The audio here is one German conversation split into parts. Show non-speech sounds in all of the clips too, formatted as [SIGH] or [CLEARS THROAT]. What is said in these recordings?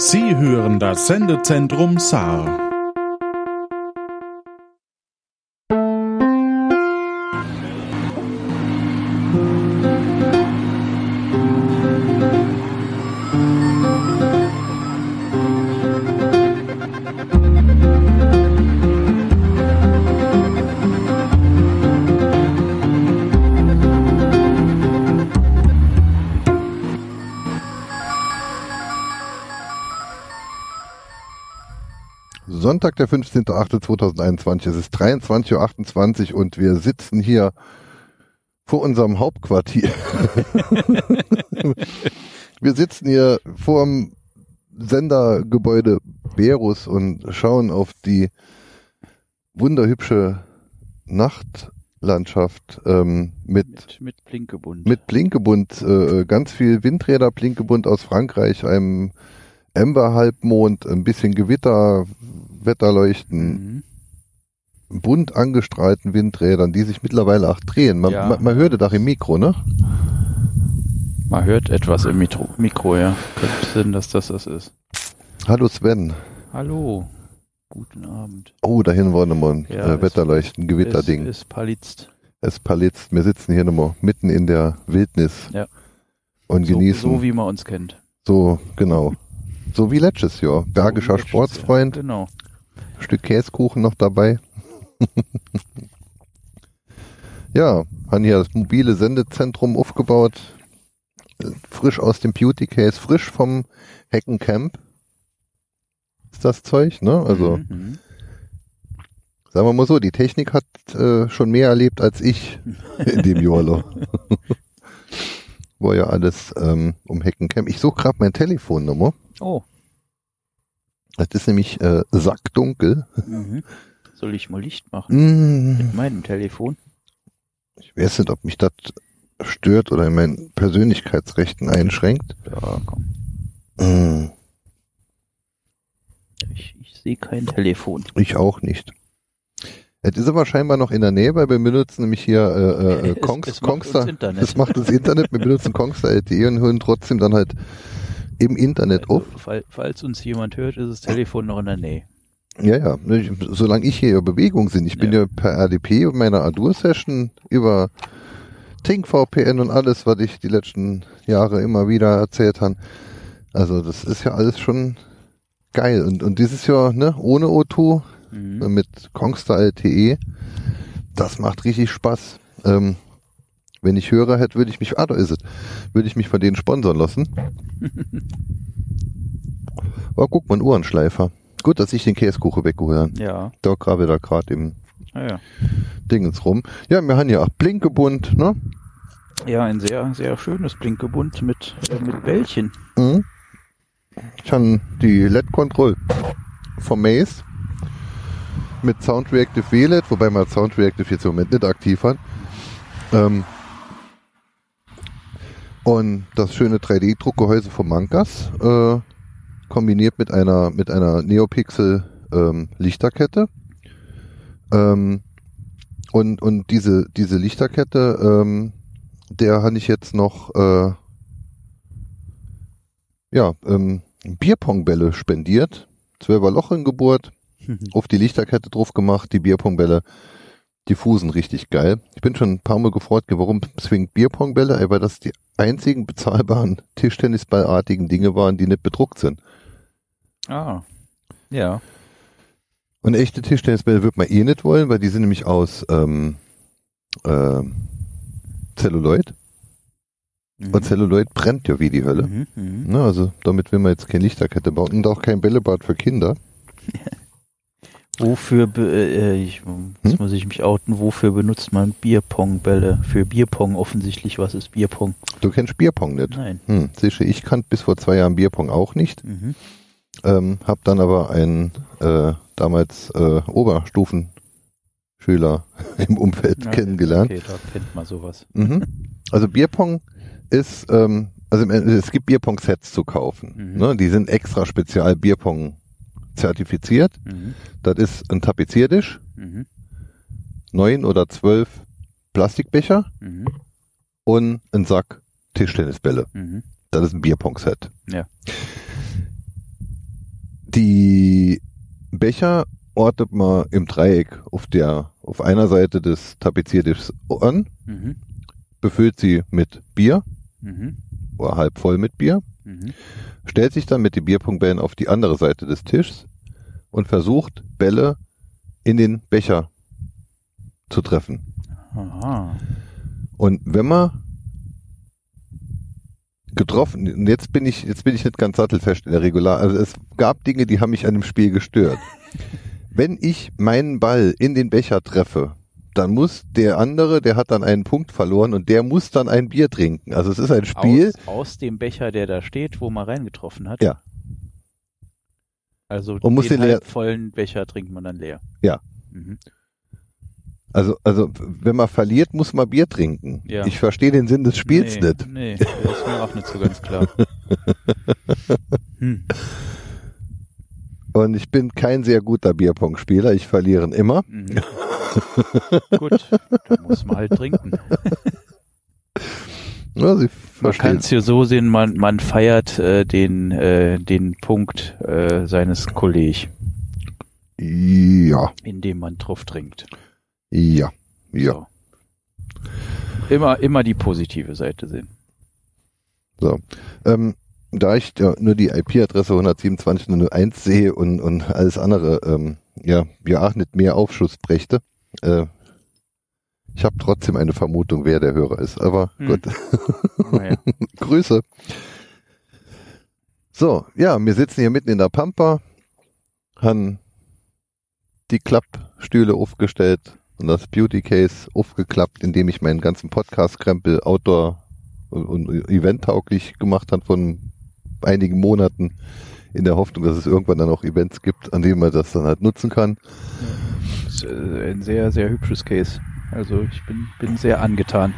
Sie hören das Sendezentrum Saar. Sonntag, der 15.08.2021. Es ist 23.28 Uhr und wir sitzen hier vor unserem Hauptquartier. [LAUGHS] wir sitzen hier vor dem Sendergebäude Berus und schauen auf die wunderhübsche Nachtlandschaft ähm, mit, Mit, mit Blinkebund. mit Blinkebund, äh, ganz viel Windräder, Blinkebund aus Frankreich, einem Ember-Halbmond, ein bisschen Gewitter, Wetterleuchten, Mhm. bunt angestrahlten Windrädern, die sich mittlerweile auch drehen. Man, Ja. man, man hörte doch im Mikro, ne? Man hört etwas im Mikro, Mikro ja. Könnte sein, dass das das ist. Hallo Sven. Hallo. Guten Abend. Oh, dahin war nochmal ein Ja, äh, es- Wetterleuchten, Gewitterding. Es, es palitzt. Es palitzt. Wir sitzen hier nochmal mitten in der Wildnis Ja. und So, genießen. so wie man uns kennt. So, genau. So wie letztes Jahr. Bergischer So Sportsfreund, Jahr. Genau. Stück Käsekuchen noch dabei. [LAUGHS] ja, haben hier das mobile Sendezentrum aufgebaut. Frisch aus dem Beauty Case, frisch vom Heckencamp. Ist das Zeug, ne? Also, Mhm. sagen wir mal so, die Technik hat äh, schon mehr erlebt als ich in dem Jahr. [LAUGHS] War ja alles ähm, um Heckencamp. Ich suche gerade mein Telefonnummer. Oh. Das ist nämlich äh, sackdunkel. Mhm. Soll ich mal Licht machen? Mm. Mit meinem Telefon? Ich weiß nicht, ob mich das stört oder in meinen Persönlichkeitsrechten einschränkt. Ja, komm. Mm, Ich, ich sehe kein Telefon. Ich auch nicht. Es ist aber scheinbar noch in der Nähe, weil wir benutzen nämlich hier äh, äh, [LAUGHS] Es- Kongs, es macht Kongster. uns Internet. Das macht das Internet. Wir benutzen Kongster.de und hören trotzdem dann halt im Internet auf. Also, fall, falls uns jemand hört, ist das Telefon noch in der Nähe. Ja, ja. Ich, solange ich hier in Bewegung bin. Ich bin Ja. ja per RDP und meiner Adur-Session über TinkVPN und alles, was ich die letzten Jahre immer wieder erzählt habe. Also das ist ja alles schon geil. Und, und dieses Jahr, ne, ohne O2, Mhm. mit Kongstar LTE, das macht richtig Spaß. Ähm, wenn ich Hörer hätte, würde ich mich, ah, da ist es, würde ich mich von denen sponsern lassen. [LAUGHS] Oh, guck mal, ein Uhrenschleifer. Gut, dass ich den Käsekuchen weggeholt habe. Ja, Da grabe da gerade im ja, ja. Dingens rum. Ja, wir haben ja auch Blinkebund, ne? Ja, ein sehr, sehr schönes Blinkebund mit, äh, mit Bällchen. Mhm. Ich habe die LED-Control vom Maze mit Sound Reactive WLED, wobei man Sound Reactive jetzt im Moment nicht aktiv hat. Ähm, und das schöne 3D-Druckgehäuse von Mankas, äh, kombiniert mit einer, mit einer Neopixel ähm, Lichterkette. Ähm, und, und diese, diese Lichterkette, ähm, der habe ich jetzt noch äh, ja, ähm, Bierpongbälle spendiert. Zwölfer Loch in Geburt, auf die Lichterkette drauf gemacht, die Bierpongbälle, die fusen richtig geil. Ich bin schon ein paar Mal gefreut, warum zwingend Bierpongbälle, aber das die einzigen bezahlbaren Tischtennisballartigen Dinge waren, die nicht bedruckt sind. Ah, ja. Und echte Tischtennisbälle wird man eh nicht wollen, weil die sind nämlich aus ähm, äh, Celluloid. Mhm. Und Celluloid brennt ja wie die Hölle. Mhm, mhm. Ne, also damit will man jetzt keine Lichterkette bauen und auch kein Bällebad für Kinder. [LAUGHS] Wofür, be äh, ich, jetzt Hm? muss ich mich outen, wofür benutzt man Bierpongbälle? Für Bierpong offensichtlich. Was ist Bierpong? Du kennst Bierpong nicht. Nein. Hm, du, ich kannte bis vor zwei Jahren Bierpong auch nicht. Mhm. Ähm, hab dann aber einen äh, damals äh, Oberstufenschüler [LAUGHS] im Umfeld Ja, kennengelernt. Okay, da kennt man sowas. Mhm. Also Bierpong ist, ähm, also es gibt Bierpong-Sets zu kaufen. Mhm. Ne? Die sind extra spezial Bierpong zertifiziert. Mhm. Das ist ein Tapeziertisch, Mhm. neun oder zwölf Plastikbecher Mhm. und ein Sack Tischtennisbälle. Mhm. Das ist ein Bierpong-Set. Ja. Die Becher ortet man im Dreieck auf der, auf einer Seite des Tapeziertisches an, Mhm. befüllt sie mit Bier Mhm. Oder halb voll mit Bier, Mhm. stellt sich dann mit den Bierpunktbällen auf die andere Seite des Tisches und versucht, Bälle in den Becher zu treffen. Aha. Und wenn man getroffen, und jetzt bin ich, jetzt bin ich nicht ganz sattelfest in der Regular, also es gab Dinge, die haben mich an dem Spiel gestört. [LAUGHS] wenn ich meinen Ball in den Becher treffe, dann muss der andere, der hat dann einen Punkt verloren und der muss dann ein Bier trinken. Also es ist ein Spiel, Aus, aus dem Becher, der da steht, wo man reingetroffen hat. Ja. Also Und muss den den leer- halb vollen Becher trinkt man dann leer. Ja. Mhm. also, also wenn man verliert, muss man Bier trinken. Ja. Ich verstehe den Sinn des Spiels nee, nicht. Nee, das ist mir auch nicht so ganz klar. [LAUGHS] Hm. Und ich bin kein sehr guter Bierpong-Spieler, ich verliere immer. Mhm. Gut, da muss man halt trinken. [LAUGHS] Ja, Man kann es hier so sehen, man, man feiert äh, den, äh, den Punkt äh, seines Kollegen, Ja, indem man drauf trinkt. ja, ja. So. Immer, immer die positive Seite sehen. So. Ähm, da ich ja nur die IP-Adresse 127.01 sehe und, und alles andere, ähm, ja, ja nicht mehr Aufschluss brächte, äh, ich habe trotzdem eine Vermutung, wer der Hörer ist. Aber Hm. gut, Naja. [LAUGHS] Grüße. So, ja, wir sitzen hier mitten in der Pampa, haben die Klappstühle aufgestellt und das Beauty Case aufgeklappt, indem ich meinen ganzen Podcast-Krempel Outdoor- und, und Event-tauglich gemacht habe von einigen Monaten in der Hoffnung, dass es irgendwann dann auch Events gibt, an denen man das dann halt nutzen kann. Das ist äh, ein sehr, sehr hübsches Case. Also ich bin, bin sehr angetan.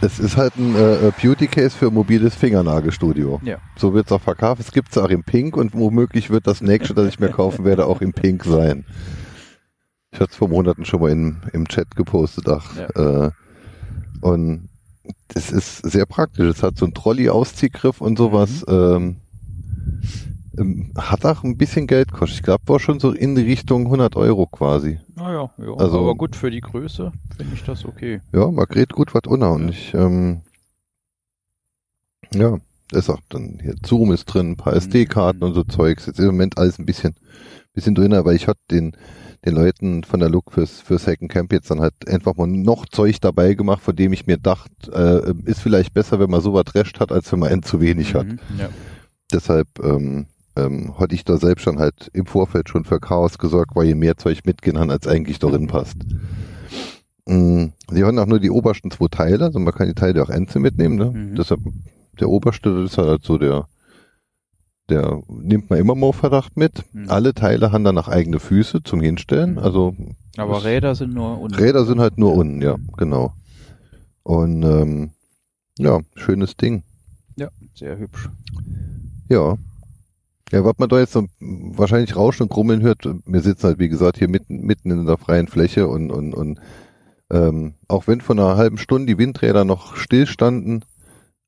Es ist halt ein äh, Beauty Case für mobiles Fingernagelstudio. Ja. So wird es auch verkauft. Es gibt es auch in Pink und womöglich wird das nächste, das ich mir [LAUGHS] kaufen werde, auch in Pink sein. Ich hatte es vor Monaten schon mal in, im Chat gepostet. Ach, äh, und es ist sehr praktisch. Es hat so einen Trolley-Ausziehgriff und sowas. Ähm, ähm, hat auch ein bisschen Geld gekostet. Ich glaube, war schon so in die Richtung 100 Euro quasi. Naja, ja. Also- aber gut für die Größe finde ich das okay. Ja, man kriegt gut was unter und ich, ähm, ja, ist auch dann hier Zoom ist drin, ein paar Mhm. SD-Karten und so Zeugs. Jetzt im Moment alles ein bisschen, bisschen drin, aber ich hatte den, den Leuten von der Look fürs, für Second Camp jetzt dann halt einfach mal noch Zeug dabei gemacht, von dem ich mir dachte, äh, ist vielleicht besser, wenn man sowas recht hat, als wenn man end zu wenig hat. Mhm, Ja. Deshalb, ähm, ähm, hatte ich da selbst schon halt im Vorfeld schon für Chaos gesorgt, weil je mehr Zeug mitgehen kann, als eigentlich darin passt. Mm, Sie haben auch nur die obersten zwei Teile, also man kann die Teile auch einzeln mitnehmen, ne? Mhm. Deshalb, der oberste, das ist halt so der, der nimmt man immer mal Verdacht mit. Mhm. Alle Teile haben dann auch eigene Füße zum Hinstellen, Mhm. also Aber Das- Räder sind nur unten. Räder sind halt nur unten, ja, genau. Und ähm, ja, schönes Ding. Ja, sehr hübsch. Ja. Ja, was man da jetzt so wahrscheinlich Rauschen und Grummeln hört, wir sitzen halt, wie gesagt, hier mitten, mitten in der freien Fläche und, und, und ähm, auch wenn vor einer halben Stunde die Windräder noch stillstanden,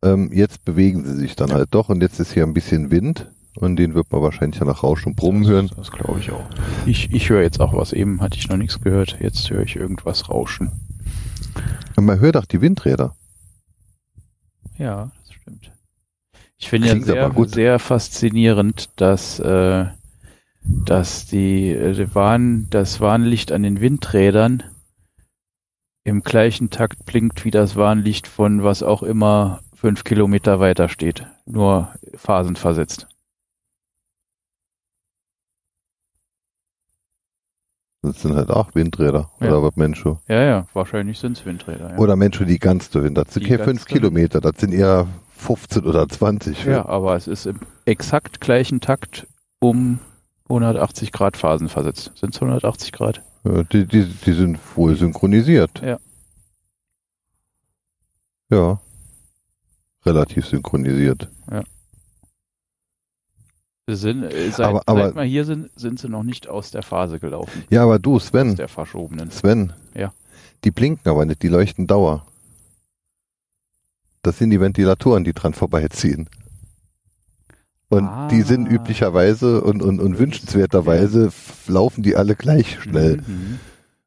ähm, jetzt bewegen sie sich dann halt doch und jetzt ist hier ein bisschen Wind und den wird man wahrscheinlich ja nach Rauschen und Brummen das, hören. Das glaube ich auch. Ich, ich höre jetzt auch was. Eben hatte ich noch nichts gehört. Jetzt höre ich irgendwas rauschen. Und man hört auch die Windräder. Ja, das stimmt. Ich finde ja sehr, gut. sehr faszinierend, dass, äh, dass die, äh, Warn, das Warnlicht an den Windrädern im gleichen Takt blinkt wie das Warnlicht von was auch immer fünf Kilometer weiter steht. Nur phasenversetzt. Das sind halt auch Windräder. Ja. Oder was Mensch? so. Ja, ja, wahrscheinlich sind es Windräder. Ja. Oder Mensch, die ganz dünn. Das sind Die hier fünf. Kilometer. Das sind eher 15 oder 20. ja, aber es ist im exakt gleichen Takt um 180 Grad Phasen versetzt. Sind es 180 Grad? Ja, die, die, die sind wohl synchronisiert. Ja. Ja. Relativ synchronisiert. Sie sind, äh, seit, Aber- aber- seit wir hier sind, sind sie noch nicht aus der Phase gelaufen. Ja, aber du, Aus Sven, der verschobenen. Sven. Ja. Die blinken aber nicht, die leuchten Dauer. Das sind die Ventilatoren, die dran vorbeiziehen. Und Ah. die sind üblicherweise und, und, und wünschenswerterweise laufen die alle gleich schnell, Mhm.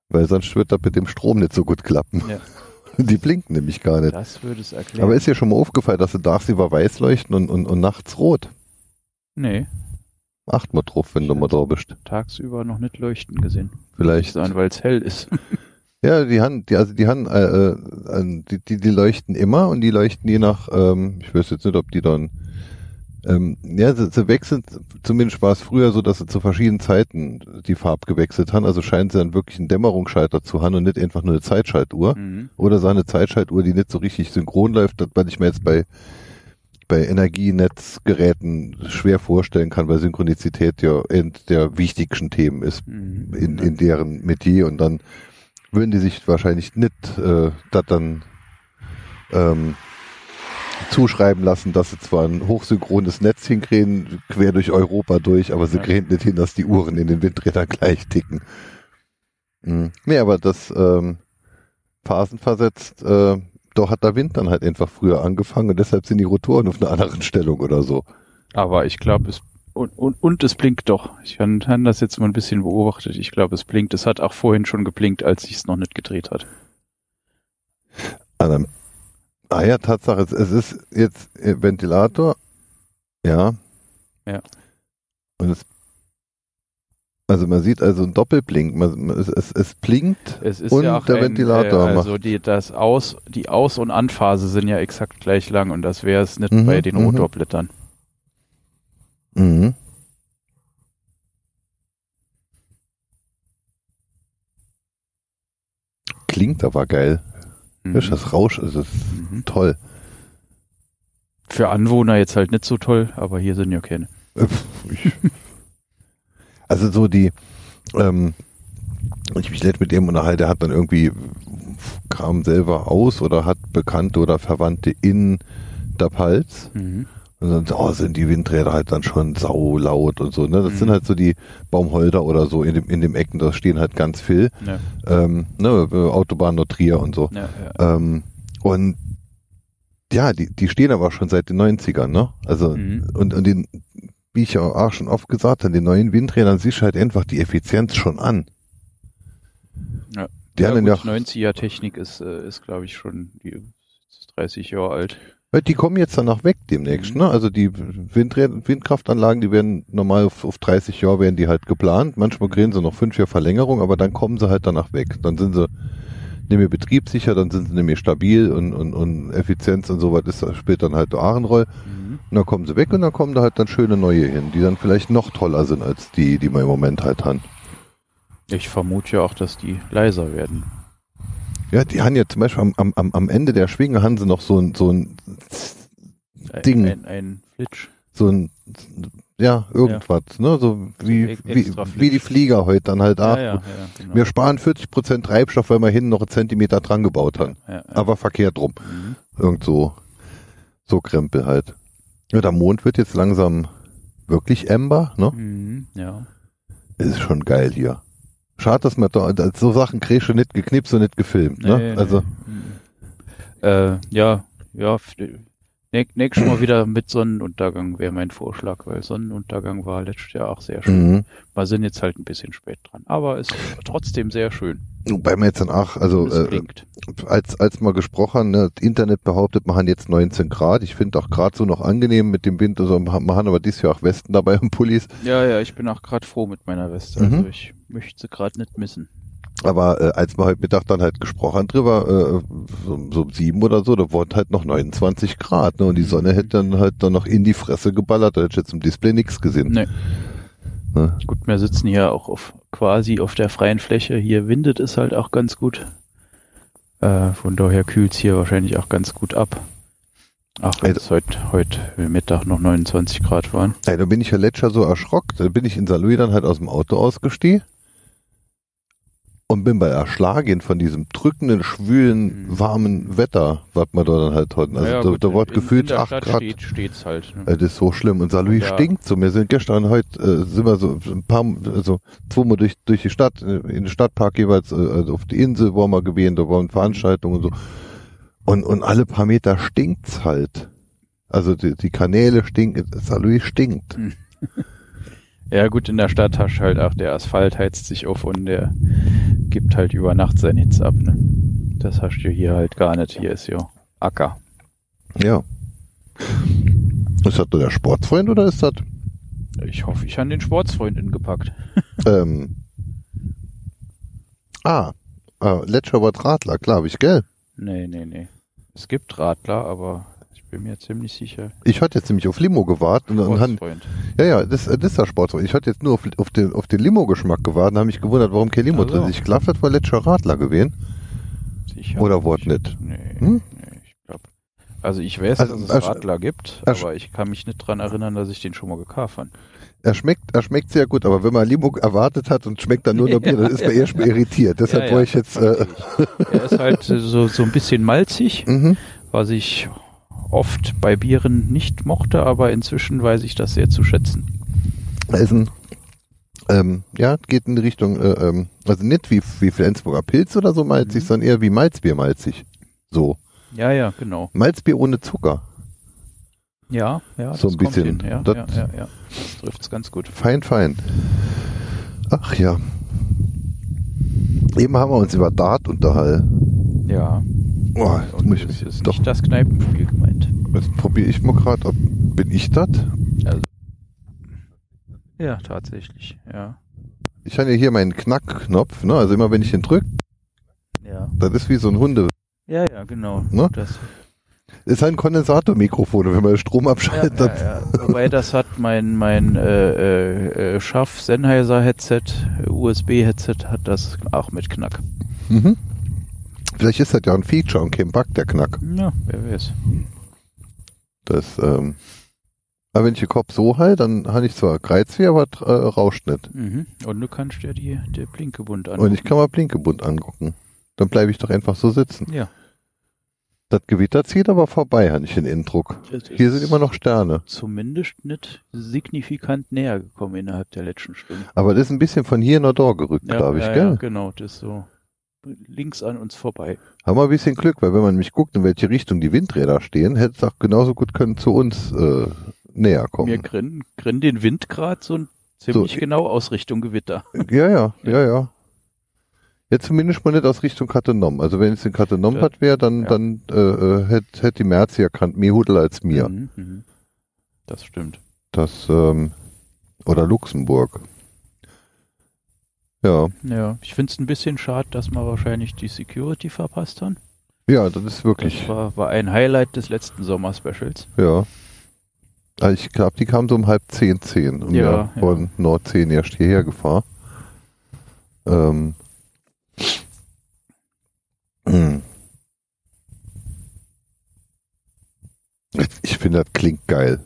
weil sonst wird das mit dem Strom nicht so gut klappen. Ja. [LAUGHS] Die blinken nämlich gar nicht. Das würde es erklären. Aber ist dir schon mal aufgefallen, dass sie tagsüber weiß leuchten und, und, und nachts rot? nee, Acht mal drauf, wenn du mal da bist. tagsüber noch nicht leuchten gesehen. Vielleicht. Sein, weil es hell ist. [LAUGHS] Ja, die haben, die, also die haben, äh, äh, die, die, die leuchten immer und die leuchten je nach, ähm, ich weiß jetzt nicht, ob die dann, ähm, ja, sie, sie wechseln, zumindest war es früher so, dass sie zu verschiedenen Zeiten die Farbe gewechselt haben, also scheinen sie dann wirklich einen Dämmerungsschalter zu haben und nicht einfach nur eine Zeitschaltuhr. Mhm. Oder so eine Zeitschaltuhr, die nicht so richtig synchron läuft, weil ich mir jetzt bei, bei Energienetzgeräten schwer vorstellen kann, weil Synchronizität ja ein der wichtigsten Themen ist Mhm. in, in deren Metier und dann würden die sich wahrscheinlich nicht äh, das dann ähm, zuschreiben lassen, dass sie zwar ein hochsynchrones Netz hinkriegen, quer durch Europa durch, aber sie Ja. kriegen nicht hin, dass die Uhren in den Windrädern [LAUGHS] gleich ticken. Mhm. Nee, aber das ähm, phasenversetzt, äh, doch hat der Wind dann halt einfach früher angefangen und deshalb sind die Rotoren auf einer anderen Stellung oder so. Aber ich glaube, es und, und, und es blinkt doch. Ich habe hab das jetzt mal ein bisschen beobachtet. Ich glaube, es blinkt. Es hat auch vorhin schon geblinkt, als ich es noch nicht gedreht hat. Ah, dann, ah ja, Tatsache, es, es ist jetzt äh, Ventilator. Ja. Ja. Und es, also man sieht also ein Doppelblink. Man, es, es, es blinkt. Es Und ja auch der ein, Ventilator äh, also die das Aus die Aus- und Anphase sind ja exakt gleich lang und das wäre es nicht Mhm, bei den mhm. Rotorblättern. Mhm. Klingt aber geil. Mhm. Ist das Rausch, es ist Mhm. toll. Für Anwohner jetzt halt nicht so toll, aber hier sind ja keine. Äh, [LAUGHS] Also so die, ähm, ich mich letztens mit dem unterhalte, der hat dann irgendwie, kam selber aus oder hat Bekannte oder Verwandte in der Palz. Mhm. Und dann oh, sind die Windräder halt dann schon saulaut und so. Ne? Das Mhm. sind halt so die Baumholder oder so in dem, in dem Ecken, da stehen halt ganz viel. Ja, Ähm, ne, Autobahn Trier und so. ja, ja. Ähm, und ja, die, die stehen aber schon seit den 90ern, ne? Also, Mhm. und, und den, wie ich auch schon oft gesagt habe, den neuen Windrädern siehst du halt einfach die Effizienz schon an. Ja. Die ja, anderen gut, ja, 90er Technik ist, äh, ist glaube ich, schon die, ist 30 Jahre alt. Die kommen jetzt danach weg demnächst, Mhm. ne? Also die Windräder, Windkraftanlagen, die werden normal auf, auf 30 Jahre werden die halt geplant. Manchmal Mhm. kriegen sie noch fünf Jahre Verlängerung, aber dann kommen sie halt danach weg. Dann sind sie nicht mehr betriebssicher, dann sind sie nicht mehr stabil und, und, und Effizienz und so was ist, spielt dann halt Rolle. Mhm. Und dann kommen sie weg und dann kommen da halt dann schöne neue hin, die dann vielleicht noch toller sind als die, die wir im Moment halt haben. Ich vermute ja auch, dass die leiser werden. Ja, die haben ja zum Beispiel am, am, am- Ende der Schwinge haben sie noch so ein, so ein, Ein, Ding. Ein, ein Flitsch. so ein, ja, irgendwas, ne, so wie, wie, wie die. Flieger heute dann halt Ja, ja, ja, genau. Wir sparen 40 Prozent Treibstoff, weil wir hinten noch einen Zentimeter dran gebaut haben. ja, ja. Aber verkehrt drum. Mhm. Irgend so, so Krempel halt. Ja, der Mond wird jetzt langsam wirklich Ember, ne? Mhm. Ja. ist schon geil hier. Schade, dass man da, da- so Sachen kriegst du nicht geknipst und nicht gefilmt, ne? Nee, also, nee. Äh, ja, ja. Nächstes Mal [CLEARS THROAT] wieder mit Sonnenuntergang wäre mein Vorschlag, weil Sonnenuntergang war letztes Jahr auch sehr schön. mhm. Wir sind jetzt halt ein bisschen spät dran, aber ist trotzdem sehr schön. wobei man jetzt dann auch, also, es äh, als, als mal gesprochen, haben, ne, das Internet behauptet, man hat jetzt 19 Grad. Ich finde auch gerade so noch angenehm mit dem Wind, also man haben aber dieses Jahr auch Westen dabei im Pullis. Ja, ja, ich bin auch gerade froh mit meiner Weste. Mhm. Also ich möchte sie gerade nicht missen. Aber äh, als wir heute Mittag dann halt gesprochen haben drüber, äh, so, so um sieben oder so, da wurden halt noch 29 Grad, ne? Und die Sonne hätte dann halt dann noch in die Fresse geballert, da hätte ich jetzt im Display nichts gesehen. Nee. Ne? Gut, wir sitzen hier auch auf quasi auf der freien Fläche. Hier windet es halt auch ganz gut. Äh, von daher kühlt es hier wahrscheinlich auch ganz gut ab. Ach, wenn Ey, es heute, heute Mittag noch 29 Grad waren. Ey, da bin ich ja letztes Jahr so erschrocken. Da bin ich in St. Louis dann halt aus dem Auto ausgestiegen und bin bei Erschlagen von diesem drückenden, schwülen, Mhm. warmen Wetter, was man da dann halt hatten. Also Naja, da, gut, da wird in- gefühlt in 8 Stadt Grad. Steht, steht's halt. Ne? Äh, Das ist so schlimm. Und St. Louis Ja. stinkt so. Wir sind gestern heute, äh, sind wir so ein paar, also zweimal durch, durch die Stadt, äh, in den Stadtpark jeweils, äh, also auf die Insel waren wir gewesen, da waren Veranstaltungen und so. Und, und alle paar Meter stinkt's halt. Also die, die Kanäle stinken, St. Louis stinkt. [LAUGHS] Ja gut, in der Stadt hast halt auch, der Asphalt heizt sich auf und der gibt halt über Nacht seinen Hitz ab. Ne? Das hast du hier halt gar nicht. Hier ist ja Acker. Ja. Ist das nur der Sportsfreund oder ist das Ich hoffe, ich habe den Sportsfreundin gepackt. [LAUGHS] ähm, Ah, äh, Letscherbert Radler, klar, habe ich, gell? Nee, nee, nee. Es gibt Radler, aber bin mir ziemlich sicher. Ich hatte jetzt nämlich auf Limo gewartet und dann han- ja, ja, das, das ist der Sportsfreund. Ich hatte jetzt nur auf, auf den, auf den Limo-Geschmack gewartet und habe mich gewundert, warum kein Limo Ach so. drin ist. Ich glaube, das war Letscher Radler gewesen. Sicher. Oder Wort nicht. Nee, Hm? nee, ich glaube. Also ich weiß, Also, dass es sch- Radler gibt, er aber ich kann mich nicht dran erinnern, dass ich den schon mal gekauft habe. Er schmeckt, er schmeckt sehr gut, aber wenn man Limo erwartet hat und schmeckt dann nur noch Bier, dann ist man [LAUGHS] erst mal irritiert. Deshalb Ja, ja, wollte ich jetzt, äh, Er ist halt so, so ein bisschen malzig, [LAUGHS] mhm. was ich oft bei Bieren nicht mochte, aber inzwischen weiß ich das sehr zu schätzen. Ist ein, ähm, ja, geht in die Richtung, äh, ähm, also nicht wie, wie Flensburger Pilz oder so malzig, Mhm. sondern eher wie Malzbier malzig. So. Ja, ja, genau. Malzbier ohne Zucker. Ja, ja, So das ein bisschen. Ja, Das- ja, ja, ja. Das trifft's ganz gut. Fein, fein. Ach ja. Eben haben wir uns über Dart unterhalten. Ja. Oh, Und muss das ich, ist doch, nicht das Kneipenspiel gemeint. jetzt probiere ich mal gerade, ob bin ich das? Also. Ja, tatsächlich. Ja. Ich habe ja hier meinen Knackknopf, ne? Also immer wenn ich ihn drücke, Ja. das ist wie so ein Hunde. Ja, ja, genau. Ne? Das, Ist halt ein Kondensatormikrofon, wenn man den Strom ja, abschaltet, ja, dann ja. Wobei das hat mein mein äh, äh, äh, Schaff Sennheiser Headset, USB Headset hat das auch mit Knack. Mhm. Vielleicht ist das ja ein Feature und kein Bug, der Knack. Ja, wer weiß. Das, ähm, aber wenn ich den Kopf so halte, dann habe ich zwar Kreuzweh, aber äh, rauscht nicht. Mhm. Und du kannst dir die der Blinkebund an. Und ich kann mal Blinkebund angucken. Dann bleibe ich doch einfach so sitzen. Ja. Das Gewitter zieht aber vorbei, habe ich den Eindruck. Hier sind immer noch Sterne. zumindest nicht signifikant näher gekommen innerhalb der letzten Stunde. Aber das ist ein bisschen von hier nach da gerückt, glaube ich, ja, gell? Ja, genau, das ist so links an uns vorbei. Haben wir ein bisschen Glück, weil wenn man nämlich guckt, in welche Richtung die Windräder stehen, hätte es auch genauso gut können zu uns äh, näher Wir kommen. grinnen, grinnen den Wind gerade so ziemlich So, genau aus Richtung Gewitter. [LAUGHS] Ja, ja, ja, ja. Jetzt zumindest mal nicht aus Richtung Katenom. Also wenn es in Katenom Ja. hat wäre, dann, Ja. dann äh, äh, hätte hätt die Merzi erkannt, mehr Hudel als mir. Mhm, mhm. Das stimmt. Das, ähm, oder Luxemburg. Ja, Ja, ich finde es ein bisschen schade, dass wir wahrscheinlich die Security verpasst haben. ja, das ist wirklich, Das war, war ein Highlight des letzten Sommer-Specials. ja. Also ich glaube, die kam so um halb zehn, zehn. Und Ja, ja. von Nord 10 erst hierher gefahren. Ähm, hm. Ich finde, das klingt geil.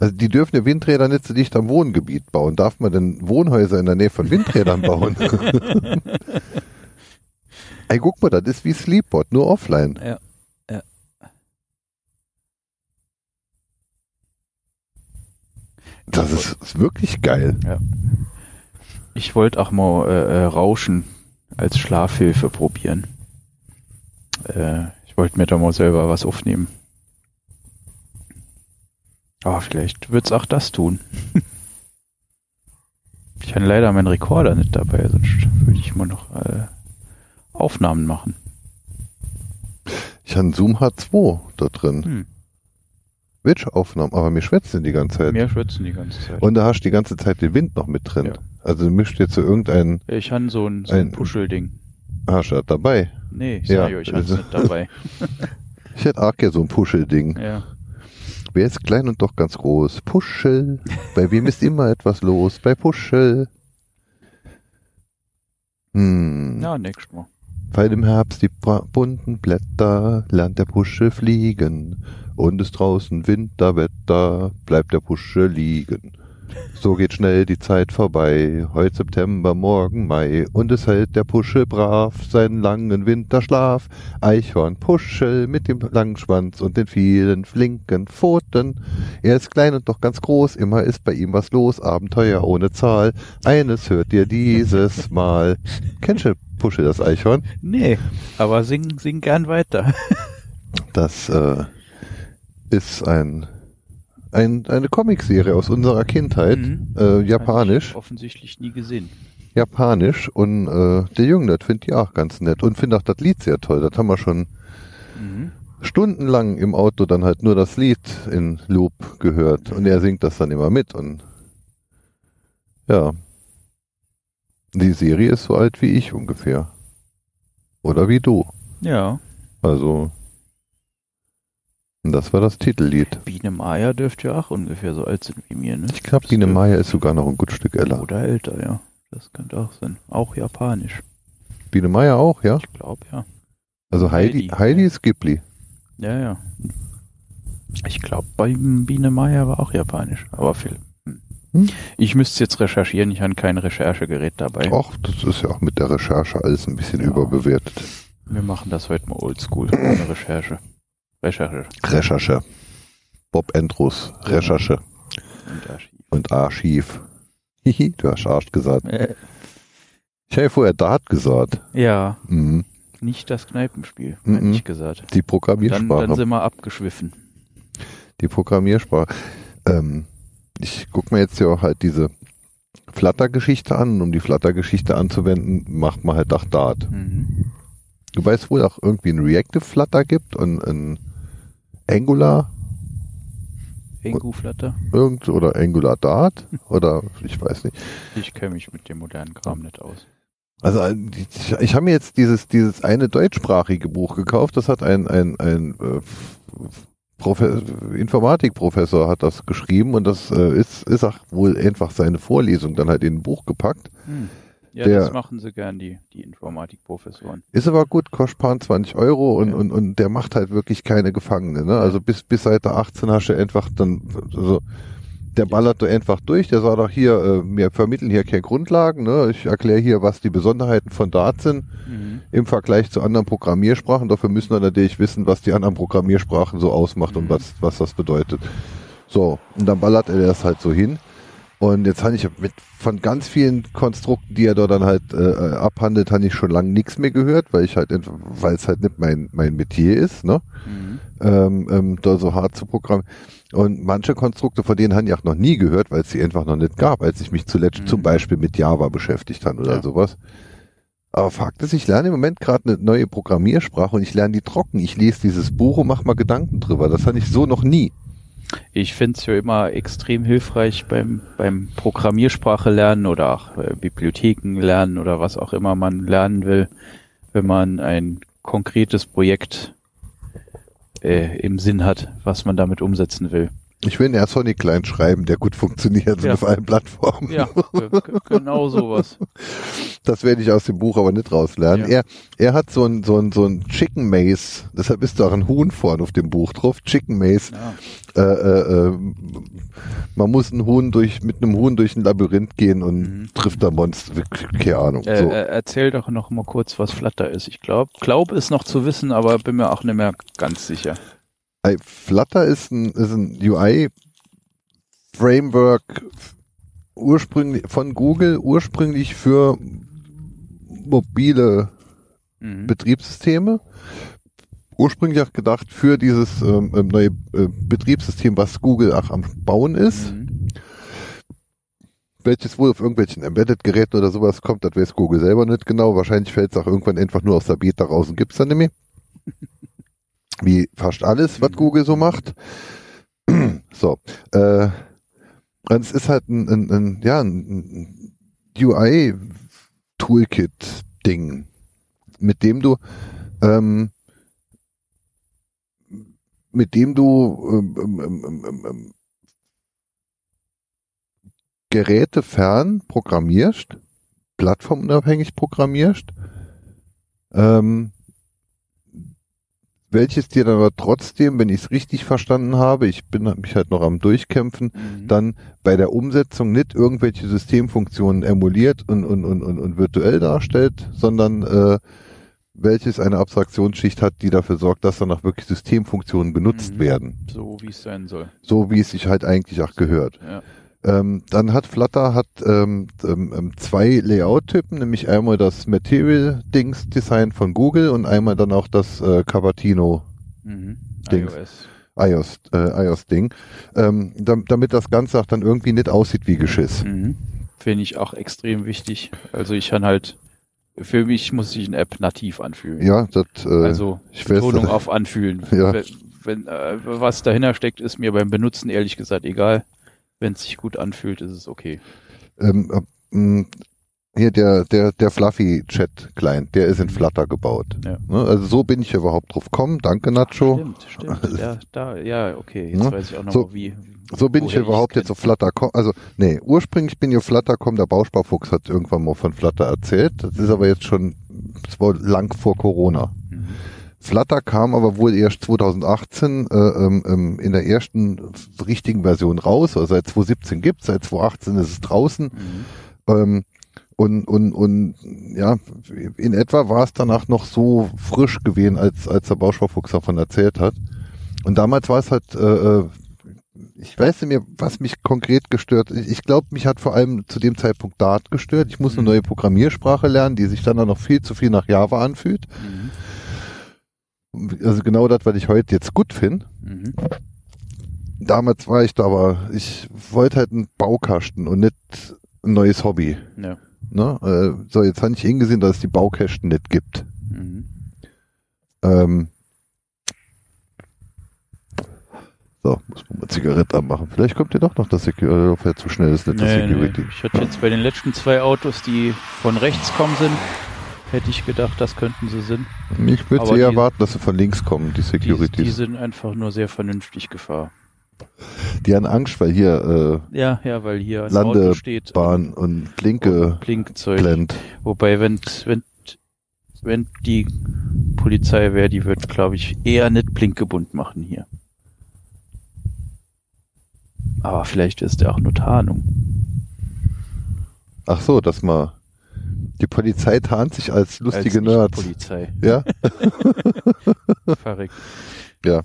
Also die dürfen ja Windräder nicht so dicht am Wohngebiet bauen. Darf man denn Wohnhäuser in der Nähe von Windrädern bauen? [LAUGHS] Ey, guck mal, das ist wie Sleepbot, nur offline. Ja, ja. Das ist, ist wirklich geil. Ich wollte auch mal äh, äh, Rauschen als Schlafhilfe probieren. Äh, ich wollte mir da mal selber was aufnehmen. Aber vielleicht wird's auch das tun. [LAUGHS] ich habe leider meinen Rekorder nicht dabei, sonst würde ich mal noch äh, Aufnahmen machen. Ich habe einen Zoom H2 da drin. Hm. Welche Aufnahmen? Aber wir schwätzen die ganze Zeit. Mehr schwitzen die ganze Zeit. Und da hast du die ganze Zeit den Wind noch mit drin. Ja. Also du mischst jetzt so irgendein ich habe so ein, so ein Ein- Puschelding. Hast du das dabei. Nee, ich Ja, sag ja, ich habe also- nicht dabei. [LAUGHS] Ich hätte auch gerne so ein Puschelding. Ja. Wer ist klein und doch ganz groß? Puschel. Bei wem ist immer etwas los? Bei Puschel. Hm. Na, nächstes Mal. Weil im Herbst die bunten Blätter lernt der Puschel fliegen und ist draußen Winterwetter, bleibt der Puschel liegen. So geht schnell die Zeit vorbei, heute September, morgen Mai, und es hält der Puschel brav seinen langen Winterschlaf. Eichhorn Puschel mit dem langen Schwanz und den vielen flinken Pfoten. Er ist klein und doch ganz groß, immer ist bei ihm was los, Abenteuer ohne Zahl. Eines hört dir dieses Mal. Kennst du Puschel, das Eichhorn? Nee, aber sing, sing gern weiter. Das, äh, ist ein, ein eine Comicserie aus unserer Kindheit, Mhm. äh, japanisch, ich Offensichtlich nie gesehen. japanisch und äh, der Junge, das findet die auch ganz nett und findet auch das Lied sehr toll. Das haben wir schon Mhm. stundenlang im Auto dann halt nur das Lied in Loop gehört und er singt das dann immer mit und ja. Die Serie ist so alt wie ich ungefähr. Oder wie du. Ja. Also. Das war das Titellied. Biene Maya dürfte ja auch ungefähr so alt sein wie mir, ne? Ich glaube, Biene Maya ist sogar noch ein gut Stück älter. Oder älter, ja. Das könnte auch sein. Auch japanisch. Biene Maya auch, ja? Ich glaube, ja. Also Heidi, Heidi. Heidi ist Ghibli. Ja, ja. Ich glaube, bei Biene Maya war auch japanisch. Aber viel. Hm. Ich müsste jetzt recherchieren. Ich habe kein Recherchegerät dabei. Och, das ist ja auch mit der Recherche alles ein bisschen Ja. überbewertet. Wir machen das heute mal oldschool. Ohne Recherche. Recherche Recherche. Bob Andrews, Recherche und Archiv. und Archiv. Hihi, du hast Arsch gesagt. Äh, Ich habe vorher Dart gesagt. ja, Mhm. nicht das Kneipenspiel, Mhm. hätte ich gesagt. Die Dann, Programmiersprache. dann sind wir abgeschwiffen. die Programmiersprache. Ähm, ich guck mir jetzt ja auch halt diese Flutter-Geschichte an. Um die Flutter-Geschichte anzuwenden, macht man halt auch Dart. Mhm. Du weißt wohl auch irgendwie ein Reactive Flutter gibt und ein Angular Engu Flutter. irgend oder Angular Dart [LAUGHS] oder ich weiß nicht. Ich kenne mich mit dem modernen Kram nicht aus. Also äh, ich, ich habe mir jetzt dieses dieses eine deutschsprachige Buch gekauft. Das hat ein ein ein äh, Profe Informatikprofessor hat das geschrieben und das äh, ist ist auch wohl einfach seine Vorlesung dann halt in ein Buch gepackt. Hm. Ja, Der- das machen sie gern, die, die Informatikprofessoren. Ist aber gut, kostet paar 20 Euro und, Ja. und, und der macht halt wirklich keine Gefangene. Ne? Also bis, bis Seite 18 hast du einfach dann, also der ballert du einfach durch, der sagt auch hier, äh, wir vermitteln hier keine Grundlagen, ne? ich erkläre hier, was die Besonderheiten von Dart sind Mhm. im Vergleich zu anderen Programmiersprachen. Dafür müssen wir natürlich wissen, was die anderen Programmiersprachen so ausmacht und Mhm. was, was das bedeutet. So, und dann ballert er das halt so hin. Und jetzt habe ich mit von ganz vielen Konstrukten, die er dort dann halt äh, äh, abhandelt, habe ich schon lange nichts mehr gehört, weil ich halt weil es halt nicht mein mein Metier ist, ne? Mhm. Ähm, ähm, da so hart zu programmieren. Und manche Konstrukte, von denen habe ich auch noch nie gehört, weil es sie einfach noch nicht gab, als ich mich zuletzt Mhm. zum Beispiel mit Java beschäftigt habe oder Ja. sowas. Aber Fakt ist, ich lerne im Moment gerade eine neue Programmiersprache und ich lerne die trocken. Ich lese dieses Buch und mache mal Gedanken drüber. Das hatte ich so noch nie. Ich finde es ja immer extrem hilfreich beim, beim Programmiersprache lernen oder auch äh, Bibliotheken lernen oder was auch immer man lernen will, wenn man ein konkretes Projekt äh, im Sinn hat, was man damit umsetzen will. Ich will einen Sonic Client schreiben, der gut funktioniert Ja. auf allen Plattformen. Ja, genau sowas. [LAUGHS] Das werde ich aus dem Buch aber nicht rauslernen. Ja. Er, er hat so ein, so ein, so ein Chicken Maze, deshalb ist da auch ein Huhn vorne auf dem Buch drauf. Chicken Maze. Ja. Äh, äh, äh, man muss ein Huhn durch, mit einem Huhn durch ein Labyrinth gehen und Mhm. trifft da Monster. Keine Ahnung. Äh, so. äh, erzähl doch noch mal kurz, was Flutter ist. Ich glaube, glaub es noch zu wissen, aber bin mir auch nicht mehr ganz sicher. Ey, Flutter ist ein, ist ein UI-Framework ursprünglich von Google, ursprünglich für mobile Mhm. Betriebssysteme. Ursprünglich auch gedacht für dieses ähm, ähm, neue äh, Betriebssystem, was Google auch am Bauen ist, Mhm. welches wohl auf irgendwelchen Embedded-Geräten oder sowas kommt, das weiß Google selber nicht genau. Wahrscheinlich fällt es auch irgendwann einfach nur aus der Beta raus und gibt's dann nicht mehr. [LAUGHS] Wie fast alles, was Mhm. Google so macht. [CLEARS THROAT] so. Äh, und es ist halt ein, ein, ein ja, ein UI-Toolkit-Ding, mit dem du ähm, mit dem du ähm, ähm, ähm, ähm, ähm, Geräte fern programmierst, plattformunabhängig programmierst, ähm, welches dir dann aber trotzdem, wenn ich es richtig verstanden habe, ich bin mich halt noch am Durchkämpfen, Mhm. dann bei der Umsetzung nicht irgendwelche Systemfunktionen emuliert und, und, und, und, und virtuell darstellt, sondern äh, welches eine Abstraktionsschicht hat, die dafür sorgt, dass dann auch wirklich Systemfunktionen benutzt Mhm. werden. So wie es sein soll. So wie es sich halt eigentlich auch gehört. Ja. Ähm, dann hat Flutter hat ähm, ähm, ähm, zwei Layout-Typen, nämlich einmal das Material-Dings-Design von Google und einmal dann auch das äh, Cupertino Mhm. IOS. iOS, äh, iOS-Ding, ähm, dam- damit das Ganze auch dann irgendwie nicht aussieht wie Geschiss. Mhm. Finde ich auch extrem wichtig. Also ich kann halt, für mich muss sich eine App nativ anfühlen. Ja, das, äh, also ich weiß, Betonung äh, [LAUGHS] auf anfühlen. Ja. Wenn, wenn äh, was dahinter steckt, ist mir beim Benutzen ehrlich gesagt egal. Wenn es sich gut anfühlt, ist es okay. ähm, äh, mh, hier der, der, der Fluffy Chat Client, der ist in Flutter gebaut. Ja. Ne? Also so bin ich überhaupt drauf gekommen. Danke, Nacho. Stimmt, stimmt. [LAUGHS] Ja, da, ja, okay. Jetzt Ja. weiß ich auch noch So- mal, wie. So bin ich überhaupt jetzt auf Flutter gekommen. Also, nee, ursprünglich bin ich auf Flutter gekommen, der Bausparfuchs hat irgendwann mal von Flutter erzählt. Das ist aber jetzt schon, das war lang vor Corona. Mhm. Flutter kam aber wohl erst 2018 äh, ähm, ähm, in der ersten richtigen Version raus. Also seit 2017 gibt's, seit 2018 ist es draußen. Mhm. Ähm, und, und, und ja, in etwa war es danach noch so frisch gewesen, als, als der Bausparfuchs davon erzählt hat. Und damals war es halt, äh, äh, ich weiß nicht mehr, was mich konkret gestört. Ich, ich glaube, mich hat vor allem zu dem Zeitpunkt Dart gestört. Ich muss eine Mhm. neue Programmiersprache lernen, die sich dann auch noch viel zu viel nach Java anfühlt. Mhm. Also genau das, was ich heute jetzt gut finde. Mhm. Damals war ich da aber, ich wollte halt einen Baukasten und nicht ein neues Hobby. Ja. Ne? Äh, so, jetzt habe ich hingesehen, dass es die Baukästen nicht gibt. Mhm. Ähm, so, muss man mal Zigarette anmachen. Vielleicht kommt ihr doch noch das Security, er zu schnell ist, nicht das Nee, nee. Security. Ich hatte jetzt bei den letzten zwei Autos, die von rechts kommen sind, hätte ich gedacht, das könnten sie sind. Ich würde eher die- erwarten, dass sie von links kommen, die Die, Securities. die sind einfach nur sehr vernünftig gefahren. Die haben Angst, weil hier Ja, ja, weil hier ein Lande- Auto steht. äh, Bahn und Blinke Blinkzeug. blendet. Wobei, wenn, wenn, wenn die Polizei wäre, die wird, glaube ich, eher nicht blinkgebunden machen hier. Aber vielleicht ist der auch nur Tarnung. Ach so, dass man die Polizei tarnt sich als lustige Als Nerds. Polizei. Ja, [LAUGHS] [LAUGHS] Verrückt. ja.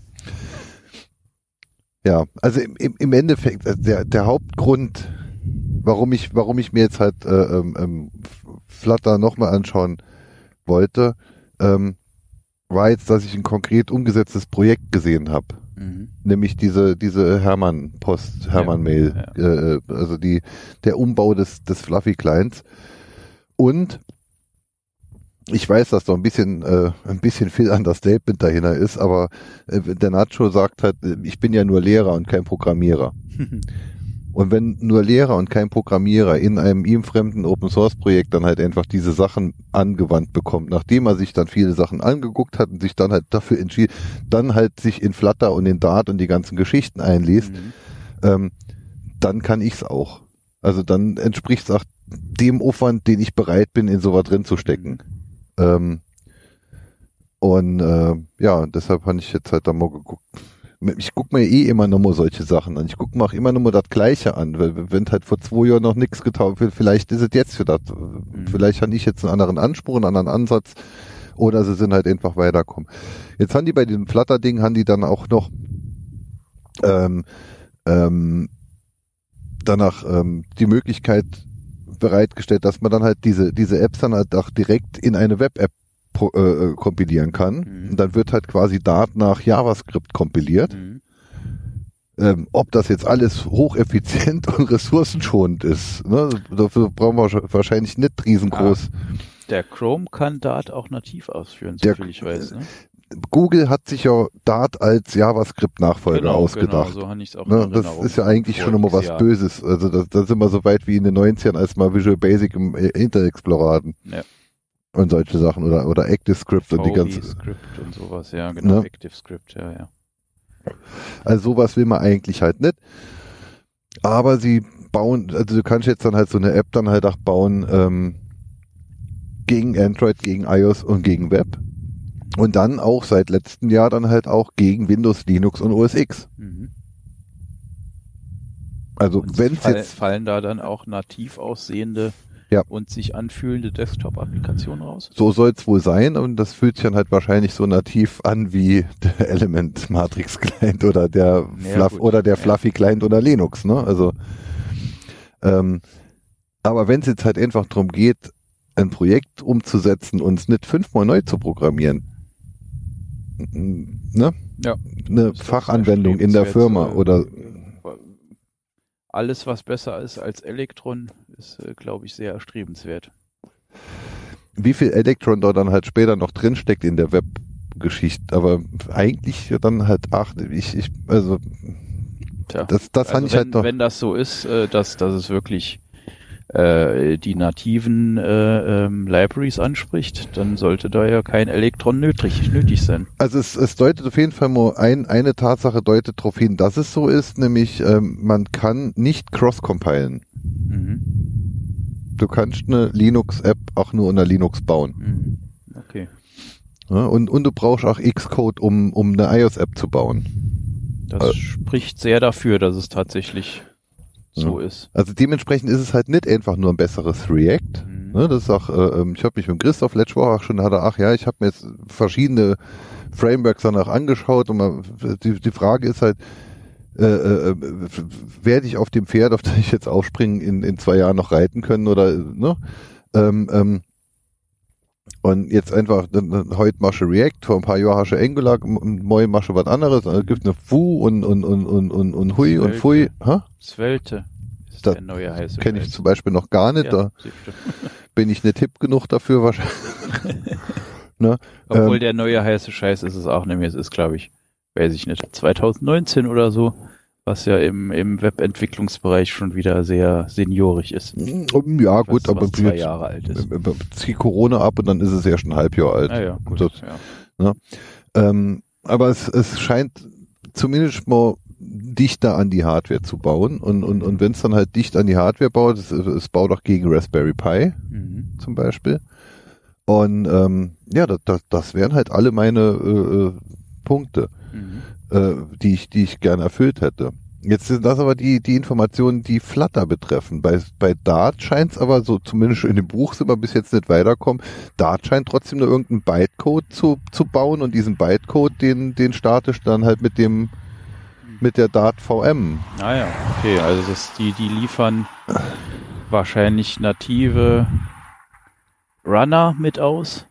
Also im, im, im Endeffekt, also der, der Hauptgrund, warum ich, warum ich mir jetzt halt äh, ähm, ähm, Flutter nochmal anschauen wollte, ähm, war jetzt, dass ich ein konkret umgesetztes Projekt gesehen habe. Mhm. nämlich diese diese Hermann Post Hermann Mail ja. äh, also die der Umbau des des Fluffy Clients und ich weiß, dass da ein bisschen äh, ein bisschen viel an das Statement dahinter ist, aber äh, der Nacho sagt halt, ich bin ja nur Lehrer und kein Programmierer. [LAUGHS] Und wenn nur Lehrer und kein Programmierer in einem ihm fremden Open Source Projekt dann halt einfach diese Sachen angewandt bekommt, nachdem er sich dann viele Sachen angeguckt hat und sich dann halt dafür entschieden, dann halt sich in Flutter und in Dart und die ganzen Geschichten einliest, Mhm. ähm, dann kann ich's auch. Also dann entspricht es auch dem Aufwand, den ich bereit bin, in sowas drin zu stecken. Ähm, und äh, ja, deshalb habe ich jetzt halt da mal geguckt. Ich guck mir eh immer noch mal solche Sachen an. Ich guck mir auch immer noch mal das Gleiche an. weil Wenn halt vor zwei Jahren noch nichts getaugt wird, vielleicht ist es jetzt für das. Vielleicht habe ich jetzt einen anderen Anspruch, einen anderen Ansatz. Oder sie sind halt einfach weiterkommen. Jetzt haben die bei diesem Flutter-Ding, haben die dann auch noch ähm, ähm, danach ähm, die Möglichkeit bereitgestellt, dass man dann halt diese, diese Apps dann halt auch direkt in eine Web-App äh, äh, kompilieren kann. Mhm. Und dann wird halt quasi Dart nach JavaScript kompiliert. Mhm. Ähm, ob das jetzt alles hocheffizient [LAUGHS] und ressourcenschonend ist, ne? dafür brauchen wir wahrsch- wahrscheinlich nicht riesengroß. Der Chrome kann Dart auch nativ ausführen, Der- soviel ich weiß. Ne? Google hat sich ja Dart als JavaScript-Nachfolger ausgedacht. Genau, so habe ich auch Ne, das ist ja eigentlich schon immer was Jahr. Böses. Also da, da sind wir so weit wie in den 90ern, als mal Visual Basic im äh, Internet Explorer hatten. Ja. Und solche Sachen. Oder, oder ActiveScript und die ganze. Script und sowas, ja, genau. Ne? ActiveScript, ja, ja. Also sowas will man eigentlich halt nicht. Aber sie bauen, also du kannst jetzt dann halt so eine App dann halt auch bauen ähm, gegen Android, gegen iOS und gegen Web. Und dann auch seit letztem Jahr dann halt auch gegen Windows, Linux und OS X. Mhm. Also wenn es fall, jetzt fallen da dann auch nativ aussehende Ja. und sich anfühlende Desktop-Applikationen raus? So soll es wohl sein und das fühlt sich dann halt wahrscheinlich so nativ an wie [LAUGHS] der Element Matrix Client oder der Ja, Fluff gut. oder der Ja. Fluffy Client oder Linux, ne? Also ähm, aber wenn es jetzt halt einfach darum geht, ein Projekt umzusetzen und es nicht fünfmal neu zu programmieren, ne? Ja. eine Fachanwendung in der Firma äh, oder Alles, was besser ist als Elektron, ist, äh, glaube ich, sehr erstrebenswert. wie viel Electron da dann halt später noch drinsteckt in der Webgeschichte. Aber eigentlich dann halt, ach, ich, ich, also Tja. das, das fand also ich wenn, halt noch. wenn das so ist, äh, dass, dass es wirklich äh, die nativen äh, ähm, Libraries anspricht, dann sollte da ja kein Elektron nötig, nötig sein. Also es, es deutet auf jeden Fall nur ein, eine Tatsache deutet darauf hin, dass es so ist, nämlich ähm, man kann nicht cross-compilen. Mhm. Du kannst eine Linux-App auch nur unter Linux bauen. Mhm. Okay. Ja, und, und du brauchst auch Xcode, um, um eine iOS-App zu bauen. Das Äh. spricht sehr dafür, dass es tatsächlich so ist. Also dementsprechend ist es halt nicht einfach nur ein besseres React. Mhm. Ne, das ist auch, äh, ähm, ich habe mich mit Christoph letzte Woche auch schon, hat er, ach ja, ich habe mir jetzt verschiedene Frameworks danach angeschaut und man, die, die Frage ist halt, äh, äh, werde ich auf dem Pferd, auf das ich jetzt aufspringe, in, in zwei Jahren noch reiten können oder ne? Ähm, ähm, und jetzt einfach, heute masche React, vor ein paar Jahren hast du Angular, morgen masche was anderes, dann gibt eine Fu und, und, und, und, und, und Hui und Fui. Hä? Svelte ist Das der neue heiße Kenne ich zum Beispiel noch gar nicht, da Ja, siebte. [LAUGHS] bin ich nicht hip genug dafür wahrscheinlich. [LAUGHS] ne? Obwohl Ähm, der neue heiße Scheiß ist es auch nämlich. Es ist, glaube ich, weiß ich nicht, 2019 oder so, was ja im, im Webentwicklungsbereich schon wieder sehr seniorig ist. Ja, gut, aber zwei Jahre alt ist. zieh Corona ab und dann ist es ja schon ein Halbjahr alt. Ah ja, gut. Das, ja. ähm, aber es, es scheint zumindest mal dichter an die Hardware zu bauen und, und, und wenn es dann halt dicht an die Hardware baut, es, es baut auch gegen Raspberry Pi Mhm. zum Beispiel. Und ähm, ja, das, das, das wären halt alle meine äh, äh, Punkte. Mhm. Äh, die ich, die ich gerne erfüllt hätte. Jetzt sind das aber die, die Informationen, die Flutter betreffen. Bei, bei Dart scheint es aber so, zumindest in dem Buch sind wir bis jetzt nicht weiterkommen. Dart scheint trotzdem nur irgendeinen Bytecode zu, zu bauen und diesen Bytecode, den, den statisch dann halt mit dem, mit der Dart VM. Ah ja, okay, also das, die, die liefern wahrscheinlich native Runner mit aus,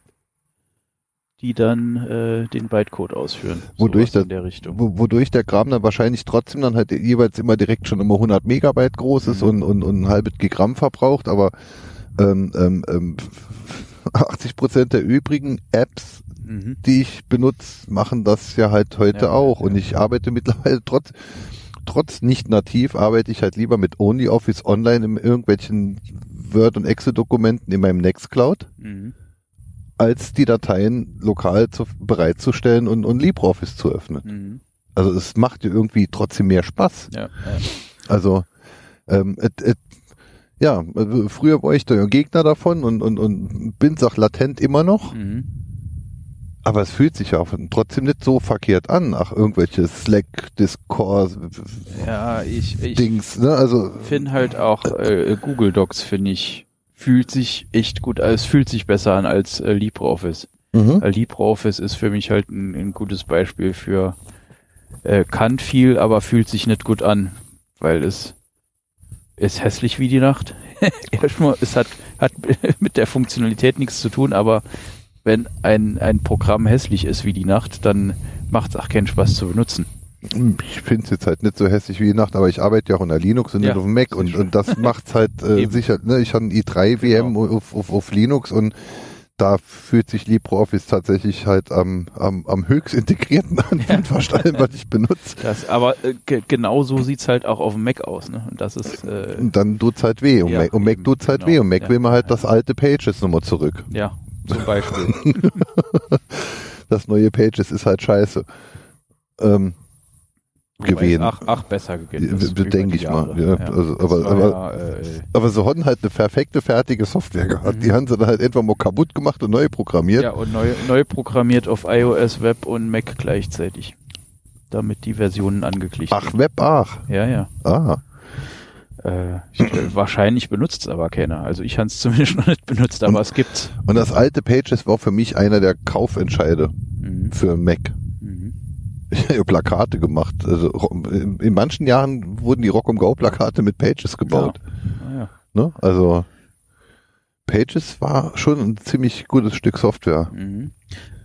die dann äh, den Bytecode ausführen. Wodurch das- in der Richtung. Wo, wodurch der Kram dann wahrscheinlich trotzdem dann halt jeweils immer direkt schon immer 100 Megabyte groß ist Mhm. und, und, und ein halbes Gigramm verbraucht, aber ähm, ähm, ähm, [LAUGHS] 80 Prozent der übrigen Apps Mhm. die ich benutze, machen das ja halt heute Ja, auch. ja. Und ich arbeite mittlerweile [LAUGHS] trotz, trotz nicht nativ, arbeite ich halt lieber mit OnlyOffice online in irgendwelchen Word- und Excel-Dokumenten in meinem Nextcloud, Mhm. Als die Dateien lokal zu, bereitzustellen und, und LibreOffice zu öffnen. Mhm. Also es macht dir irgendwie trotzdem mehr Spaß. Ja, ja. Also ähm, et, et, ja, also früher war ich ja Gegner davon und, und, und bin's auch latent immer noch. Mhm. Aber es fühlt sich ja auch trotzdem nicht so verkehrt an. Ach, irgendwelche Slack, Discord, ja ich, ich Dings, ne? Also, finde halt auch äh, Google Docs, finde ich, fühlt sich echt gut, äh, es fühlt sich besser an als äh, LibreOffice. mhm. Weil LibreOffice ist für mich halt ein, ein gutes Beispiel für äh, kann viel, aber fühlt sich nicht gut an, weil es ist hässlich wie die Nacht. [LAUGHS] Erstmal, es hat, hat [LAUGHS] mit der Funktionalität nichts zu tun, aber wenn ein, ein Programm hässlich ist wie die Nacht, dann macht es auch keinen Spaß zu benutzen. Ich finde es jetzt halt nicht so hässlich wie die Nacht, aber ich arbeite ja auch unter Linux und Ja, nicht auf dem Mac und, und das [LAUGHS] macht's halt äh, sicher, ne? Ich habe ein i3 VM auf, auf, auf Linux und da fühlt sich LibreOffice tatsächlich halt am, am, am höchst integrierten [LAUGHS] an von fast allem, was ich benutze. Das, aber äh, ge genau so sieht's halt auch auf dem Mac aus, ne? Und das ist äh, Und dann tut's halt weh. Und, Ja, Mac, und Mac eben, tut's halt genau. weh. Und Mac Ja, will man halt ja. das alte Pages nochmal zurück. ja zum Beispiel. [LAUGHS] Das neue Pages ist halt scheiße. Ähm, gewesen. es Ach, ach, besser gegangen ist. Ja, über denk die ich mal, Jahre. ja. Also, aber- aber- ja, äh, Aber sie hatten halt eine perfekte, fertige Software gehabt. Mhm. Die haben sie dann halt etwa mal kaputt gemacht und neu programmiert. ja, und neu, neu programmiert auf iOS, Web und Mac gleichzeitig. Damit die Versionen angeglichen Ach, Web, ach. Ja, ja. Ah. Äh, ich, äh, wahrscheinlich benutzt es aber keiner. Also ich habe es [LAUGHS] zumindest noch nicht benutzt, aber es gibt's. Und das alte Pages war für mich einer der Kaufentscheide Mhm. für Mac. Ich [LAUGHS] habe Plakate gemacht. Also in, in manchen Jahren wurden die Rock and Go Plakate mit Pages gebaut. Ah, ja. Ne? Also Pages war schon ein ziemlich gutes Stück Software. Mhm.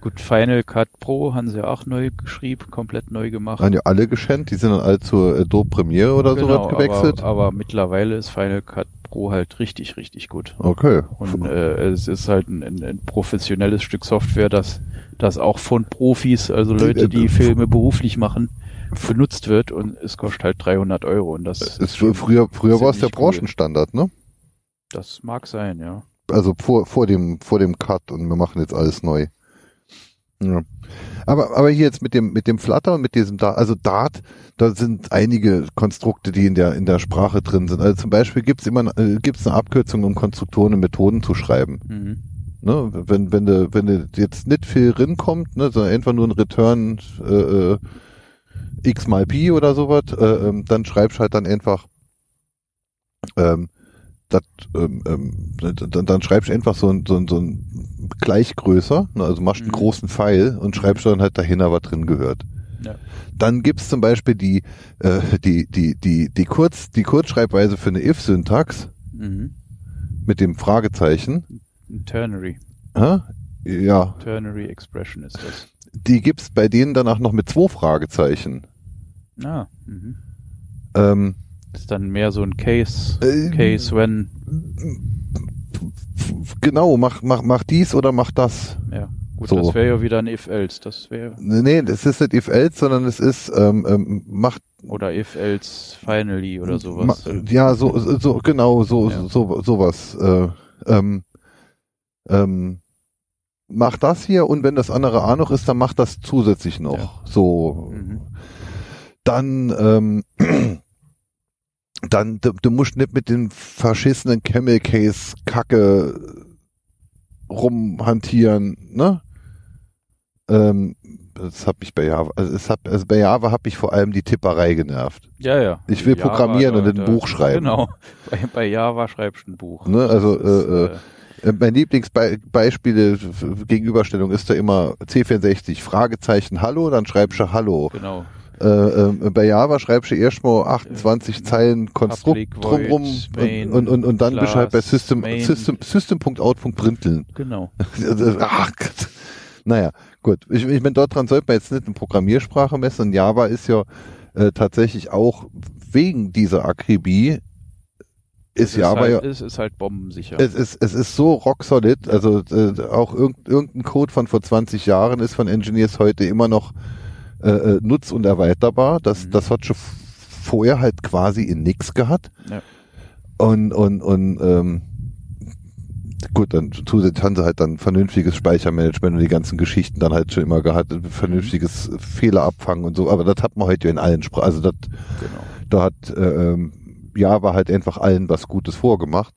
Gut, Final Cut Pro haben sie ja auch neu geschrieben, komplett neu gemacht. Haben ja alle geschenkt, die sind dann alle zur Adobe Premiere oder Genau, sowas gewechselt. Aber, aber mittlerweile ist Final Cut Pro halt richtig, richtig gut. okay. Und äh, es ist halt ein, ein, ein professionelles Stück Software, das, das auch von Profis, also Leute, die Filme beruflich machen, benutzt wird und es kostet halt 300 Euro und das ist, früher früher war es der. Branchenstandard, ne? Das mag sein, ja. Also vor, vor dem, vor dem Cut und wir machen jetzt alles neu. Ja. Aber, aber hier jetzt mit dem, mit dem Flutter und mit diesem Dart, also Dart, da sind einige Konstrukte, die in der, in der Sprache drin sind. Also zum Beispiel gibt's immer, äh, gibt's eine Abkürzung, um Konstruktoren und Methoden zu schreiben. Mhm. Ne? Wenn, wenn du, wenn du jetzt nicht viel rin kommt, ne, sondern einfach nur ein Return, äh, äh, x mal pi oder sowas, äh, ähm, dann schreibst halt dann einfach, ähm, dat, ähm, ähm, dann, dann schreibst du einfach so ein, so ein, so ein gleich größer, ne, also machst einen Mhm. großen Pfeil und schreibst dann halt dahinter, was drin gehört. Ja. Dann gibt's zum Beispiel die, äh, die, die, die, die, Kurz, die Kurzschreibweise für eine if-Syntax Mhm. mit dem Fragezeichen. Ternary. Hä? Ja, Ternary Expression ist das. die gibt's bei denen danach noch mit zwei Fragezeichen. Ah, mhm. Ähm, Ist dann mehr so ein Case, äh, Case when, Genau, mach, mach, mach dies oder mach das. ja. Gut, So. das wäre ja wieder ein if-else. Das wäre, Nee, nee, das ist nicht if else, sondern es ist, ähm, ähm, mach, oder if-else finally oder sowas. ja, so, so, genau, so, Ja. so, sowas. Äh, ähm, ähm, mach das hier und wenn das andere auch noch ist, dann mach das zusätzlich noch. Ja. So, Mhm. dann, ähm, [CLEARS THROAT] dann, du, du musst nicht mit den verschissenen Camel Case Kacke rumhantieren, ne? Ähm, das hat mich bei Java, also, es hat, also bei Java hat mich vor allem die Tipperei genervt. Ja, ja. Ich will Java, programmieren und ein Buch schreiben. Genau. Bei, bei Java schreibst du ein Buch. Ne, also, ist, äh, äh, Äh, Mein Lieblingsbeispiel f- Gegenüberstellung ist da immer C64, Fragezeichen Hallo, dann schreibst du Hallo. genau. Äh, äh, bei Java schreibst du erstmal 28 Äh, Zeilen Konstrukt drumrum und, und, und, und dann du halt bei Class, System, Main. System, System.out.printeln. Genau. [LAUGHS] Ach Gott. Naja, gut. Ich, ich meine, dort dran sollte man jetzt nicht eine Programmiersprache messen. Und Java ist ja äh, tatsächlich auch wegen dieser Akribie ist Es Java halt, ja Es ist halt bombensicher. es ist, es ist so rock solid, also äh, auch irgend, irgendein Code von vor 20 Jahren ist von Engineers heute immer noch äh, äh, nutz- und erweiterbar. Das, Mhm. das hat schon vorher halt quasi in nix gehabt. Ja. Und, und, und ähm, gut, dann zusätzlich haben sie halt dann vernünftiges Speichermanagement und die ganzen Geschichten dann halt schon immer gehabt, vernünftiges Fehlerabfangen und so, aber das hat man heute in allen Sprachen, also das genau. da hat äh, ähm, Java halt einfach allen was Gutes vorgemacht.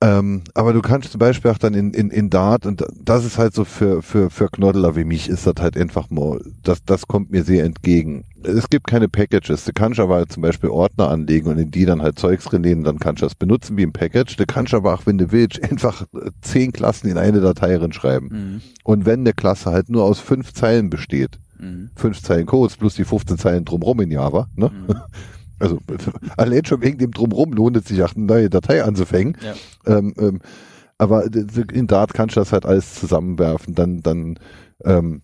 Ähm, aber du kannst zum Beispiel auch dann in, in, in Dart, und das ist halt so für, für, für Knoddler wie mich, ist das halt einfach mal, das, das kommt mir sehr entgegen. Es gibt keine Packages. Du kannst aber halt zum Beispiel Ordner anlegen und in die dann halt Zeugs reinlegen, dann kannst du das benutzen wie ein Package. Du kannst aber auch, wenn du willst, [LAUGHS] einfach zehn Klassen in eine Datei reinschreiben. Mhm. Und wenn eine Klasse halt nur aus fünf Zeilen besteht, Mhm. fünf Zeilen Codes plus die 15 Zeilen drumrum in Java, ne? Mhm. [LAUGHS] Also [LAUGHS] allein schon wegen dem drumrum lohnt es sich auch eine neue Datei anzufängen. Ja. Ähm, ähm, aber in Dart kannst du das halt alles zusammenwerfen. Dann, dann ähm,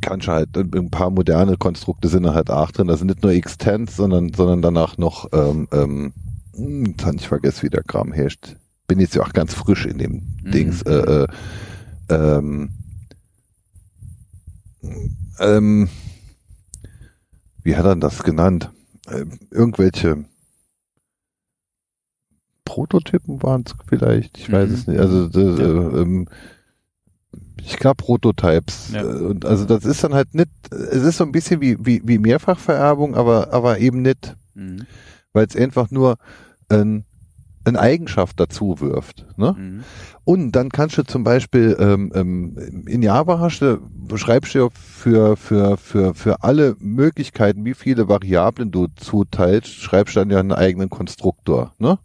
kannst du halt ein paar moderne Konstrukte sind da halt auch drin. Da sind nicht nur Extends, sondern, sondern danach noch, ähm, ähm, hm, ich vergessen, wie der Kram herrscht. Bin jetzt ja auch ganz frisch in dem Mhm. Dings. Äh, äh, ähm, ähm, wie hat er das genannt? Ähm, irgendwelche Prototypen waren es vielleicht, ich weiß Mhm. es nicht. Also das, Ja. äh, ähm, ich glaube Prototypes. Ja. Äh, Und also das ist dann halt nicht, es ist so ein bisschen wie, wie, wie Mehrfachvererbung, aber, aber eben nicht, Mhm. weil es einfach nur ein, eine Eigenschaft dazu wirft. Ne? Mhm. Und dann kannst du zum Beispiel ähm, ähm, in Java hast du, schreibst du ja für, für, für, für alle Möglichkeiten, wie viele Variablen du zuteilst, schreibst du dann ja einen eigenen Konstruktor. Ne?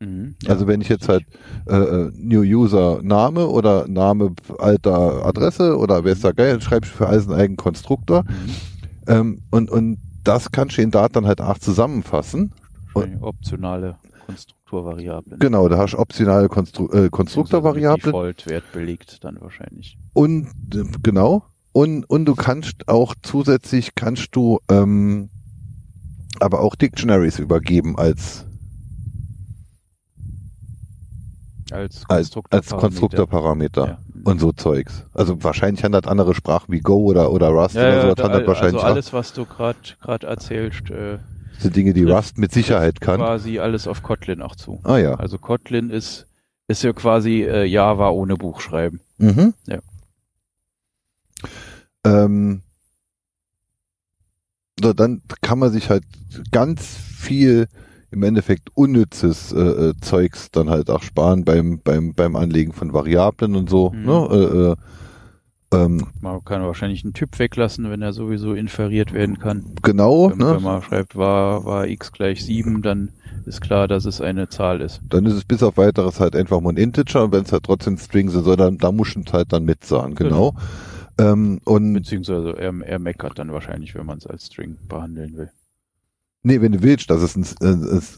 Mhm. Also wenn ich jetzt halt äh, äh, New User Name oder Name alter Adresse oder wer ist da geil, dann schreibst du für alles einen eigenen Konstruktor. Mhm. Ähm, und, und das kannst du in Dart dann halt auch zusammenfassen. Optionale Konstruktorvariablen. Genau, da hast du optionale Konstru äh, Konstruktorvariablen. Default-Wert belegt dann wahrscheinlich. Und äh, genau. Und, und du kannst auch zusätzlich kannst du ähm, aber auch Dictionaries übergeben als Als Konstruktorparameter Ja. und so Zeugs. Also wahrscheinlich haben das andere Sprachen wie Go oder oder Rust Ja, oder ja, so, da, hat das also wahrscheinlich alles, was du gerade gerade erzählst, äh, auch. sind Dinge, die Rust mit Sicherheit kann. quasi alles auf Kotlin auch zu. Ah ja. Also Kotlin ist ist ja quasi äh, Java ohne Buchschreiben. Mhm. Ja. Ähm, so, dann kann man sich halt ganz viel im Endeffekt unnützes äh, äh, Zeugs dann halt auch sparen beim beim beim Anlegen von Variablen und so. Mhm. Ne? Äh, äh, ähm, Man kann wahrscheinlich einen Typ weglassen, wenn er sowieso inferiert werden kann. genau, wenn, ne? wenn man schreibt, war, war x gleich 7, dann ist klar, dass es eine Zahl ist. dann ist es bis auf weiteres halt einfach mal ein Integer und wenn es halt trotzdem String sind soll, dann da muss es halt dann mit sein, genau. Ähm, und Beziehungsweise er, er meckert dann wahrscheinlich, wenn man es als String behandeln will. Nee, wenn du willst, dass es ein, äh,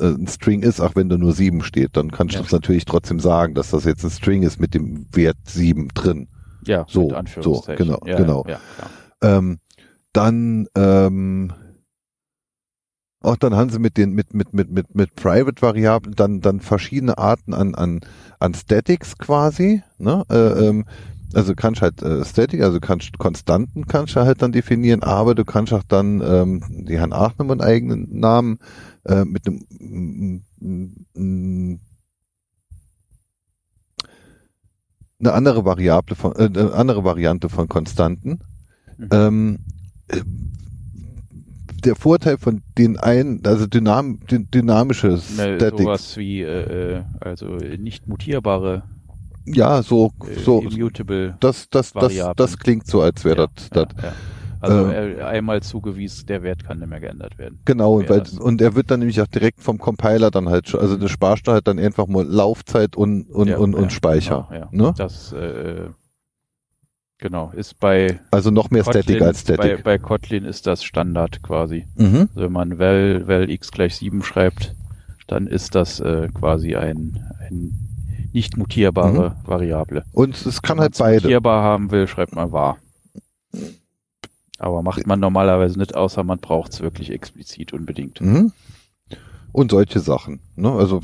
äh, ein String ist, auch wenn da nur sieben steht, dann kannst Ja. du es natürlich trotzdem sagen, dass das jetzt ein String ist mit dem Wert sieben drin. Ja, So, so, genau, ja, genau. Ja. Ähm, dann, ähm, auch dann haben sie mit den mit mit mit mit mit Private Variablen dann dann verschiedene Arten an an an Statics quasi, ne? Äh, ähm, also kannst halt äh, Static, also kannst Konstanten kannst du halt dann definieren, aber du kannst auch dann, ähm, die haben auch noch einen eigenen Namen, äh, mit einem mm, mm, mm, eine andere Variable von äh, eine andere Variante von Konstanten. Mhm. Ähm, äh, der Vorteil von den einen, also dynam, dy- dynamische Ne, Statics, sowas wie äh, äh, also nicht mutierbare, ja, so, äh, so, immutable. das, das, das, das klingt so, als wäre ja, das, das, ja, ja. Also äh, einmal zugewiesen, der Wert kann nicht mehr geändert werden. Genau, weil, und er wird dann nämlich auch direkt vom Compiler dann halt, schon- also du sparst da halt dann einfach mal Laufzeit und, und, Ja, und, ja, und Speicher. Genau, ja. Ne? Das äh, genau ist bei Also noch mehr Static Kotlin, als bei, Static. bei Kotlin ist das Standard quasi. mhm. Also wenn man val, val x gleich 7 schreibt, dann ist das äh, quasi ein, ein nicht mutierbare Variable. Und es kann wenn halt beide. mutierbar haben will, schreibt man var. Aber macht man normalerweise nicht, außer man braucht es wirklich explizit unbedingt. Mhm. Und solche Sachen. Ne? Also,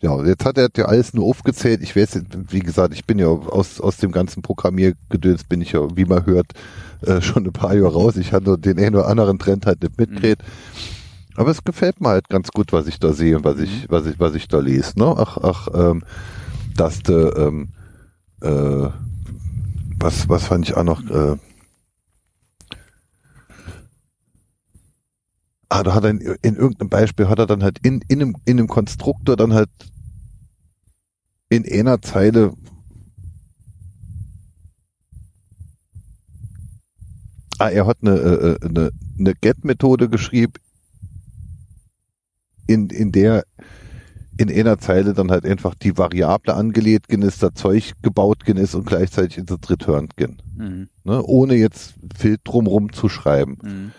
ja, jetzt hat er ja alles nur aufgezählt. Ich weiß, jetzt, wie gesagt, ich bin ja aus, aus dem ganzen Programmiergedöns bin ich ja, wie man hört, äh, schon ein paar Jahre raus. Ich hatte den einen oder anderen Trend halt nicht mitgedreht. Aber es gefällt mir halt ganz gut, was ich da sehe und was ich, was ich, was ich da lese. Ne? Ach, ach, ähm, dass de, ähm, äh, was, was fand ich auch noch, äh, Ah, da hat er in, in irgendeinem Beispiel hat er dann halt in, in einem, in einem Konstruktor dann halt in einer Zeile Ah, er hat eine, äh, eine, eine Get-Methode geschrieben, in, in der in einer Zeile dann halt einfach die Variable angelegt ist, das Zeug gebaut ist und gleichzeitig ist es returned gin, Mhm. ne? ohne jetzt viel drumrum zu schreiben. Mhm.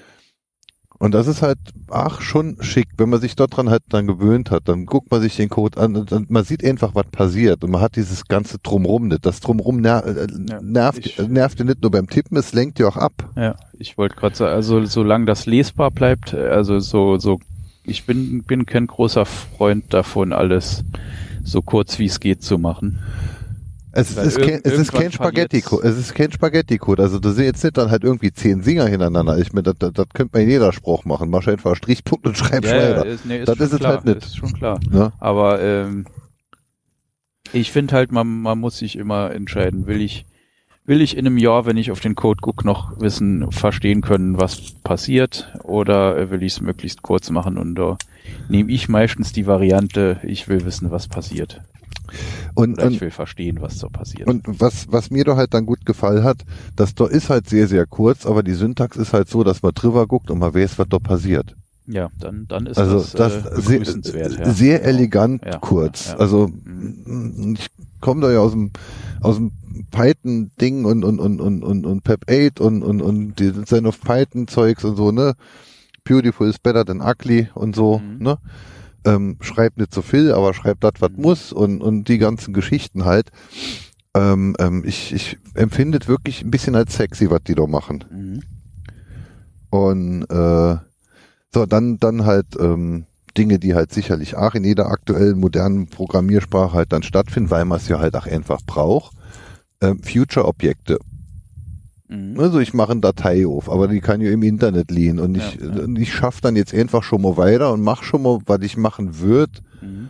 Und das ist halt, ach, schon schick. Wenn man sich dort dran halt dann gewöhnt hat, dann guckt man sich den Code an und, und man sieht einfach, was passiert. Und man hat dieses ganze Drumrum nicht. Das Drumrum ner äh, Ja, nervt, ich- äh, nervt ja nicht nur beim Tippen, es lenkt ja auch ab. Ja, ich wollte gerade sagen, also solange das lesbar bleibt, also so, so, ich bin, bin kein großer Freund davon, alles so kurz wie es geht zu machen. Es ist, kein, irgend- es ist kein Spaghetti-Code. Es ist kein Spaghetti-Code. Also du siehst jetzt nicht dann halt irgendwie zehn Singer hintereinander. Ich meine, das, das, das könnte man in jeder Spruch machen. Mach einfach Strichpunkt und schreib weiter. ist, nee, ist Das ist es halt nicht. Ist schon klar. Ne? Aber ähm, ich finde halt, man, man muss sich immer entscheiden, will ich, will ich in einem Jahr, wenn ich auf den Code gucke, noch wissen, verstehen können, was passiert, oder äh, will ich es möglichst kurz machen und da nehme ich meistens die Variante, ich will wissen, was passiert. Und, Oder ich und, will verstehen, was so passiert. und was, was mir da halt dann gut gefallen hat, das da ist halt sehr, sehr kurz, aber die Syntax ist halt so, dass man drüber guckt und man weiß, was da passiert. ja, dann, dann ist Also das, das, äh, sehr, ja. sehr elegant Ja, kurz. ja. Also Mhm. ich komme da ja aus dem aus dem Python-Ding und und und und und und Pep 8 und und und die Zen of Python Zeugs und so ne. Beautiful is better than ugly und so Mhm. ne. Ähm, schreibt nicht so viel, aber schreibt das, was muss und, und die ganzen Geschichten halt. Ähm, ähm, ich, ich empfinde es wirklich ein bisschen als sexy, was die da machen. Mhm. Und äh, so, dann, dann halt ähm, Dinge, die halt sicherlich auch in jeder aktuellen modernen Programmiersprache halt dann stattfinden, weil man es ja halt auch einfach braucht. Ähm, Future-Objekte. Mhm. Also ich mache eine Datei auf, aber die kann ja im Internet liegen und ich, Ja, ja. und ich schaffe dann jetzt einfach schon mal weiter und mache schon mal, was ich machen würde. Mhm.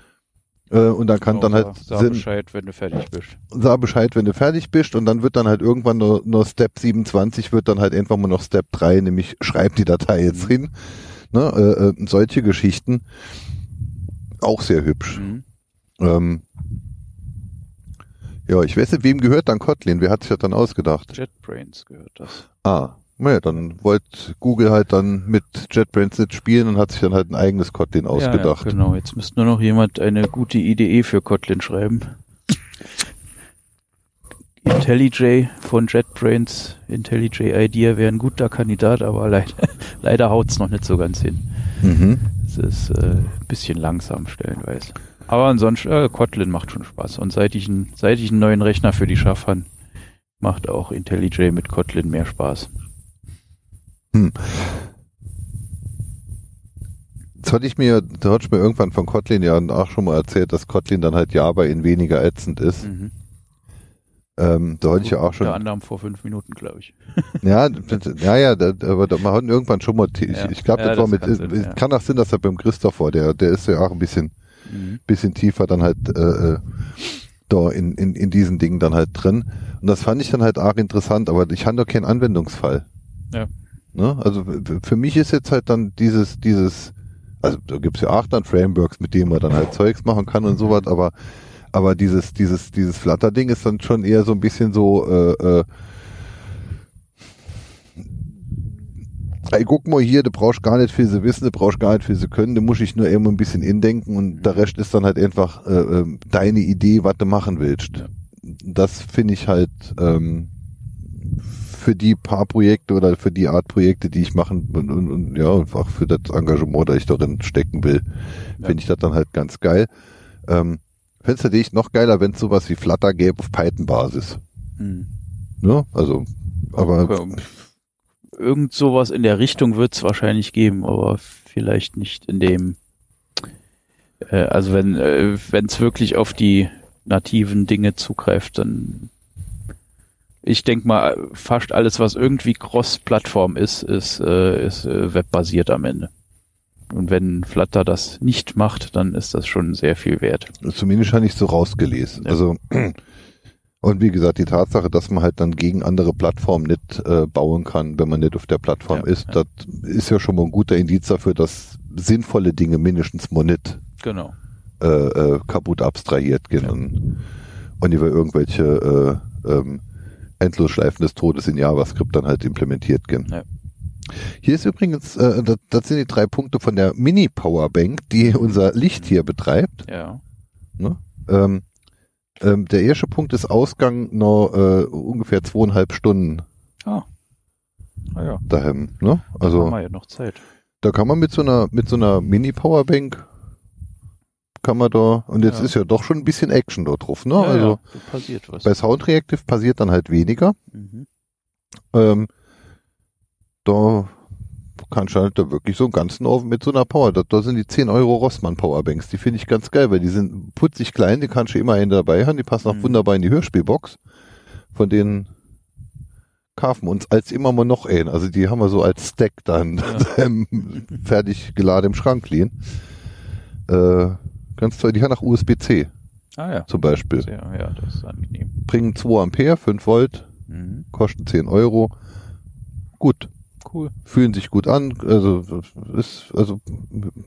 Äh, und dann kann Genau, dann halt sag, sag Sinn, Bescheid, wenn du fertig bist. sag Bescheid, wenn du fertig bist und dann wird dann halt irgendwann nur, nur Step 27 wird dann halt einfach mal noch Step 3, nämlich schreib die Datei jetzt Mhm. hin. Ne, äh, äh, solche Geschichten. Auch sehr hübsch. Mhm. Ähm, ja, ich weiß nicht, wem gehört dann Kotlin? Wer hat sich das dann ausgedacht? JetBrains gehört das. Ah, naja, dann wollte Google halt dann mit JetBrains nicht spielen und hat sich dann halt ein eigenes Kotlin ausgedacht. Ja, ja, genau, jetzt müsste nur noch jemand eine gute IDE für Kotlin schreiben. IntelliJ von JetBrains, IntelliJ IDEA wäre ein guter Kandidat, aber leider, [LAUGHS] leider haut's noch nicht so ganz hin. Mhm. Es ist äh, ein bisschen langsam stellenweise. Aber ansonsten, äh, Kotlin macht schon Spaß. Und seit ich, ein, seit ich einen neuen Rechner für die Schaffern, macht auch IntelliJ mit Kotlin mehr Spaß. Das hatte ich mir, da hatte ich mir irgendwann von Kotlin ja auch schon mal erzählt, dass Kotlin dann halt Java in weniger ätzend ist. Mhm. Ähm, da hatte ich ja auch schon, Unter anderem vor fünf Minuten, glaube ich. [LAUGHS] ja, ja, ja, da, aber da, man hat irgendwann schon mal, ich, Ja. ich glaube, Ja, das war das mit, kann Sinn, es ja. kann auch Sinn, dass er beim Christoph war, der, der ist ja auch ein bisschen, Mhm. bisschen tiefer dann halt äh, äh, da in, in, in diesen Dingen dann halt drin. Und das fand ich dann halt arg interessant, aber ich habe doch keinen Anwendungsfall. Ja. Ne? Also für mich ist jetzt halt dann dieses, dieses, also da gibt's ja auch dann Frameworks, mit denen man dann halt Zeugs machen kann und sowas, aber aber dieses, dieses, dieses Flutter-Ding ist dann schon eher so ein bisschen so, äh, äh, Ey, guck mal hier, du brauchst gar nicht viel zu wissen, du brauchst gar nicht viel zu können, du musst dich nur immer ein bisschen indenken und der Rest ist dann halt einfach äh, ähm, deine Idee, was du machen willst. Ja. Das finde ich halt ähm, für die paar Projekte oder für die Art Projekte, die ich machen und, und, und ja, einfach für das Engagement, das ich darin stecken will, Ja. finde ich das dann halt ganz geil. Ähm, Fände es natürlich noch geiler, wenn es sowas wie Flutter gäbe auf Python-Basis. Mhm. Ne? Also, aber Okay. Irgend sowas in der Richtung wird es wahrscheinlich geben, aber vielleicht nicht in dem. Äh, also wenn äh, es wirklich auf die nativen Dinge zugreift, dann ich denke mal, fast alles, was irgendwie Cross-Plattform ist, ist, äh, ist äh, webbasiert am Ende. Und wenn Flutter das nicht macht, dann ist das schon sehr viel wert. Zumindest habe ich so rausgelesen. Ja. Also und wie gesagt, die Tatsache, dass man halt dann gegen andere Plattformen nicht äh, bauen kann, wenn man nicht auf der Plattform Ja, ist, ja. das ist ja schon mal ein guter Indiz dafür, dass sinnvolle Dinge mindestens mal nicht Genau. äh, äh, kaputt abstrahiert gehen Ja. und, und über irgendwelche äh, ähm, Endlosschleifen des Todes in JavaScript dann halt implementiert gehen. Ja. Hier ist übrigens, äh, das, das sind die drei Punkte von der Mini-Powerbank, die unser Licht hier betreibt. Ja. Ne? Ähm, ähm, der erste Punkt ist Ausgang noch äh, ungefähr zweieinhalb Stunden Ah. Naja, daheim. Ne? also haben Also wir ja noch Zeit. da kann man mit so einer mit so einer Mini Powerbank kann man da und jetzt Ja. ist ja doch schon ein bisschen Action dort drauf. Ne? ja, also ja, da passiert was. bei Sound Reactive passiert dann halt weniger. Mhm. Ähm, da kannst du halt da wirklich so einen ganzen Ofen mit so einer Power. Da, da sind die 10 Euro Rossmann Powerbanks. Die finde ich ganz geil, weil die sind putzig klein, die kannst du immer einen dabei haben. Die passen auch Mhm. wunderbar in die Hörspielbox. Von denen kaufen uns als immer mal noch einen. Also die haben wir so als Stack dann ähm, [LAUGHS] fertig geladen im Schrank liegen. Äh, ganz toll. Die haben auch USB-C Ah ja. zum Beispiel. Sehr, ja, das ist angenehm. Bringen 2 Ampere, 5 Volt, Mhm. kosten 10 Euro. Gut, Cool. fühlen sich gut an, also ist also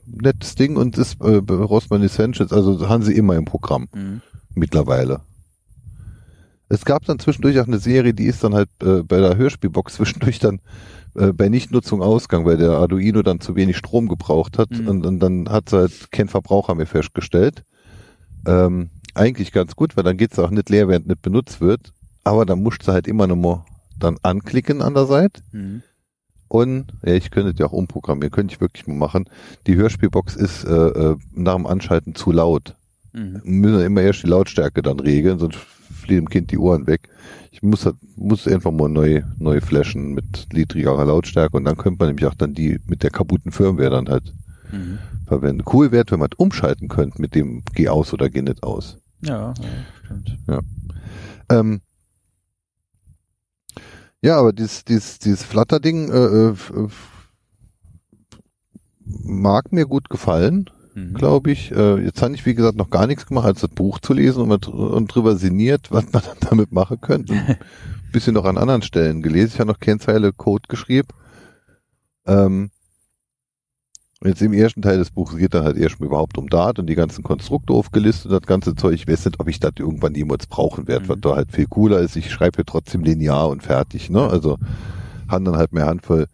nettes Ding und ist äh, bei Rossmann Essentials, also haben sie immer im Programm Mhm. mittlerweile. Es gab dann zwischendurch auch eine Serie, die ist dann halt äh, bei der Hörspielbox [LAUGHS] zwischendurch dann äh, bei Nichtnutzung Ausgang, weil der Arduino dann zu wenig Strom gebraucht hat Mhm. und, und dann hat sie halt keinen Verbraucher mehr festgestellt. Ähm, eigentlich ganz gut, weil dann geht's auch nicht leer, während nicht benutzt wird, aber dann musst du halt immer noch mal dann anklicken an der Seite Mhm. Und ja, ich könnte die auch umprogrammieren, könnte ich wirklich mal machen. Die Hörspielbox ist äh, äh, nach dem Anschalten zu laut. Mhm. Müssen immer erst die Lautstärke dann regeln, sonst fliehen dem Kind die Ohren weg. Ich muss halt- muss einfach mal neu neu flashen mit niedrigerer Lautstärke und dann könnte man nämlich auch dann die mit der kaputten Firmware dann halt Mhm. verwenden. Cool wäre, wenn man umschalten könnte mit dem Geh aus oder Geh nicht aus. Ja, ja, stimmt. Ähm, ja, aber dieses, dieses, dieses Flutter-Ding äh, äh, f- mag mir gut gefallen, Mhm. glaube ich. Äh, jetzt habe ich, wie gesagt, noch gar nichts gemacht, als das Buch zu lesen und, und drüber sinniert, was man [LAUGHS] dann damit machen könnte. Ein [LAUGHS] bisschen noch an anderen Stellen gelesen. Ich habe noch keine Zeile Code geschrieben. Ähm, Jetzt im ersten Teil des Buches geht dann halt erst mal überhaupt um Dart und die ganzen Konstrukte aufgelistet und das ganze Zeug. Ich weiß nicht, ob ich das irgendwann jemals brauchen werde, Mhm. was da halt viel cooler ist. Ich schreibe hier trotzdem linear und fertig, ne? Also haben dann halt mehr Handvoll,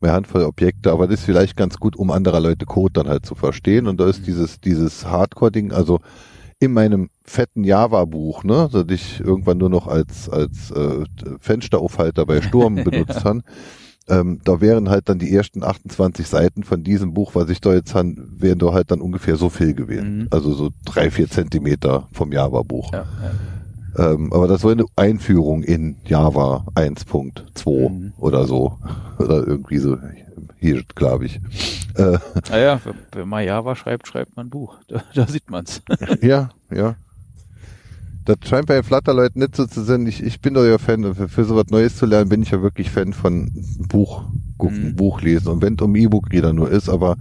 mehr Handvoll Objekte, aber das ist vielleicht ganz gut, um anderer Leute Code dann halt zu verstehen. Und da ist Mhm. dieses, dieses Hardcore-Ding, also in meinem fetten Java-Buch, ne, das ich irgendwann nur noch als, als äh, Fensteraufhalter bei Sturm [LAUGHS] benutzt habe, ähm, da wären halt dann die ersten 28 Seiten von diesem Buch, was ich da jetzt habe, wären da halt dann ungefähr so viel gewesen. Mhm. Also so drei, vier Zentimeter vom Java-Buch. Ja, ja. Ähm, aber das war eine Einführung in Java 1.2 Mhm. oder so. [LAUGHS] Oder irgendwie so, hier glaube ich. Äh, Naja, wenn, wenn man Java schreibt, schreibt man ein Buch. [LAUGHS] Da, da sieht man's. [LAUGHS] ja, ja. Das scheint bei den Flutter-Leuten nicht so zu sein. Ich, ich bin doch ja Fan, und für, für sowas Neues zu lernen, bin ich ja wirklich Fan von Buch gucken, Mhm. Buch lesen. Und wenn es um E-Book-Reader nur ist, aber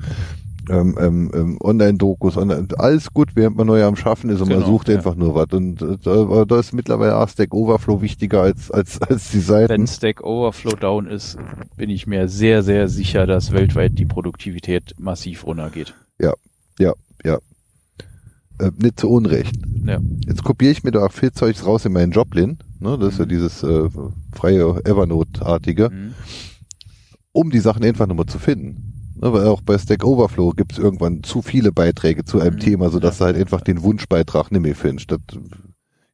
ähm, ähm, ähm, Online-Dokus, online, alles gut, während man neu am Schaffen ist und man Genau, sucht ja. einfach nur was. Und äh, da, ist mittlerweile auch Stack Overflow wichtiger als, als, als die Seiten. Wenn Stack Overflow down ist, bin ich mir sehr, sehr sicher, dass weltweit die Produktivität massiv runtergeht. Äh, nicht zu Unrecht. Ja. Jetzt kopiere ich mir da auch viel Zeugs raus in meinen Joplin. Ne? Das ist ja Mhm. dieses äh, freie Evernote-artige. Mhm. um die Sachen einfach nochmal zu finden. Ne, weil auch bei Stack Overflow gibt es irgendwann zu viele Beiträge zu einem Mhm. Thema, sodass Ja. du halt einfach den Wunschbeitrag nicht mehr findest. Das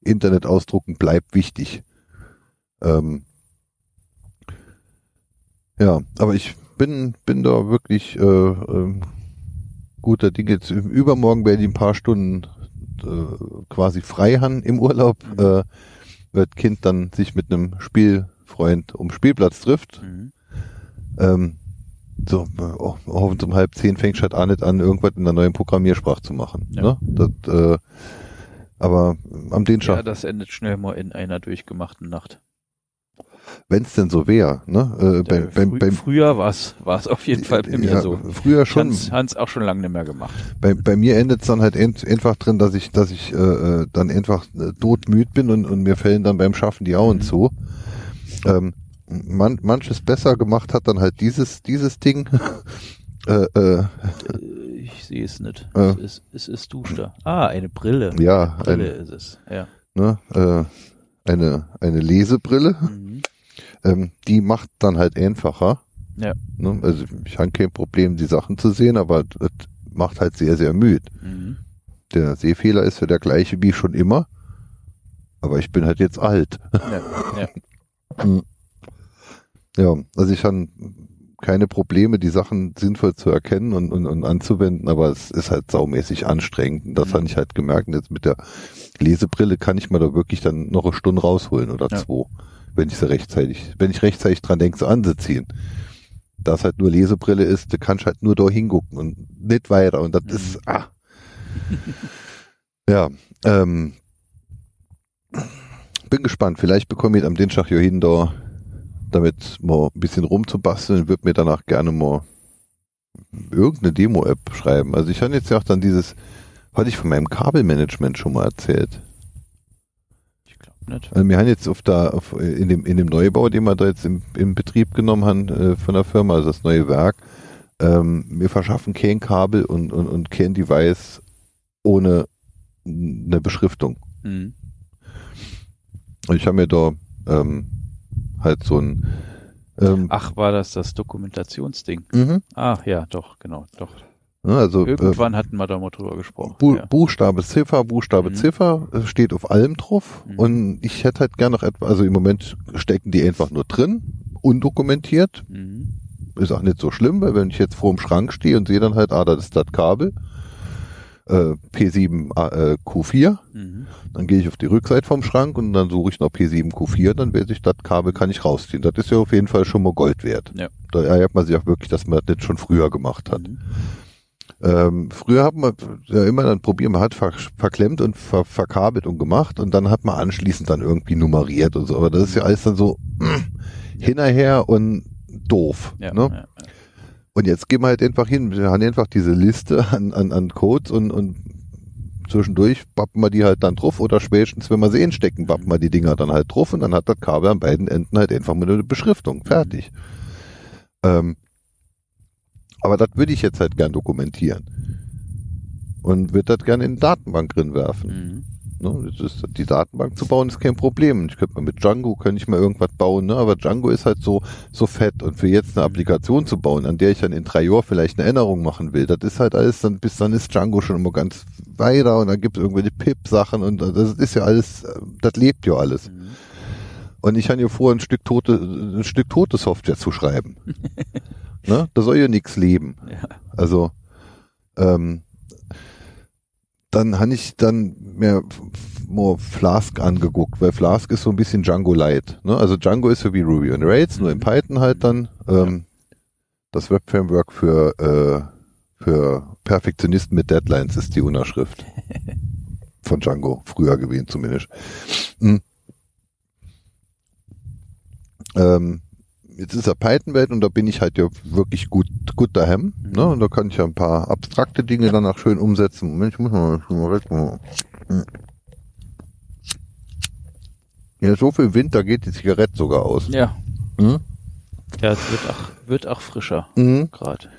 Internet ausdrucken bleibt wichtig. Ähm, ja, aber ich bin, bin da wirklich äh, ähm, guter Ding. Jetzt im übermorgen werde ich ein paar Stunden äh, quasi frei haben im Urlaub. Mhm. Äh, wird Kind dann sich mit einem Spielfreund um Spielplatz trifft. Mhm. Ähm, so, oh, hoffentlich um halb zehn fängt halt auch nicht an, irgendwas in einer neuen Programmiersprache zu machen. Ja. Ne? Das, äh, aber am den Ja, Schach, das endet schnell mal in einer durchgemachten Nacht. Wenn es denn so wäre, ne? Äh, bei, beim, frü beim, früher war es auf jeden Fall bei mir ja, so. Früher schon. Hans, Hans auch schon lange nicht mehr gemacht. Bei, bei mir endet es dann halt ent, einfach drin, dass ich, dass ich äh, äh, dann einfach äh, todmüd bin und, und mir fällen dann beim Schaffen die Augen Mhm. zu. Ähm, man, manches besser gemacht hat dann halt dieses, dieses Ding. [LAUGHS] äh, äh, Äh, Ich sehe es nicht. Äh. Es, ist, es ist Duster. Ah, eine Brille. ja, Brille ein, ist es. Ja. ne, äh, eine, eine Lesebrille. Mhm. Ähm, die macht dann halt einfacher. Ja. Ne? Also ich habe kein Problem, die Sachen zu sehen, aber es macht halt sehr, sehr müde. Mhm. Der Sehfehler ist ja der gleiche wie schon immer. Aber ich bin halt jetzt alt. Ja. Ja. [LAUGHS] Hm. Ja, also ich habe keine Probleme, die Sachen sinnvoll zu erkennen und, und, und anzuwenden, aber es ist halt saumäßig anstrengend. Und das Mhm. habe ich halt gemerkt. Und jetzt mit der Lesebrille kann ich mir da wirklich dann noch eine Stunde rausholen oder Ja. zwei, wenn ich sie rechtzeitig, wenn ich rechtzeitig dran denke, sie anzuziehen. Da es halt nur Lesebrille ist, du kannst halt nur da hingucken und nicht weiter. Und das Mhm. ist, ah. [LAUGHS] ja, ähm, bin gespannt. Vielleicht bekomme ich am Dienstag hier hin, da damit mal ein bisschen rumzubasteln, würde mir danach gerne mal irgendeine Demo-App schreiben. Also ich habe jetzt ja auch dann dieses, hatte ich von meinem Kabelmanagement schon mal erzählt. Nicht. Also wir haben jetzt auf der, auf, in dem, in dem Neubau, den wir da jetzt im, im Betrieb genommen haben äh, von der Firma, also das neue Werk, ähm, wir verschaffen kein Kabel und, und, und kein Device ohne eine Beschriftung. Mhm. Ich habe mir da ähm, halt so ein ähm, Ach, war das das Dokumentationsding? mhm. Ah, ja, doch, genau, doch. Ne, Also äh, Irgendwann hatten wir da mal drüber gesprochen. Bu ja. Buchstabe Ziffer, Buchstabe Mhm. Ziffer, es steht auf allem drauf. Mhm. Und ich hätte halt gern noch etwas, also im Moment stecken die einfach nur drin, undokumentiert. Mhm. ist auch nicht so schlimm, weil wenn ich jetzt vor dem Schrank stehe und sehe dann halt, ah, das ist das Kabel, äh, P7 äh, Q4, Mhm. dann gehe ich auf die Rückseite vom Schrank und dann suche ich noch P7 Q4, dann weiß ich, das Kabel kann ich rausziehen. Das ist ja auf jeden Fall schon mal Gold wert. Ja. Da ärgert man sich auch wirklich, dass man das nicht schon früher gemacht hat. Mhm. Ähm, früher hat man ja immer dann probiert, man hat ver verklemmt und ver verkabelt und gemacht und dann hat man anschließend dann irgendwie nummeriert und so. Aber das ist ja alles dann so mm, hinterher und doof. Ja, ne? ja, ja. Und jetzt gehen wir halt einfach hin. Wir haben einfach diese Liste an, an, an Codes und, und zwischendurch bappen wir die halt dann drauf oder spätestens, wenn wir sie stecken, bappen wir die Dinger dann halt drauf und dann hat das Kabel an beiden Enden halt einfach mal eine Beschriftung. Fertig. Ähm, aber das würde ich jetzt halt gern dokumentieren. Und würde das gerne in die Datenbank drin werfen. Mhm. Ne? Ist, die Datenbank zu bauen ist kein Problem. Ich könnte mal mit Django, könnte ich mal irgendwas bauen, ne? aber Django ist halt so, so fett. Und für jetzt eine Applikation zu bauen, an der ich dann in drei Jahren vielleicht eine Änderung machen will, das ist halt alles dann, bis dann ist Django schon immer ganz weiter und dann gibt es irgendwelche Pip-Sachen und das ist ja alles, das lebt ja alles. Mhm. Und ich habe ja vor, ein Stück tote, ein Stück tote Software zu schreiben. [LAUGHS] ne? Da soll ja nichts leben. Ja. Also, ähm, dann habe ich dann mir more Flask angeguckt, weil Flask ist so ein bisschen Django Light. Ne? Also Django ist so wie Ruby on Rails, nur in Python halt dann. Ähm, Das Web-Framework für, äh, für Perfektionisten mit Deadlines ist die Unterschrift. [LAUGHS] Von Django, früher gewesen zumindest. Hm. Ähm, jetzt ist er Python-Welt und da bin ich halt ja wirklich gut, gut daheim. Ne? Und da kann ich ja ein paar abstrakte Dinge danach schön umsetzen. Moment, ich muss mal, ich muss mal. Hm. Ja, so viel Wind, da geht die Zigarette sogar aus. Ja. Hm? Ja, es wird auch, wird auch frischer Mhm. gerade.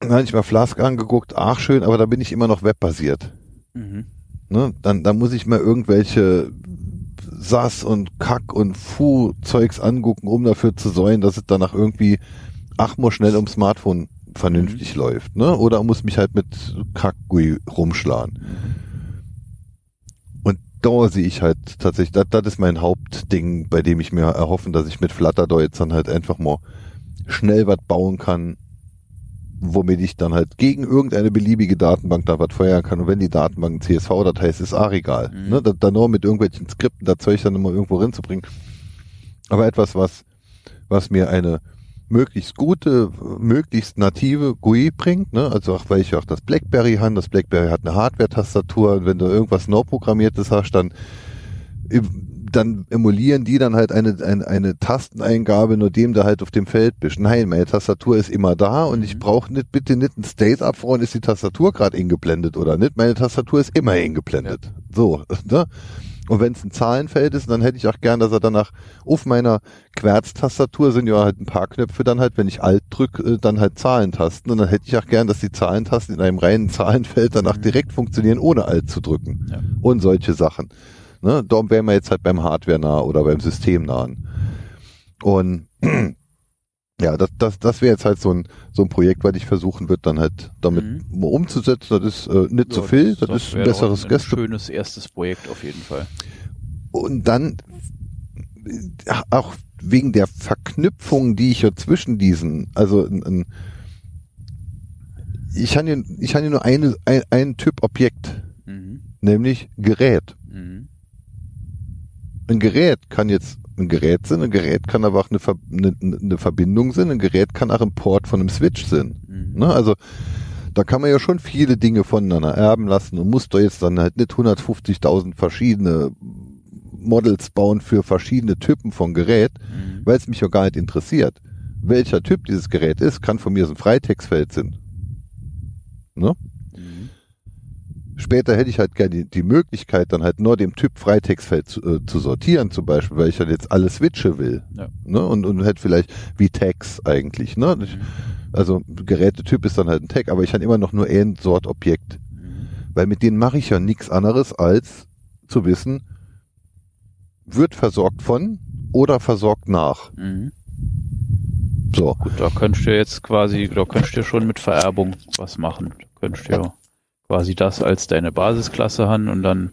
Dann habe ich mal Flask angeguckt, ach schön, aber da bin ich immer noch webbasiert. Mhm. Ne? Dann, dann muss ich mal irgendwelche SAS und Kack und Fu-Zeugs angucken, um dafür zu sorgen, dass es danach irgendwie ach mal schnell ums Smartphone vernünftig läuft. Ne? Oder muss mich halt mit Kack-GUI rumschlagen. Und da sehe ich halt tatsächlich, das, das ist mein Hauptding, bei dem ich mir erhoffen, dass ich mit Flutter da jetzt dann halt einfach mal schnell was bauen kann, womit ich dann halt gegen irgendeine beliebige Datenbank da was feuern kann. Und wenn die Datenbank ein CSV-Datei ist, ist auch egal. Mhm. Ne? Da, da nur mit irgendwelchen Skripten das Zeug dann immer irgendwo reinzubringen. Aber etwas, was, was mir eine möglichst gute, möglichst native GUI bringt, ne? also auch weil ich auch das BlackBerry habe, das BlackBerry hat eine Hardware-Tastatur und wenn du irgendwas neu programmiertes hast, dann dann emulieren die dann halt eine, eine, eine Tasteneingabe, nur dem da halt auf dem Feld bist. Nein, meine Tastatur ist immer da und ich Mhm. brauche nicht, bitte nicht ein State abfrauen, ist die Tastatur gerade eingeblendet oder nicht. Meine Tastatur ist immer eingeblendet. So, [LAUGHS] ne? Und wenn es ein Zahlenfeld ist, dann hätte ich auch gern, dass er danach auf meiner Querztastatur sind ja halt ein paar Knöpfe dann halt, wenn ich Alt drücke, dann halt Zahlentasten. Und dann hätte ich auch gern, dass die Zahlentasten in einem reinen Zahlenfeld danach Mhm. direkt funktionieren, ohne Alt zu drücken. Ja. Und solche Sachen. Ne? Darum wären wir jetzt halt beim Hardware-nah oder beim Systemnahen. Und [CLEARS THROAT] ja, das, das, das wäre jetzt halt so ein, so ein Projekt, was ich versuchen würde, dann halt damit Mhm. umzusetzen. Das ist äh, nicht zu viel, das, ist ein besseres ein Gäste. schönes erstes Projekt auf jeden Fall. Und dann äh, auch wegen der Verknüpfung, die ich ja zwischen diesen, also ein, ein, ich habe hier, ich habe hier nur eine, ein, einen Typ Objekt, Mhm. nämlich Gerät. Ein Gerät kann jetzt ein Gerät sein, ein Gerät kann aber auch eine, Ver eine, eine Verbindung sein, ein Gerät kann auch ein Port von einem Switch sein. Mhm. Ne? Also da kann man ja schon viele Dinge voneinander erben lassen und muss da jetzt dann halt nicht 150.000 verschiedene Models bauen für verschiedene Typen von Gerät, Mhm. weil es mich ja gar nicht interessiert. Welcher Typ dieses Gerät ist, kann von mir so ein Freitextfeld sein. Ne? Später hätte ich halt gerne die, die Möglichkeit, dann halt nur dem Typ Freitextfeld zu, äh, zu sortieren, zum Beispiel, weil ich halt jetzt alle Switche will. Ja. Ne? Und, und hätte vielleicht wie Tags eigentlich. Ne? Ich, Mhm. also Gerätetyp ist dann halt ein Tag, aber ich habe immer noch nur ein Sort Objekt. Mhm. Weil mit denen mache ich ja nichts anderes, als zu wissen, wird versorgt von oder versorgt nach. Mhm. So. Gut, da könntest du jetzt quasi, da könntest du schon mit Vererbung was machen. Da könntest du ja quasi das als deine Basisklasse haben und dann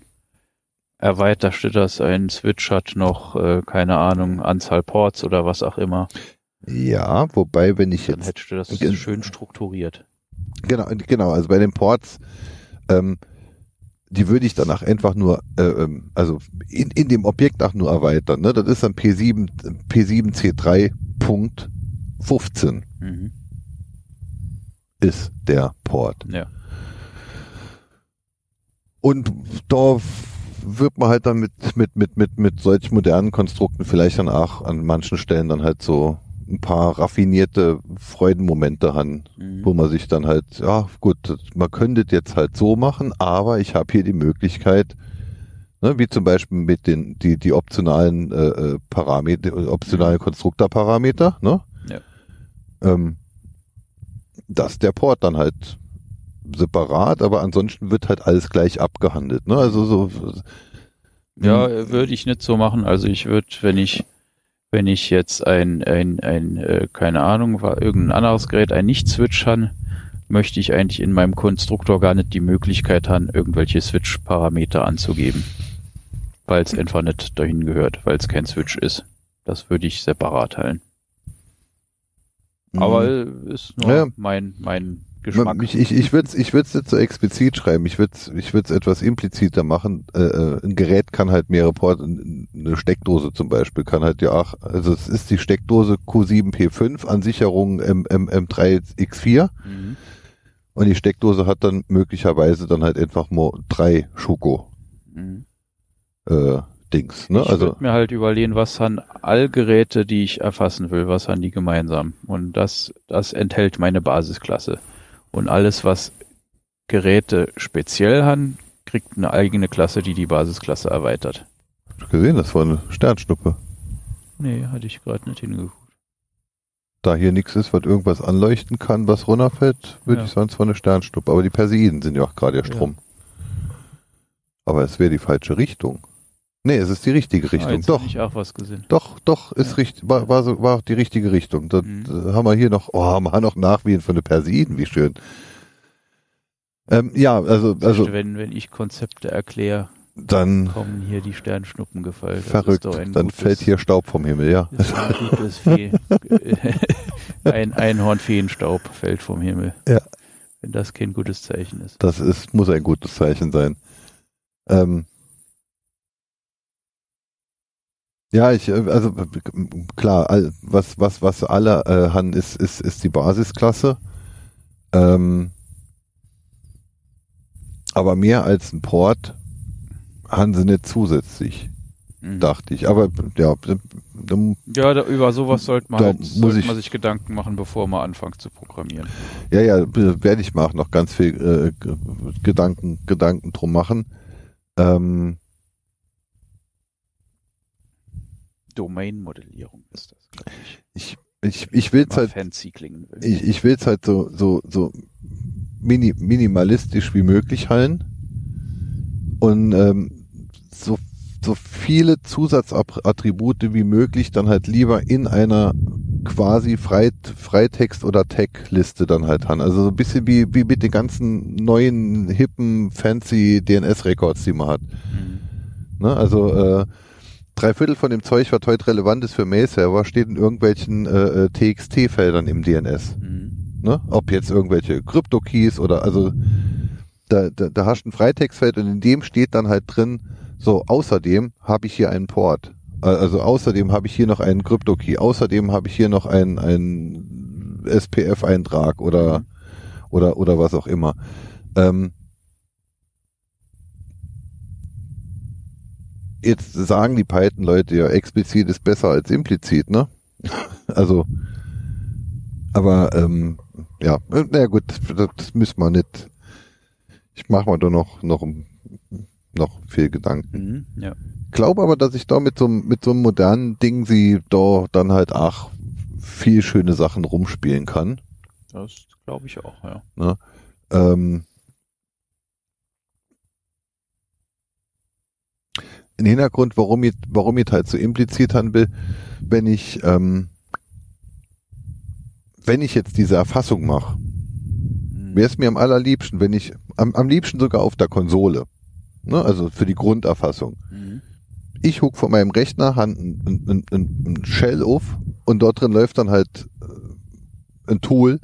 erweiterst du das, ein Switch hat noch, äh, keine Ahnung, Anzahl Ports oder was auch immer. Ja, wobei, wenn ich Dann jetzt hättest du das schön strukturiert. Genau, genau. Also bei den Ports, ähm, die würde ich danach einfach nur, äh, ähm, also in, in dem Objekt nach nur erweitern. Ne? Das ist dann P7, P7C3.15 Mhm. ist der Port. Ja. Und da wird man halt dann mit, mit, mit, mit, mit solch modernen Konstrukten vielleicht dann auch an manchen Stellen dann halt so ein paar raffinierte Freudenmomente haben, Mhm. wo man sich dann halt, ja gut, man könnte jetzt halt so machen, aber ich habe hier die Möglichkeit, ne, wie zum Beispiel mit den die die optionalen äh, äh, Parameter, optionalen Konstruktorparameter, ne? Ja. Ähm, dass der Port dann halt separat, aber ansonsten wird halt alles gleich abgehandelt, ne? Also so Ja, Hm. würde ich nicht so machen. Also ich würde, wenn ich, wenn ich jetzt ein, ein, ein, äh, keine Ahnung, war irgendein anderes Gerät, ein Nicht-Switch han, möchte ich eigentlich in meinem Konstruktor gar nicht die Möglichkeit haben, irgendwelche Switch-Parameter anzugeben. Weil es einfach nicht dahin gehört, weil es kein Switch ist. Das würde ich separat halten. Aber äh, ist nur Mhm. Ja. mein, mein Geschmack. Ich, ich, ich würde es ich würd's nicht so explizit schreiben, ich würde es ich würd's etwas impliziter machen. Äh, äh, ein Gerät kann halt mehrere Ports, eine Steckdose zum Beispiel kann halt ja auch, also es ist die Steckdose Q7P5 an Sicherung M, M, M3X4 Mhm. und die Steckdose hat dann möglicherweise dann halt einfach nur drei Schuko Mhm. äh, Dings. Ne? Ich Also würde mir halt überlegen, was haben all Geräte, die ich erfassen will, was haben die gemeinsam? Und das, das enthält meine Basisklasse. Und alles, was Geräte speziell haben, kriegt eine eigene Klasse, die die Basisklasse erweitert. hab ich gesehen, das war eine Sternschnuppe. Nee, hatte ich gerade nicht hingeguckt. Da hier nichts ist, was irgendwas anleuchten kann, was runterfällt, würde Ja. ich sagen, es war eine Sternschnuppe. Aber die Perseiden sind ja auch gerade erst Ja. rum. Aber es wäre die falsche Richtung. Nee, es ist die richtige Ah, Richtung. jetzt doch, hab ich auch was gesehen. doch, doch, ist Ja. richtig, war, war, so, war die richtige Richtung. Da, Mhm. da haben wir hier noch, oh, haben wir noch Nachwehen von den Perseiden, wie schön. Ähm, ja, also, also, wenn, wenn ich Konzepte erkläre, dann kommen hier die Sternschnuppen gefallen. Verrückt, dann gutes, fällt hier Staub vom Himmel, ja. ist ein gutes Fee. [LAUGHS] ein Einhornfeenstaub fällt vom Himmel. Ja. Wenn das kein gutes Zeichen ist. Das ist, muss ein gutes Zeichen sein. Ähm, ja, ich, äh, also klar, all, was, was, was alle äh, haben, ist, ist, ist die Basisklasse. Ähm, aber mehr als ein Port haben sie nicht zusätzlich, Mhm. dachte ich. Aber ja, da, Ja, da, über sowas sollte man, halt, muss sollte ich- man sich Gedanken machen, bevor man anfängt zu programmieren. ja, ja, werde ich mal auch noch ganz viel äh, Gedanken, Gedanken drum machen. Ähm, Domain-Modellierung ist das, glaube ich. ich, ich, ich will es halt fancy klingen will. ich, ich will es halt so, so, so mini, minimalistisch wie möglich halten und ähm, so, so viele Zusatzattribute wie möglich dann halt lieber in einer quasi Freit, Freitext- oder Tag-Liste dann halt haben. Also so ein bisschen wie, wie mit den ganzen neuen, hippen, fancy DNS-Records, die man hat. Mhm. Ne? Also äh, drei Viertel von dem Zeug, was heute relevant ist für Mail-Server, steht in irgendwelchen äh, äh, TXT-Feldern im DNS. Mhm. Ne? Ob jetzt irgendwelche Krypto-Keys oder also da, da, da hast du ein Freitextfeld und in dem steht dann halt drin, so außerdem habe ich hier einen Port. Äh, Also außerdem habe ich hier noch einen Krypto-Key, außerdem habe ich hier noch einen, einen SPF-Eintrag oder, Mhm. oder, oder was auch immer. Ähm, jetzt sagen die Python-Leute ja, explizit ist besser als implizit, ne? [LAUGHS] Also, aber ähm, ja, naja gut, das, das müssen wir nicht. Ich mache mir da noch, noch, noch viel Gedanken. Mhm. Ja. Glaube aber, dass ich da mit so, einem- mit so einem modernen Ding sie da dann halt auch viel schöne Sachen rumspielen kann. Das glaube ich auch, ja. Ähm, ein Hintergrund, warum ich, warum ich halt so implizit haben will, wenn ich, ähm, wenn ich jetzt diese Erfassung mache, Mhm. wäre es mir am allerliebsten, wenn ich, am, am liebsten sogar auf der Konsole. Ne? Also für die Grunderfassung. Mhm. Ich huck von meinem Rechner Hand ein, ein, ein, ein Shell auf und dort drin läuft dann halt äh, ein Tool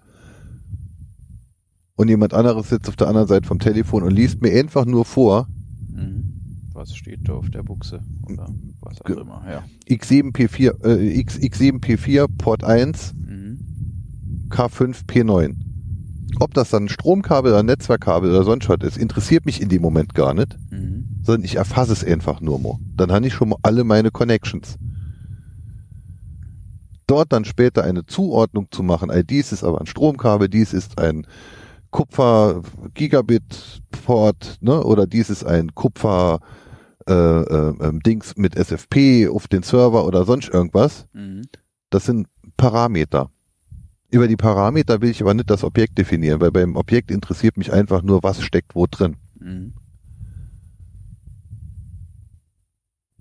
und jemand anderes sitzt auf der anderen Seite vom Telefon und liest mir einfach nur vor, Mhm. Was steht da auf der Buchse? Oder was auch immer, ja. X7P4, äh, X, X7P4 Port 1 Mhm. K5 P9. Ob das dann ein Stromkabel oder ein Netzwerkkabel oder sonst was ist, interessiert mich in dem Moment gar nicht, Mhm. sondern ich erfasse es einfach nur mal. Dann habe ich schon mal alle meine Connections. Dort dann später eine Zuordnung zu machen, ey, dies ist aber ein Stromkabel, dies ist ein Kupfer Gigabit Port, ne, oder dies ist ein Kupfer äh, äh, ähm, Dings mit SFP auf den Server oder sonst irgendwas. Mhm. Das sind Parameter. Über die Parameter will ich aber nicht das Objekt definieren, weil beim Objekt interessiert mich einfach nur, was steckt wo drin. Mhm.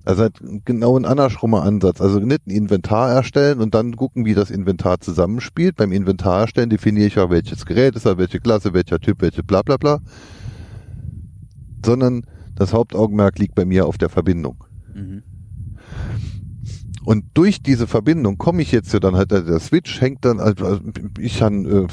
Also halt genau ein andersrumer Ansatz. Also nicht ein Inventar erstellen und dann gucken, wie das Inventar zusammenspielt. Beim Inventar erstellen definiere ich ja, welches Gerät ist, er, welche Klasse, welcher Typ, welche bla bla bla. Sondern das Hauptaugenmerk liegt bei mir auf der Verbindung. Mhm. Und durch diese Verbindung komme ich jetzt ja dann halt, der Switch hängt dann, also ich kann, äh,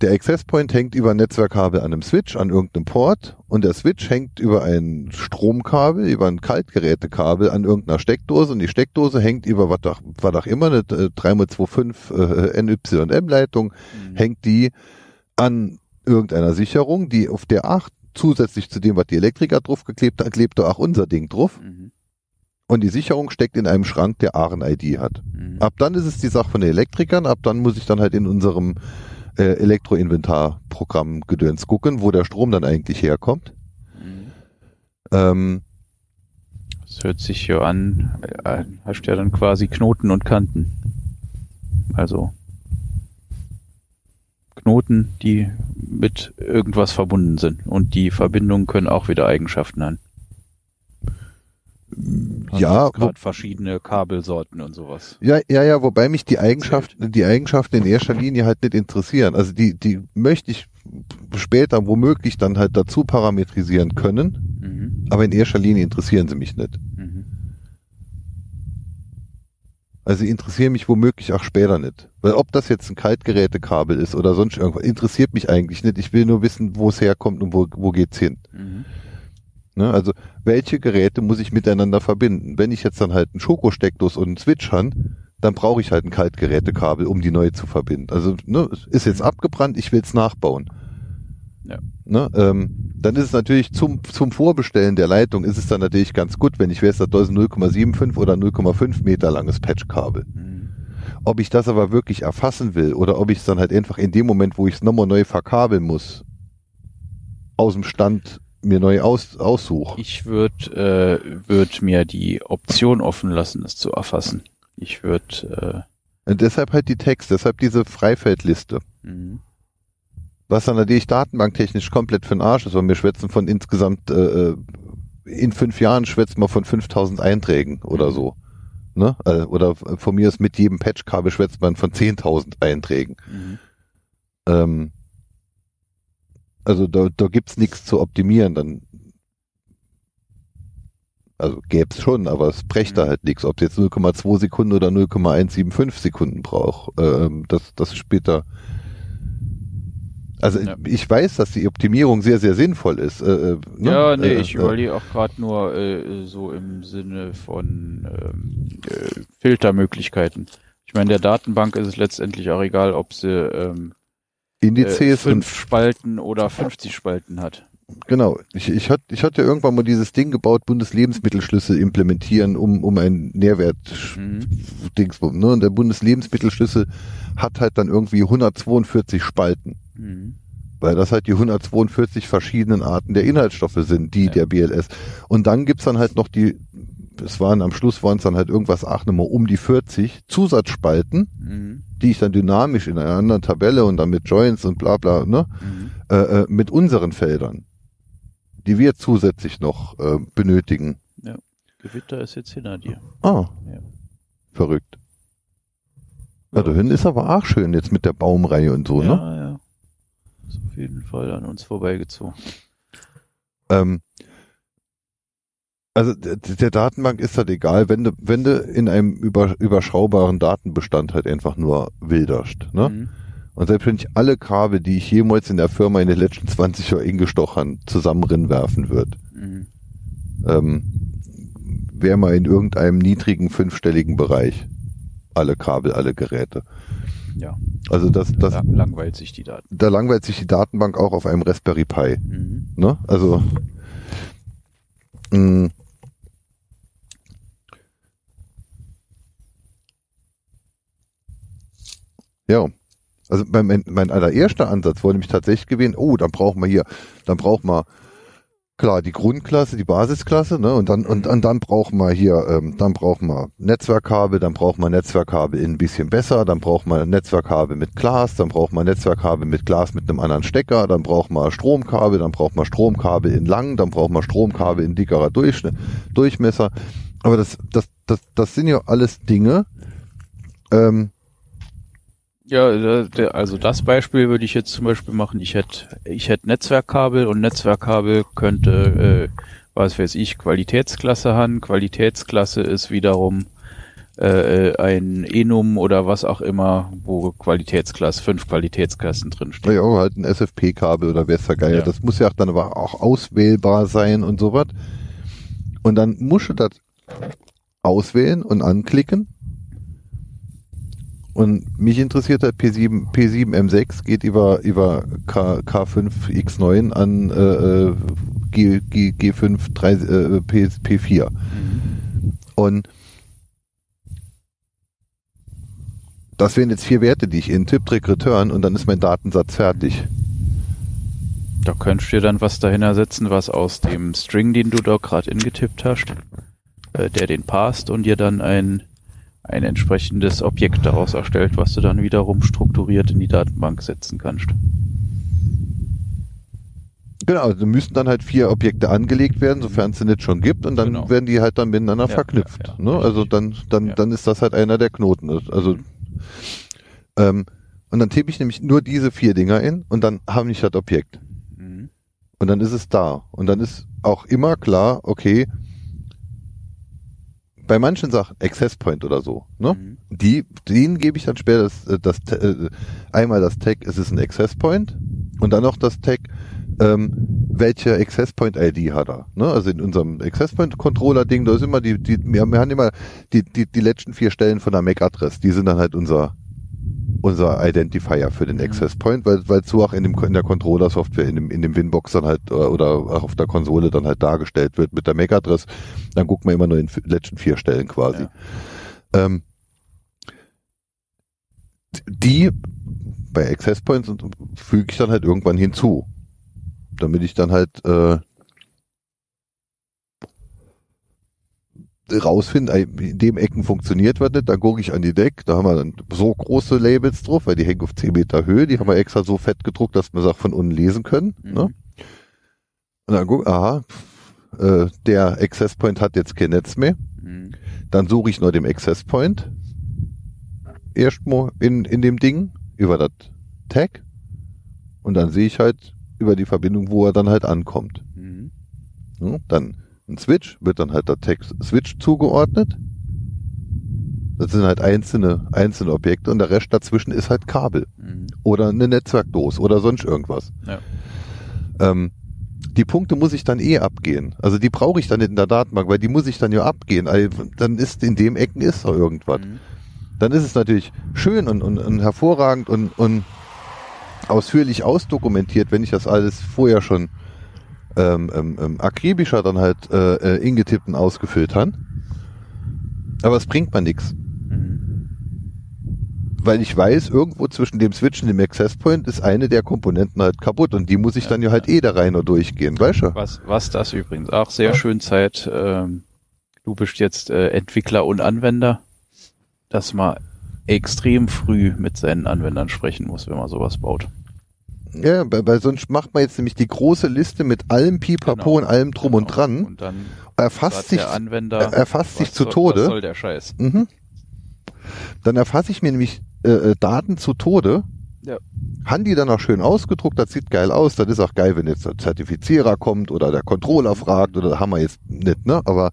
der Access Point hängt über ein Netzwerkkabel an einem Switch, an irgendeinem Port und der Switch hängt über ein Stromkabel, über ein Kaltgerätekabel an irgendeiner Steckdose und die Steckdose hängt über was auch, was auch immer, eine äh, 3x25 äh, NYM-Leitung, Mhm. hängt die an irgendeiner Sicherung, die auf der 8 zusätzlich zu dem, was die Elektriker drauf geklebt hat, klebt da auch unser Ding drauf. Mhm. Und die Sicherung steckt in einem Schrank, der AREN-ID hat. Mhm. Ab dann ist es die Sache von den Elektrikern, ab dann muss ich dann halt in unserem äh, Elektroinventarprogramm Gedöns gucken, wo der Strom dann eigentlich herkommt. Mhm. Ähm, Das hört sich ja an, äh, hast ja dann quasi Knoten und Kanten. Also Knoten, die mit irgendwas verbunden sind. Und die Verbindungen können auch wieder Eigenschaften haben. ja, wo, gerade verschiedene Kabelsorten und sowas. ja, ja, ja, wobei mich die Eigenschaften, die Eigenschaften in erster Linie halt nicht interessieren. Also die, die möchte ich später womöglich dann halt dazu parametrisieren können, Mhm. aber in erster Linie interessieren sie mich nicht. Mhm. Also sie interessieren mich womöglich auch später nicht. Weil ob das jetzt ein Kaltgerätekabel ist oder sonst irgendwas, interessiert mich eigentlich nicht. Ich will nur wissen, wo es herkommt und wo, wo geht's hin. Mhm. Ne? Also welche Geräte muss ich miteinander verbinden? Wenn ich jetzt dann halt einen Schokosteckdose und einen Switch habe, dann brauche ich halt ein Kaltgerätekabel, um die neu zu verbinden. Also ne, ist jetzt abgebrannt, ich will es nachbauen. Ja. Ne, ähm, dann ist es natürlich zum, zum Vorbestellen der Leitung ist es dann natürlich ganz gut, wenn ich weiß, da ist ein 0,75 oder 0,5 Meter langes Patchkabel. Mhm. Ob ich das aber wirklich erfassen will oder ob ich es dann halt einfach in dem Moment, wo ich es nochmal neu verkabeln muss, aus dem Stand mir neu aus, aussuche. Ich würde äh, würd mir die Option offen lassen, es zu erfassen. Ich würde Und deshalb halt die Text, deshalb diese Freifeldliste. äh, mhm. Was dann natürlich datenbanktechnisch komplett für den Arsch ist, weil wir schwätzen von insgesamt, äh, äh, in fünf Jahren schwätzen wir von 5000 Einträgen oder Mhm. so. Ne? Äh, Oder von mir ist mit jedem Patchkabel schwätzt man von 10.000 Einträgen. Mhm. Ähm, also da, da gibt's nichts zu optimieren, dann also gäb's schon, aber es brächte Mhm. halt nichts. Ob es jetzt 0,2 Sekunden oder 0,175 Sekunden braucht, ähm, das, das spielt da. Also Ja. ich weiß, dass die Optimierung sehr, sehr sinnvoll ist. Äh, äh, ne? Ja, nee, Äh, ich äh, überlege auch gerade nur äh, so im Sinne von ähm, äh, Filtermöglichkeiten. Ich meine, der Datenbank ist es letztendlich auch egal, ob sie ähm, äh, Indizes und fünf Spalten oder 50 Spalten hat. Genau. Ich, ich, hatte, ich hatte irgendwann mal dieses Ding gebaut, Bundeslebensmittelschlüssel implementieren, um, um einen Nährwert Mhm. Ne? Und der Bundeslebensmittelschlüssel hat halt dann irgendwie 142 Spalten, Mhm. weil das halt die 142 verschiedenen Arten der Inhaltsstoffe sind, die Ja. der BLS. Und dann gibt's dann halt noch die, es waren am Schluss waren es dann halt irgendwas, ach nochmal um die 40 Zusatzspalten, Mhm. die ich dann dynamisch in einer anderen Tabelle und dann mit Joints und bla bla, ne? Mhm. Äh, äh, mit unseren Feldern, die wir zusätzlich noch äh, benötigen. Gewitter ist jetzt hinter dir. Ah, Ja. verrückt. Ja, da hinten ist aber auch schön jetzt mit der Baumreihe und so, ja, ne? ja. Ist auf jeden Fall an uns vorbeigezogen. Ähm, Also der, der Datenbank ist halt egal, wenn du, wenn du in einem über, überschaubaren Datenbestand halt einfach nur wilderst. Ne? Mhm. Und selbst wenn ich alle Kabel, die ich jemals in der Firma in den letzten 20 Jahren eingestochen zusammen werfen würde, Mhm. ähm, wäre mal in irgendeinem niedrigen fünfstelligen Bereich. Alle Kabel, alle Geräte. Ja, Also das, das, da langweilt sich die Daten. da langweilt sich die Datenbank auch auf einem Raspberry Pi. Mhm. Ne? Also mh, ja. Also mein, mein, mein allererster Ansatz war nämlich tatsächlich gewesen, oh, dann brauchen wir hier, dann brauchen wir klar die Grundklasse, die Basisklasse, ne? Und dann und, und dann brauchen wir hier, ähm, dann brauchen wir Netzwerkkabel, dann brauchen wir Netzwerkkabel in ein bisschen besser, dann brauchen wir Netzwerkkabel mit Glas, dann brauchen wir Netzwerkkabel mit Glas mit einem anderen Stecker, dann brauchen wir Stromkabel, dann brauchen wir Stromkabel in lang, dann brauchen wir Stromkabel in dickerer Durchschnitt, Durchmesser. Aber das, das, das, das sind ja alles Dinge, ähm, Ja, also das Beispiel würde ich jetzt zum Beispiel machen. Ich hätte, ich hätte Netzwerkkabel und Netzwerkkabel könnte, äh, was weiß ich, Qualitätsklasse haben. Qualitätsklasse ist wiederum äh, ein Enum oder was auch immer, wo Qualitätsklasse, fünf Qualitätsklassen drinstehen. Ja, halt ein SFP-Kabel oder der Geier. Ja. Das muss ja auch dann aber auch auswählbar sein und sowas. Und dann musst du das auswählen und anklicken. Und mich interessiert halt P7, P7 M6 geht über, über K, K5 X9 an äh, äh, G, G, G5 3, äh, P, P4. Mhm. Und das wären jetzt vier Werte, die ich in Tipp, Trick, Return und dann ist mein Datensatz fertig. Da könntest du dir dann was dahinter setzen, was aus dem String, den du da gerade ingetippt hast, äh, der den passt und dir dann ein, ein entsprechendes Objekt daraus erstellt, was du dann wiederum strukturiert in die Datenbank setzen kannst. Genau, also müssten dann halt vier Objekte angelegt werden, sofern es sie nicht schon gibt, und dann Genau. werden die halt dann miteinander Ja, verknüpft. ja, ja, ne? Also dann, dann, dann ist das halt einer der Knoten. Also ähm, und dann tippe ich nämlich nur diese vier Dinger in und dann habe ich das Objekt. Mhm. Und dann ist es da. Und dann ist auch immer klar, okay, bei manchen Sachen, Access Point oder so, ne? Mhm. Die, denen gebe ich dann später das, äh, das äh, einmal das Tag, es ist ein Access Point und dann noch das Tag, ähm, welche Access Point ID hat er. Ne? Also in unserem Access Point Controller Ding, da ist immer die, die wir, haben immer die, die, die letzten vier Stellen von der MAC Adress, die sind dann halt unser unser Identifier für den. Access Point, weil weil so auch in dem in der Controller Software in dem in dem Winbox dann halt äh, oder auch auf der Konsole dann halt dargestellt wird mit der MAC Adress, dann guckt man immer nur in den letzten vier Stellen quasi. Ja. Ähm, die bei Access Points füge ich dann halt irgendwann hinzu, damit ich dann halt äh, rausfinde, ey, in dem Ecken funktioniert was nicht, dann gucke ich an die Deck, da haben wir dann so große Labels drauf, weil die hängen auf 10 Meter Höhe, die haben wir extra so fett gedruckt, dass wir es auch von unten lesen können. Mhm. Ne? Und dann guck, aha, äh, der Access Point hat jetzt kein Netz mehr, Mhm. dann suche ich nur den Access Point erstmal in, in dem Ding über das Tag und dann sehe ich halt über die Verbindung, wo er dann halt ankommt. Mhm. Ja, dann ein Switch, wird dann halt der Tag Switch zugeordnet. Das sind halt einzelne, einzelne Objekte und der Rest dazwischen ist halt Kabel Mhm. oder eine Netzwerkdose oder sonst irgendwas. Ja. Ähm, die Punkte muss ich dann eh abgehen. Also die brauche ich dann nicht in der Datenbank, weil die muss ich dann ja abgehen. Also Dann ist in dem Ecken ist doch irgendwas. Mhm. Dann ist es natürlich schön und, und, und hervorragend und, und ausführlich ausdokumentiert, wenn ich das alles vorher schon ähm, ähm, ähm, akribischer dann halt äh, äh, ingetippt und ausgefüllt habe. Aber es bringt mir nichts. Mhm. Weil ich weiß, irgendwo zwischen dem Switch und dem Access Point ist eine der Komponenten halt kaputt und die muss ich Ja, dann ja halt ja. eh da rein und durchgehen, weißt du? Was, was das übrigens auch sehr schön Zeit, ähm, du bist jetzt äh, Entwickler und Anwender, dass man extrem früh mit seinen Anwendern sprechen muss, wenn man sowas baut. Ja, weil, sonst macht man jetzt nämlich die große Liste mit allem Pipapo Genau. und allem drum und Genau. dran, Und dann erfasst sich, der Anwender, er- erfasst sich zu soll, Tode. Was soll der Scheiß? mhm. dann erfasse ich mir nämlich äh, äh, Daten zu Tode Ja. Haben die dann auch schön ausgedruckt, das sieht geil aus, das ist auch geil, wenn jetzt der Zertifizierer kommt oder der Controller fragt oder haben wir jetzt nicht, ne? Aber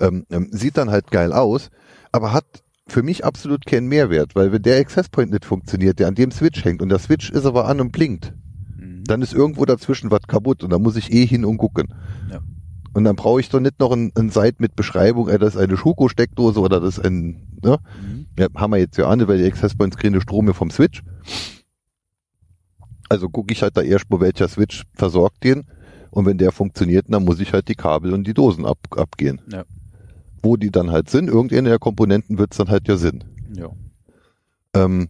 ähm, ähm, sieht dann halt geil aus, aber hat für mich absolut keinen Mehrwert, weil wenn der Access Point nicht funktioniert, der an dem Switch hängt und der Switch ist aber an und blinkt, Mhm. dann ist irgendwo dazwischen was kaputt und da muss ich eh hin und gucken. Ja. Und dann brauche ich doch nicht noch ein, ein Site mit Beschreibung, äh, das ist eine Schuko-Steckdose oder das ist ein, ne? Mhm. Ja, haben wir jetzt ja an, weil die Access Points kriegen den Strom ja vom Switch. Also gucke ich halt da erst mal, welcher Switch versorgt den. Und wenn der funktioniert, dann muss ich halt die Kabel und die Dosen ab, abgehen. Ja. Wo die dann halt sind, irgendeine der Komponenten wird's dann halt ja Sinn. Ja. Ähm,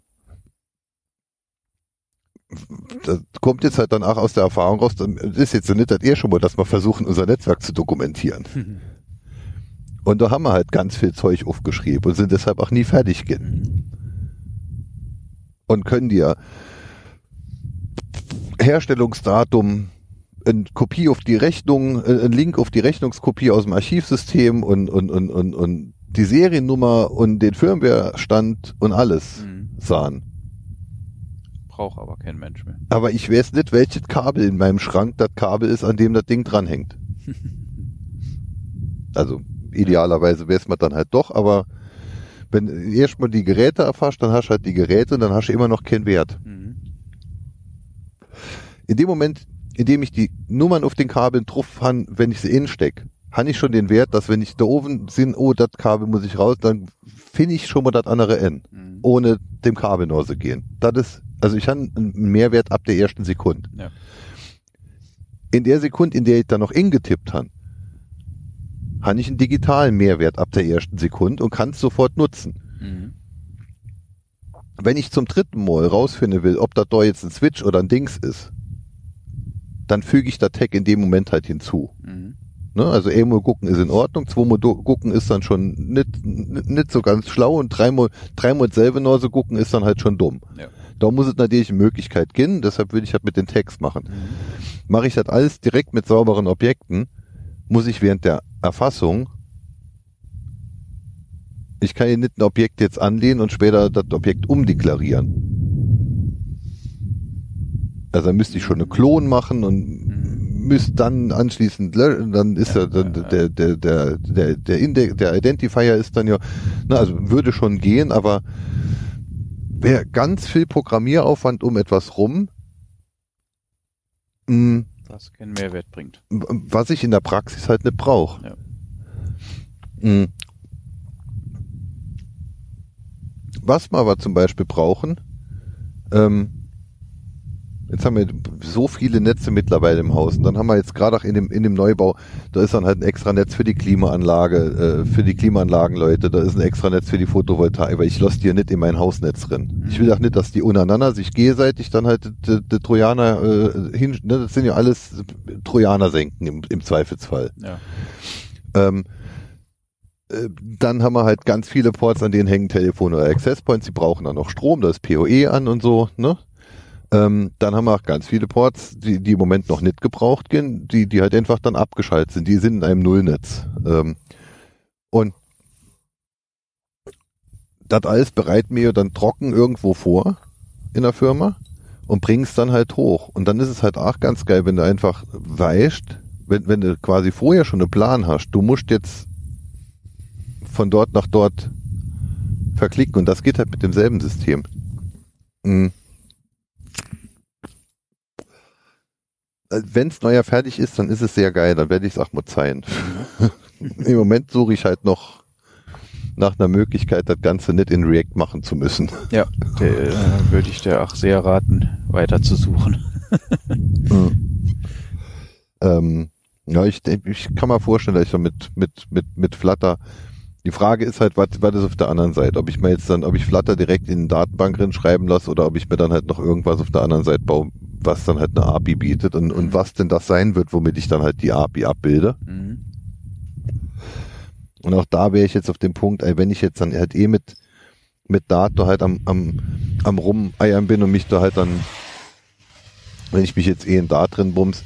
das kommt jetzt halt dann auch aus der Erfahrung raus, das ist jetzt so nicht das erste Mal, dass wir versuchen, unser Netzwerk zu dokumentieren. [LAUGHS] Und da haben wir halt ganz viel Zeug aufgeschrieben und sind deshalb auch nie fertig gehen. Und können dir Herstellungsdatum, eine Kopie auf die Rechnung, äh, ein Link auf die Rechnungskopie aus dem Archivsystem und, und, und, und, und die Seriennummer und den Firmware-Stand und alles Mhm. sahen. Braucht aber kein Mensch mehr. Aber ich weiß nicht, welches Kabel in meinem Schrank das Kabel ist, an dem das Ding dranhängt. [LAUGHS] Also idealerweise weiß man dann halt doch, aber wenn erstmal die Geräte erfasst, dann hast du halt die Geräte und dann hast du immer noch keinen Wert. Mhm. In dem Moment, in dem ich die Nummern auf den Kabeln drauf han, wenn ich sie innen steck, habe ich schon den Wert, dass wenn ich da oben sind, oh, das Kabel muss ich raus, dann finde ich schon mal das andere N, Mhm. ohne dem Kabel nur zu gehen. Das ist, also ich habe einen Mehrwert ab der ersten Sekunde. Ja. In der Sekunde, in der ich dann noch in getippt habe, habe ich einen digitalen Mehrwert ab der ersten Sekunde und kann es sofort nutzen. Mhm. Wenn ich zum dritten Mal rausfinden will, ob das da jetzt ein Switch oder ein Dings ist, dann füge ich das Tag in dem Moment halt hinzu. Mhm. Ne? Also einmal gucken ist in Ordnung, zweimal gucken ist dann schon nicht, nicht, so ganz schlau und dreimal, dreimal selber nur so gucken ist dann halt schon dumm. Ja. Da muss es natürlich eine Möglichkeit gehen, deshalb würde ich das mit den Tags machen. Mhm. Mache ich das alles direkt mit sauberen Objekten, muss ich während der Erfassung ich kann hier nicht ein Objekt jetzt anlehnen und später das Objekt umdeklarieren. Also müsste ich schon eine Klon machen und Mhm. müsste dann anschließend löschen, dann ist Ja, dann der der der der der, Index, der Identifier ist dann ja, na, also würde schon gehen, aber wäre ganz viel Programmieraufwand um etwas rum. Mh, Was keinen Mehrwert bringt. was ich in der Praxis halt nicht brauche. Ja. Mhm. Was wir aber zum Beispiel brauchen, ähm, jetzt haben wir so viele Netze mittlerweile im Haus und dann haben wir jetzt gerade auch in dem, in dem Neubau, da ist dann halt ein extra Netz für die Klimaanlage, äh, für die Klimaanlagenleute, da ist ein extra Netz für die Photovoltaik, weil ich lasse die ja nicht in mein Hausnetz drin. Ich will auch nicht, dass die untereinander sich gegenseitig dann halt die, die Trojaner äh, hin, ne, das sind ja alles Trojaner senken im, im Zweifelsfall. Ja. Ähm, äh, dann haben wir halt ganz viele Ports, an denen hängen Telefone oder Access Points, die brauchen dann noch Strom, da ist PoE an und so, ne? Ähm, dann haben wir auch ganz viele Ports, die, die im Moment noch nicht gebraucht gehen, die, die halt einfach dann abgeschaltet sind, die sind in einem Nullnetz. Ähm, und das alles bereiten wir dann trocken irgendwo vor in der Firma und bringen es dann halt hoch. Und dann ist es halt auch ganz geil, wenn du einfach weißt, wenn, wenn du quasi vorher schon einen Plan hast, du musst jetzt von dort nach dort verklicken und das geht halt mit demselben System. Mhm. Wenn es neuer fertig ist, dann ist es sehr geil, dann werde ich es auch mal zeigen. [LAUGHS] Im Moment suche ich halt noch nach einer Möglichkeit, das Ganze nicht in React machen zu müssen. Ja, der, äh, würde ich dir auch sehr raten, weiter zu suchen. [LAUGHS] Ähm, ja, ich, ich kann mir vorstellen, dass ich so mit, mit, mit, mit Flutter, die Frage ist halt, was, was ist auf der anderen Seite? Ob ich mir jetzt dann, ob ich Flutter direkt in eine Datenbank drin schreiben lasse oder ob ich mir dann halt noch irgendwas auf der anderen Seite baue, was dann halt eine API bietet und, und was denn das sein wird, womit ich dann halt die API abbilde. Mhm. Und auch da wäre ich jetzt auf dem Punkt, ey, wenn ich jetzt dann halt eh mit, mit Dato halt am, am, am Rumeiern bin und mich da halt dann, wenn ich mich jetzt eh in Dart drin bums,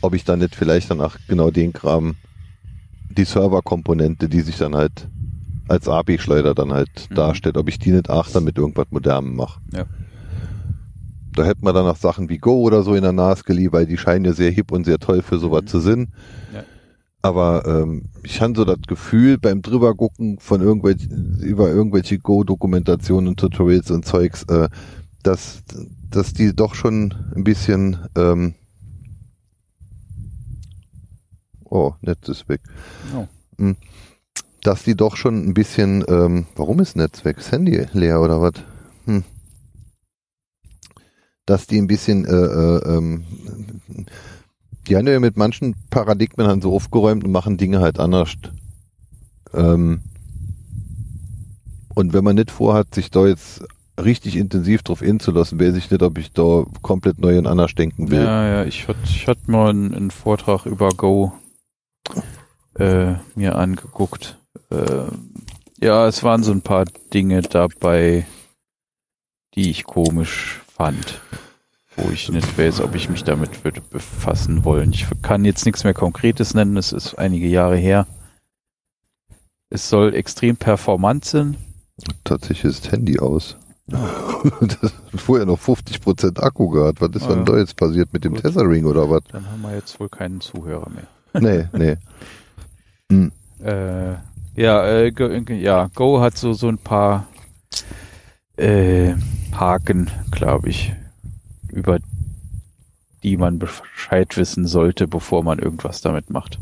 ob ich dann nicht vielleicht dann auch genau den Kram, die Serverkomponente, die sich dann halt als API-Schleuder dann halt Mhm. darstellt, ob ich die nicht auch dann mit irgendwas Modernem mache. Ja. Da hätten wir dann noch Sachen wie Go oder so in der NAS-Geli, weil die scheinen ja sehr hip und sehr toll für sowas Mhm. zu sind. Ja. Aber ähm, ich hatte so das Gefühl beim drübergucken von irgendwelchen über irgendwelche Go-Dokumentationen und Tutorials und Zeugs, äh, dass dass die doch schon ein bisschen ähm, oh Netz ist weg, Oh. dass die doch schon ein bisschen ähm, warum ist Netz weg? Ist Handy leer oder was? Hm. Dass die ein bisschen äh, äh, ähm, die haben ja mit manchen Paradigmen dann so aufgeräumt und machen Dinge halt anders. Ähm, und wenn man nicht vorhat, sich da jetzt richtig intensiv drauf inzulassen, weiß ich nicht, ob ich da komplett neu und anders denken will. Ja, ja, ich hatte ich hatte mal einen, einen Vortrag über Go äh, mir angeguckt. Äh, ja, es waren so ein paar Dinge dabei, die ich komisch fand. Wo ich nicht weiß, ob ich mich damit würde befassen wollen. Ich kann jetzt nichts mehr Konkretes nennen, es ist einige Jahre her. Es soll extrem performant sein. Tatsächlich ist das Handy aus. [LAUGHS] das hat vorher noch 50% Akku gehabt. Was ist denn ja. da jetzt passiert mit dem Gut. Tethering oder was? Dann haben wir jetzt wohl keinen Zuhörer mehr. [LAUGHS] Nee, nee. [LAUGHS] Hm. Äh, ja, äh, Go, ja, Go hat so, so ein paar äh, Haken, glaube ich, über die man Bescheid wissen sollte, bevor man irgendwas damit macht.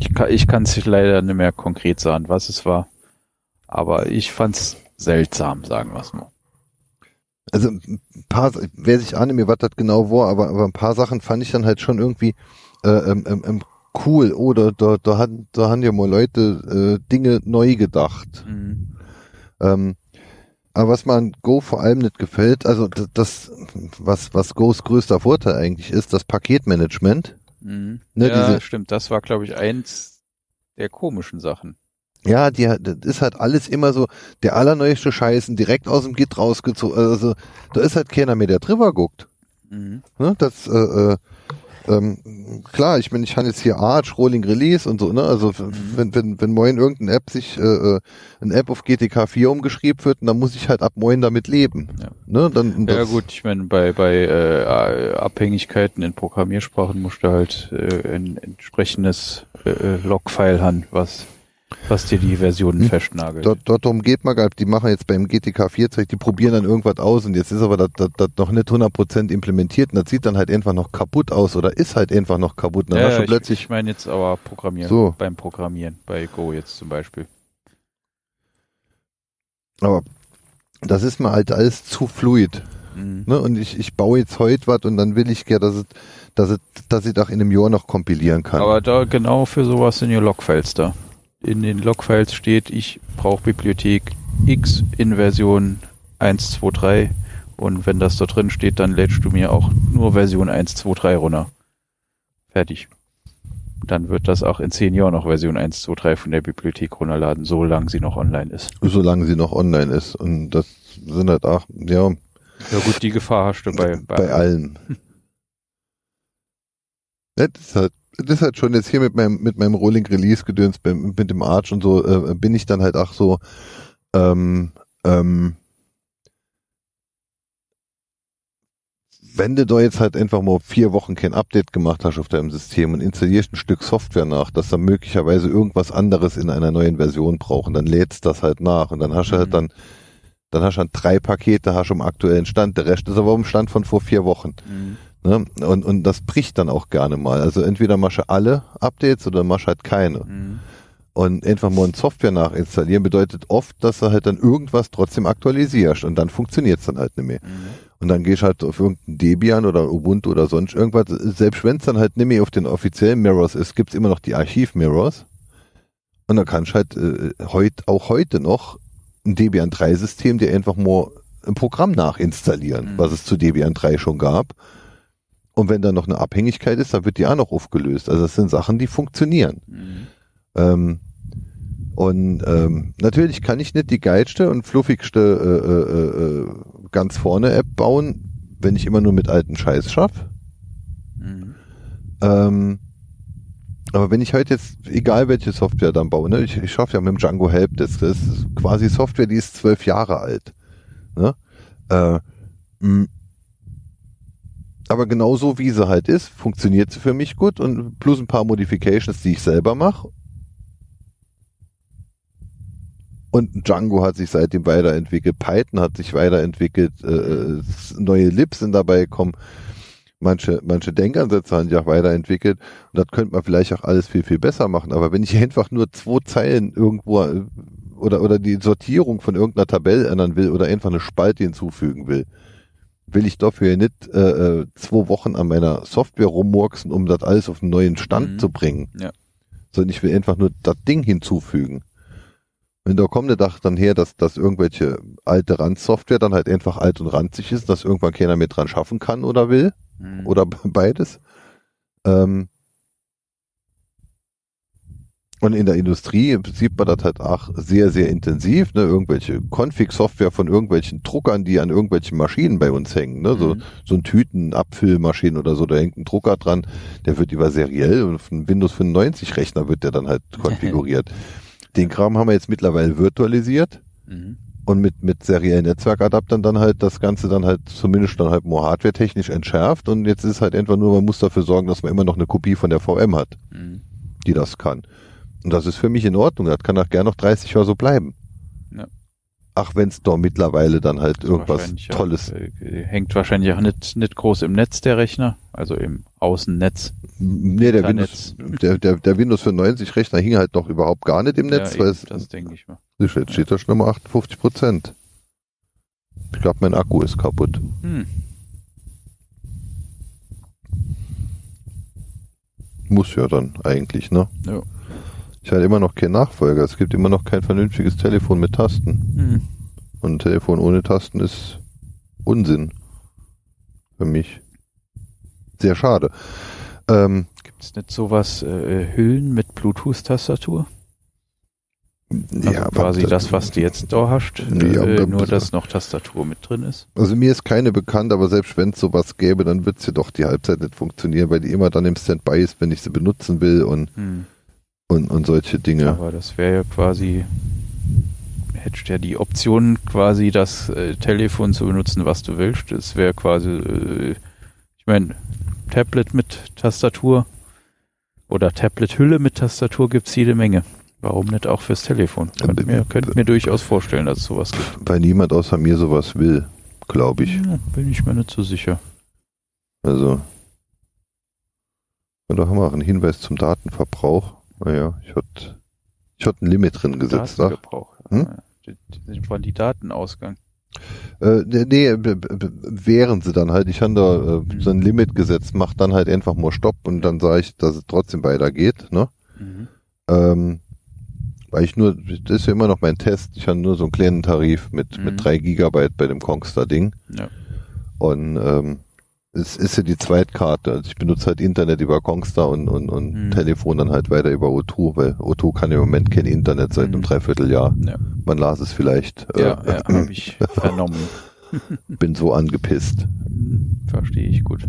Ich kann ich kann es leider nicht mehr konkret sagen, was es war. Aber ich fand's seltsam, sagen wir es mal. Also ein paar, wer sich ahne mir, was das genau war, aber, aber ein paar Sachen fand ich dann halt schon irgendwie äh, ähm, ähm, ähm, cool. Oder da, da, hat, da haben ja mal Leute äh, Dinge neu gedacht. Mhm. Ähm, aber was man Go vor allem nicht gefällt, also das, was, was Go's größter Vorteil eigentlich ist, das Paketmanagement. Mhm. Ne, ja, diese- stimmt. Das war, glaube ich, eins der komischen Sachen. Ja, die, hat- das ist halt alles immer so der allerneueste Scheißen direkt aus dem Git rausgezogen. Also da ist halt keiner mehr, der drüber guckt. Mhm. Ne? Das, äh, äh, ähm, klar, ich meine, ich habe jetzt hier Arch, Rolling Release und so, ne? Also f- wenn, wenn, wenn moin irgendeine App sich, äh, äh, eine App auf GTK 4 umgeschrieben wird, dann muss ich halt ab moin damit leben. Ja. Ne? Dann, Ja gut, ich meine, bei, bei äh, Abhängigkeiten in Programmiersprachen musst du halt äh, ein entsprechendes äh, äh, Logfile haben, was, was dir die Versionen Hm. festnagelt. Dort, dort darum geht man. Die machen jetzt beim GTK 4 Zeug, die probieren dann irgendwas aus und jetzt ist aber das, das, das noch nicht 100% implementiert und das sieht dann halt einfach noch kaputt aus oder ist halt einfach noch kaputt. Und dann ja, hast du ja, ich, plötzlich, ich meine jetzt aber Programmieren, So. beim Programmieren, bei Go jetzt zum Beispiel. aber das ist mir halt alles zu fluid. Mhm. Ne? Und ich, ich baue jetzt heute was und dann will ich gerne, dass es, dass es, dass ich auch in einem Jahr noch kompilieren kann. Aber da genau für sowas sind ja Logfiles da. In den Logfiles steht, ich brauche Bibliothek X in Version 1.2.3 und wenn das da drin steht, dann lädst du mir auch nur Version 1.2.3 runter. Fertig. Dann wird das auch in zehn Jahren noch Version 1.2.3 von der Bibliothek runterladen, solange sie noch online ist. solange sie noch online ist. Und das sind halt auch, ja, Ja gut, die Gefahr hast du bei, bei, allen. Ja, [LAUGHS] das, ist halt, das ist halt schon jetzt hier mit meinem, mit meinem Rolling Release Gedöns, mit dem Arch und so, äh, bin ich dann halt auch so, ähm, ähm, wenn du da jetzt halt einfach mal vier Wochen kein Update gemacht hast auf deinem System und installierst ein Stück Software nach, das dann möglicherweise irgendwas anderes in einer neuen Version brauchen, dann lädst das halt nach und dann hast du halt Mhm. dann, dann hast du dann drei Pakete, hast du im aktuellen Stand, der Rest ist aber im Stand von vor vier Wochen. Mhm. Ne? Und, und das bricht dann auch gerne mal. Also entweder machst du alle Updates oder machst halt keine. Mhm. Und einfach mal ein Software nachinstallieren bedeutet oft, dass du halt dann irgendwas trotzdem aktualisierst und dann funktioniert's dann halt nicht mehr. Mhm. Und dann gehst du halt auf irgendein Debian oder Ubuntu oder sonst irgendwas. Selbst wenn es dann halt nicht mehr auf den offiziellen Mirrors ist, gibt's immer noch die Archiv-Mirrors. Und dann kannst du halt äh, heut, auch heute noch ein Debian 3 System dir einfach mal ein Programm nachinstallieren, Mhm. was es zu Debian 3 schon gab. Und wenn da noch eine Abhängigkeit ist, dann wird die auch noch aufgelöst. Also das sind Sachen, die funktionieren. Mhm. Ähm, und ähm, natürlich kann ich nicht die geilste und fluffigste äh, äh, äh, ganz vorne App bauen, wenn ich immer nur mit alten Scheiß schaffe. Mhm. Ähm, aber wenn ich heute jetzt, egal welche Software dann baue, ne, ich, ich schaffe ja mit dem Django Help, das, das ist quasi Software, die ist zwölf Jahre alt. Ne? Äh, Aber genauso wie sie halt ist, funktioniert sie für mich gut und plus ein paar Modifications, die ich selber mache. Und Django hat sich seitdem weiterentwickelt, Python hat sich weiterentwickelt, äh, neue Libs sind dabei gekommen, manche, manche Denkansätze haben sich auch weiterentwickelt und das könnte man vielleicht auch alles viel, viel besser machen. Aber wenn ich einfach nur zwei Zeilen irgendwo äh, oder, oder die Sortierung von irgendeiner Tabelle ändern will oder einfach eine Spalte hinzufügen will, will ich dafür nicht äh, äh, zwei Wochen an meiner Software rummurksen, um das alles auf einen neuen Stand Mhm. zu bringen. Ja. Sondern ich will einfach nur das Ding hinzufügen. Wenn da kommt der Dach dann her, dass, dass irgendwelche alte Randsoftware dann halt einfach alt und ranzig ist, dass irgendwann keiner mehr dran schaffen kann oder will, Mhm. oder beides. Ähm, und in der Industrie sieht man das halt auch sehr, sehr intensiv, ne? Irgendwelche Config-Software von irgendwelchen Druckern, die an irgendwelchen Maschinen bei uns hängen, ne? So, Mhm. so ein Tütenabfüllmaschinen oder so, da hängt ein Drucker dran, der wird über seriell und auf einen Windows 95 Rechner wird der dann halt [LAUGHS] konfiguriert. Den Kram haben wir jetzt mittlerweile virtualisiert Mhm. und mit, mit seriellen Netzwerkadaptern dann halt das Ganze dann halt zumindest dann halt more hardware-technisch entschärft und jetzt ist halt einfach nur, man muss dafür sorgen, dass man immer noch eine Kopie von der VM hat, Mhm. die das kann. Und das ist für mich in Ordnung, das kann auch gerne noch 30 Jahre so bleiben. Ja. Ach, wenn es da mittlerweile dann halt irgendwas Wahrscheinlich Tolles. Auch, äh, hängt wahrscheinlich auch nicht, nicht groß im Netz der Rechner, also im Außennetz. Nee, der. Windows, der, der, der Windows 95 Rechner hing halt noch überhaupt gar nicht im Netz, ja, weil eben, es, das denke ich mal. jetzt steht da schon mal 58 Prozent. Ich glaube, mein Akku ist kaputt. Hm. Muss ja dann eigentlich, ne? Ja. Ich hatte immer noch keinen Nachfolger. Es gibt immer noch kein vernünftiges Telefon mit Tasten. Hm. Und ein Telefon ohne Tasten ist Unsinn. Für mich. Sehr schade. Ähm, Gibt es nicht sowas, äh, Hüllen mit Bluetooth-Tastatur? Also ja, quasi das, was du jetzt da hast, Ja, äh, nur dass noch Tastatur mit drin ist. Also mir ist keine bekannt, aber selbst wenn es sowas gäbe, dann wird sie doch die Halbzeit nicht funktionieren, weil die immer dann im Standby ist, wenn ich sie benutzen will und, Hm. Und, und solche Dinge. Aber das wäre ja quasi, hättest ja die Option, quasi das äh, Telefon zu benutzen, was du willst. Das wäre quasi, äh, ich meine, Tablet mit Tastatur oder Tablet-Hülle mit Tastatur gibt's jede Menge. Warum nicht auch fürs Telefon? Könnt mir, könnt mir durchaus vorstellen, dass es sowas gibt. Weil niemand außer mir sowas will, glaube ich. Ja, bin ich mir nicht so sicher. Also. Und da haben wir auch einen Hinweis zum Datenverbrauch. Naja, ich hatte ich hatte ein Limit drin gesetzt. Ach. Datengebrauch. Hm? Ja, die, die, Datenausgang. Äh, nee, b- wären sie dann halt. Ich habe da äh, so ein Limit gesetzt, mach dann halt einfach mal Stopp und dann sage ich, dass es trotzdem weitergeht. Ne? Mhm. Ähm, weil ich nur, das ist ja immer noch mein Test, ich habe nur so einen kleinen Tarif mit, Mhm. mit drei Gigabyte bei dem Kongstar-Ding. Ja. Und ähm, es ist ja die Zweitkarte. Also ich benutze halt Internet über Kongstar und, und, und Mhm. Telefon dann halt weiter über O2, weil O2 kann im Moment kein Internet seit einem Mhm. Dreivierteljahr. Ja, Man las es vielleicht. ja, äh, ja habe ich [LAUGHS] vernommen. [LAUGHS] bin so angepisst. Hm, Verstehe ich gut.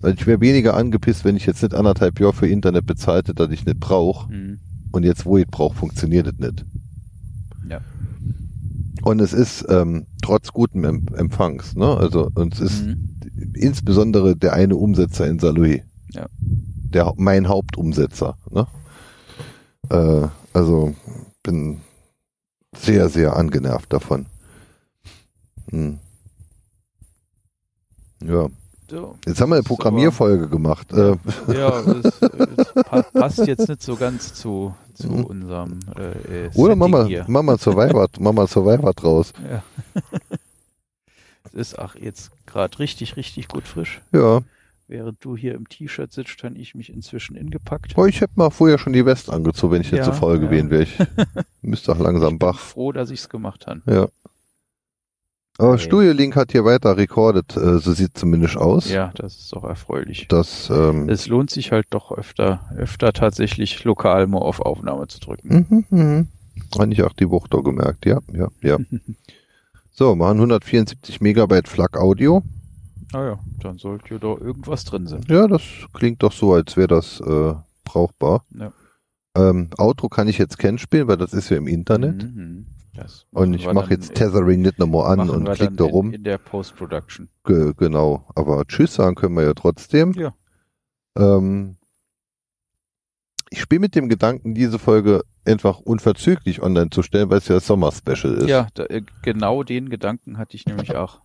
Weil ich wäre weniger angepisst, wenn ich jetzt nicht anderthalb Jahre für Internet bezahlte, das ich nicht brauche. Hm. Und jetzt, wo ich brauche, funktioniert es nicht. Ja. Und es ist ähm, trotz gutem em Empfangs, ne? Also und es ist Mhm. Insbesondere der eine Umsetzer in Saloy. Ja. Der mein Hauptumsetzer, ne? Äh, also bin sehr, sehr angenervt davon. Hm. Ja. So. Jetzt haben wir eine Das Programmierfolge gemacht. Äh, Ja, es pa passt jetzt nicht so ganz zu, zu Mhm. unserem äh, äh, oder Mama, hier. Mama Survivor, Mama Survivor draus. Ja. [LAUGHS] es ist auch jetzt gerade richtig, richtig gut frisch. Ja. Während du hier im T-Shirt sitzt, habe ich mich inzwischen ingepackt. Oh, ich hätte mal vorher schon die West angezogen, wenn ich nicht Ja, zu faul ja. gewesen wäre. Ich [LAUGHS] müsste auch langsam Ich bin Bach. froh, dass ich es gemacht habe. Ja. Aber Okay. Studio Link hat hier weiter rekordet, äh, so sieht zumindest aus. Ja, das ist doch erfreulich. Das, ähm, Es lohnt sich halt doch öfter, öfter tatsächlich lokal mal auf Aufnahme zu drücken. mhm, mhm. Habe ich auch die Woche da gemerkt, ja, ja, ja. [LAUGHS] So, machen 174 Megabyte FLAC Audio. Naja, dann sollte ja da irgendwas drin sein. Ja, das klingt doch so, als wäre das äh, brauchbar. Ja. Ähm, Outro kann ich jetzt kennen spielen, weil das ist ja im Internet. Mhm. Und ich mache jetzt in- Tethering nicht nochmal an und wir klick dann da in, rum. In der Post-Production. Ge genau. Aber Tschüss sagen können wir ja trotzdem. Ja. Ähm, ich spiele mit dem Gedanken, diese Folge einfach unverzüglich online zu stellen, weil es ja das Sommer-Special ist. Ja, da, äh, genau den Gedanken hatte ich nämlich auch.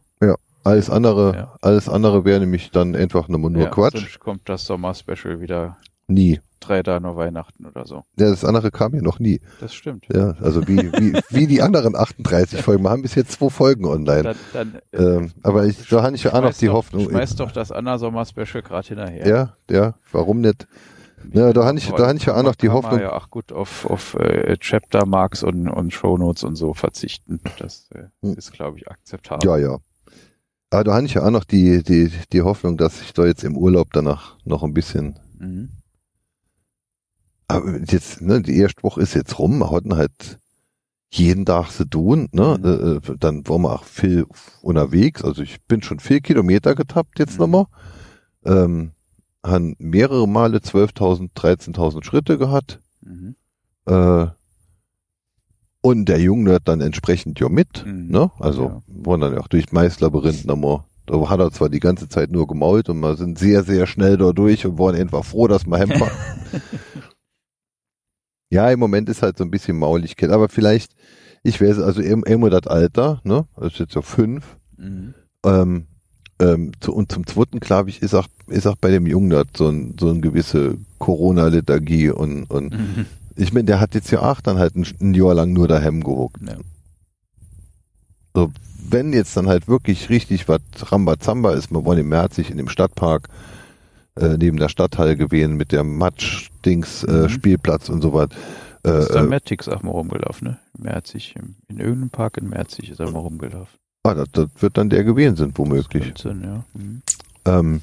Alles andere, Ja. alles andere wäre nämlich dann einfach nur, nur ja, Quatsch. Kommt das Sommer-Special wieder Nie. drei Tage nur Weihnachten oder so. Ja, das andere kam ja noch nie. Das stimmt. Ja, also wie, wie, wie die anderen 38 [LAUGHS] Folgen. Wir haben bis jetzt zwei Folgen online. Dann, dann, äh, Ähm, aber ich, da habe ich ja auch noch die doch, Hoffnung. Schmeiß doch das Anna Sommer-Special gerade hinterher. Ja, ja, warum nicht? Ja, da habe ich, da habe ich ja auch noch die Hoffnung. ja auch gut auf, auf äh, Chapter Marks und, und Shownotes und so verzichten. Das äh, Hm. ist, glaube ich, akzeptabel. Ja, ja. Aber da habe ich ja auch noch die, die, die Hoffnung, dass ich da jetzt im Urlaub danach noch ein bisschen. Mhm. Aber jetzt, ne, die erste Woche ist jetzt rum, wir hatten halt jeden Tag zu tun, ne? Mhm. Äh, äh, dann waren wir auch viel unterwegs. Also ich bin schon vier Kilometer getappt jetzt Mhm. nochmal. Ähm, haben mehrere Male 12.000, 13.000 Schritte gehabt. Mhm. Äh, und der Junge hört dann entsprechend ja mit. Mhm. Ne? Also Ja. wollen dann ja auch durch Maislabyrinth nochmal. Da hat er zwar die ganze Zeit nur gemault und wir sind sehr, sehr schnell da durch und waren einfach froh, dass wir heimfahren. [LAUGHS] ja, im Moment ist halt so ein bisschen Mauligkeit, aber vielleicht, ich weiß, also immer das Alter, ne? Das ist jetzt so fünf. Mhm. Ähm, ähm, zu, und zum zweiten, glaube ich, ist auch, ist auch bei dem Jungen dort so, ein, so eine gewisse Corona-Lethargie und, und Mhm. ich meine, der hat jetzt ja auch dann halt ein, ein Jahr lang nur daheim gehuckt. Ja. So, wenn jetzt dann halt wirklich richtig was Rambazamba ist, wir wollen im März sich in dem Stadtpark äh, neben der Stadthalle gewesen mit der Matsch-Dings, äh, Mhm. Spielplatz und so was. Äh, ist da äh, Matix auch mal rumgelaufen, ne? Merzig, in irgendeinem Park in Merzig ist er mal rumgelaufen. Ah, das, das wird dann der gewesen sind, womöglich. Sein, ja. Mhm. Ähm,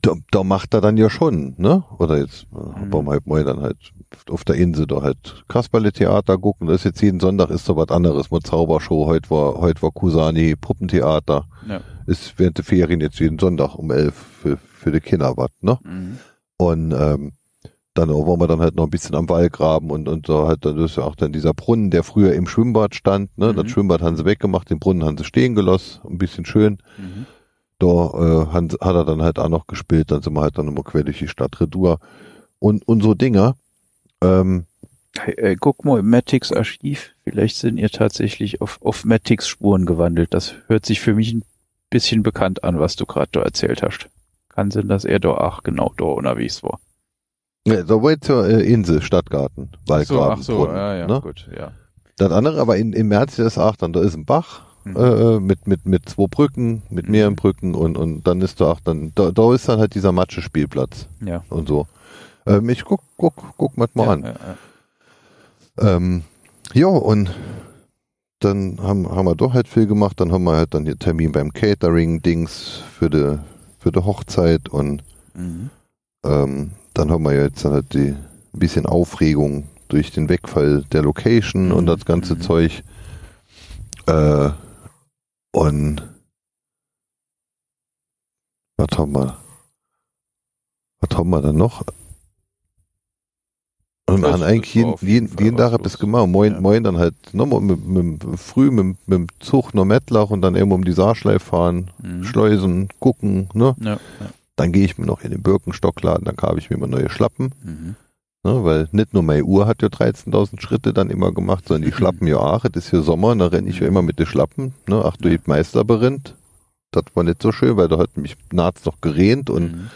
da, da macht er dann ja schon, ne? Oder jetzt äh, Mhm. warum halt mal dann halt auf der Insel da halt Kasperle-Theater gucken. Das ist jetzt jeden Sonntag ist so was anderes mit Zaubershow. Heute war, heute war Kusani Puppentheater. Ja. Ist während der Ferien jetzt jeden Sonntag um elf für, für die Kinder was, ne? Mhm. Und ähm, dann wollen wir dann halt noch ein bisschen am Wall graben und, und da halt, dann ist ja auch dann dieser Brunnen, der früher im Schwimmbad stand, ne? Mhm. Das Schwimmbad haben sie weggemacht, den Brunnen haben sie stehen gelassen, ein bisschen schön. Mhm. Da äh, hat, hat er dann halt auch noch gespielt, dann sind wir halt dann immer quer durch die Stadt Redur. Und, und so Dinger, ähm, Hey, äh, guck mal im Matix Archiv. Vielleicht sind ihr tatsächlich auf, auf Matix Spuren gewandelt. Das hört sich für mich ein bisschen bekannt an, was du gerade da erzählt hast. Kann sein, dass er da auch genau da unterwegs war. Ja, da war jetzt ja äh, Insel, Stadtgarten, Ach so, Waldgraben, ach so, Brunnen, ja, ja, ne? gut, ja. Das andere, aber in, in März ist auch dann, da ist ein Bach, Mhm. äh, mit, mit, mit zwei Brücken, mit Mhm. mehreren Brücken und, und dann ist da auch dann, da, da ist dann halt dieser Matsche-Spielplatz Ja. und so. Ähm, ich guck, guck, guck mal, mal ja, an. Ja, ja. Ähm, ja, und dann haben, haben wir doch halt viel gemacht. Dann haben wir halt dann hier Termin beim Catering-Dings für die, für die Hochzeit und Mhm. ähm, dann haben wir jetzt halt die ein bisschen Aufregung durch den Wegfall der Location Mhm. und das ganze Mhm. Zeug. Äh, und was haben wir? Was haben wir dann noch? Und Das an eigentlich jeden, jeden jeden, Tag hab los. das gemacht. Moin, Ja. moin dann halt nochmal mit, mit, früh mit, mit dem Zug noch Mettlach und dann irgendwo um die Saarschleif fahren, Mhm. Schleusen, gucken, ne? Ja, ja. Dann gehe ich mir noch in den Birkenstockladen, dann habe ich mir mal neue Schlappen, Mhm. ne? weil nicht nur meine Uhr hat ja 13.000 Schritte dann immer gemacht, sondern die [LAUGHS] Schlappen ja auch. Es ist hier Sommer, und da renne ich ja immer mit den Schlappen, ne? Ach du Ja. Meisterlabyrinth. Das war nicht so schön, weil da hat mich naht's noch gerähnt und Mhm.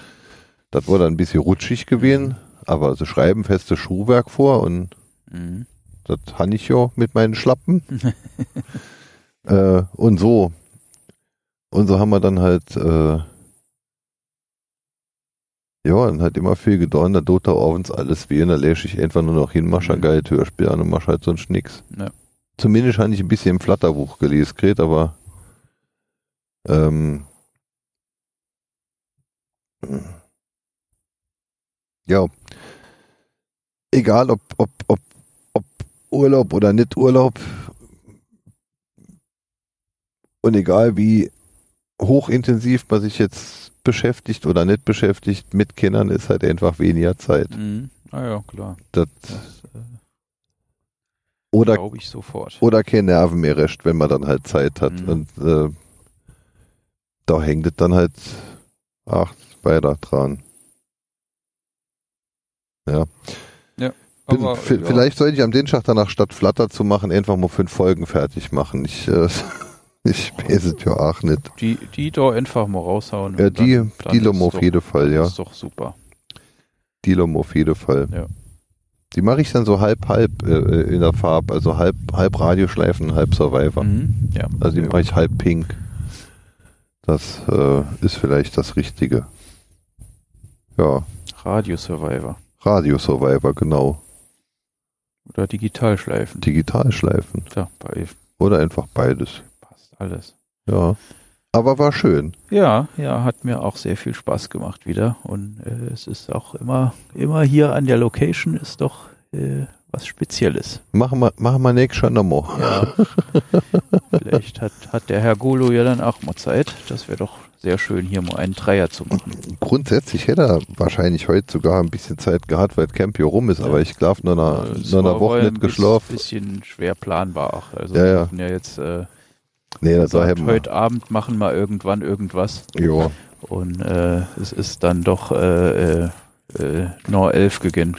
das war dann ein bisschen rutschig gewesen. Aber sie schreiben festes Schuhwerk vor und Mhm. das han ich ja mit meinen Schlappen. [LAUGHS] äh, und so. Und so haben wir dann halt, äh, ja, dann hat immer viel gedauert, da tut da abends alles weh und da lässt ich einfach nur noch hin, mach ein Mhm. geiles Hörspiel an und mach halt sonst nix. Ja. Zumindest habe ich ein bisschen im Flatterbuch gelesen, Gret, aber ähm, ja, egal ob, ob, ob, ob Urlaub oder nicht Urlaub und egal wie hochintensiv man sich jetzt beschäftigt oder nicht beschäftigt mit Kindern, ist halt einfach weniger Zeit. Mhm. Ah ja, klar. Das, Das, äh, Oder, Glaube ich sofort. oder keine Nerven mehr recht, wenn man dann halt Zeit hat. Mhm. Und äh, da hängt es dann halt ach, weiter dran. Ja. Bin, Aber, vi- ja. Vielleicht sollte ich am Dienstag danach statt Flatter zu machen, einfach mal fünf Folgen fertig machen. Ich, äh, [LAUGHS] ich weiß es ja auch nicht. Die, die da einfach mal raushauen. Ja, die, dann- dann die ist Lom auf doch- jeden Fall, ja. Ist doch super. Die Lom auf jeden Fall. Ja. Die mache ich dann so halb, halb äh, in der Farbe, also halb, halb Radioschleifen, halb Survivor. Mhm. Ja. Also die mache ich halb pink. Das äh, ist vielleicht das Richtige. Ja, Radio Survivor. Radio Survivor, genau. Oder Digitalschleifen. Digitalschleifen. Ja, bei Oder einfach beides. Alles. Ja. Aber war schön. Ja, ja, hat mir auch sehr viel Spaß gemacht wieder. Und äh, es ist auch immer, immer hier an der Location ist doch äh, was Spezielles. Machen wir, machen wir nächstes Jahr nochmal. Ja. Vielleicht hat, hat der Herr Golo ja dann auch mal Zeit. Das wäre doch sehr schön, hier mal einen Dreier zu machen. Grundsätzlich hätte er wahrscheinlich heute sogar ein bisschen Zeit gehabt, weil Camp hier rum ist, aber ich glaube nur einer, nur einer Woche ja nicht geschlafen. Ein bisschen schwer planbar auch. Also Ja, wir ja. hatten ja jetzt äh, Nee, da gesagt, hätten wir. heute Abend machen wir irgendwann irgendwas. Ja. Und äh, es ist dann doch äh, äh, äh, nur elf gegangen,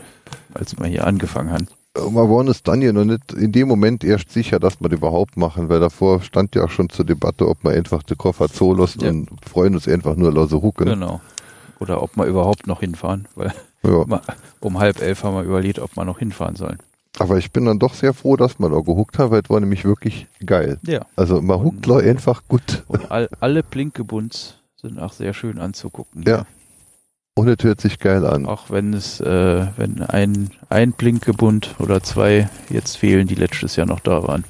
als wir hier angefangen haben. Wir waren uns dann ja noch nicht in dem Moment erst sicher, dass wir das überhaupt machen, weil davor stand ja auch schon zur Debatte, ob wir einfach den Koffer zulassen Ja. und freuen uns einfach nur lose hucken. Genau. Oder ob wir überhaupt noch hinfahren, weil Ja. [LAUGHS] um halb elf haben wir überlegt, ob wir noch hinfahren sollen. Aber ich bin dann doch sehr froh, dass wir da gehuckt haben, weil es war nämlich wirklich geil. Ja. Also man huckt da einfach gut. Und all, alle Blinkebunds sind auch sehr schön anzugucken. Ja. Und es hört sich geil an. Auch wenn es, äh, wenn ein, ein Blinkebund oder zwei jetzt fehlen, die letztes Jahr noch da waren.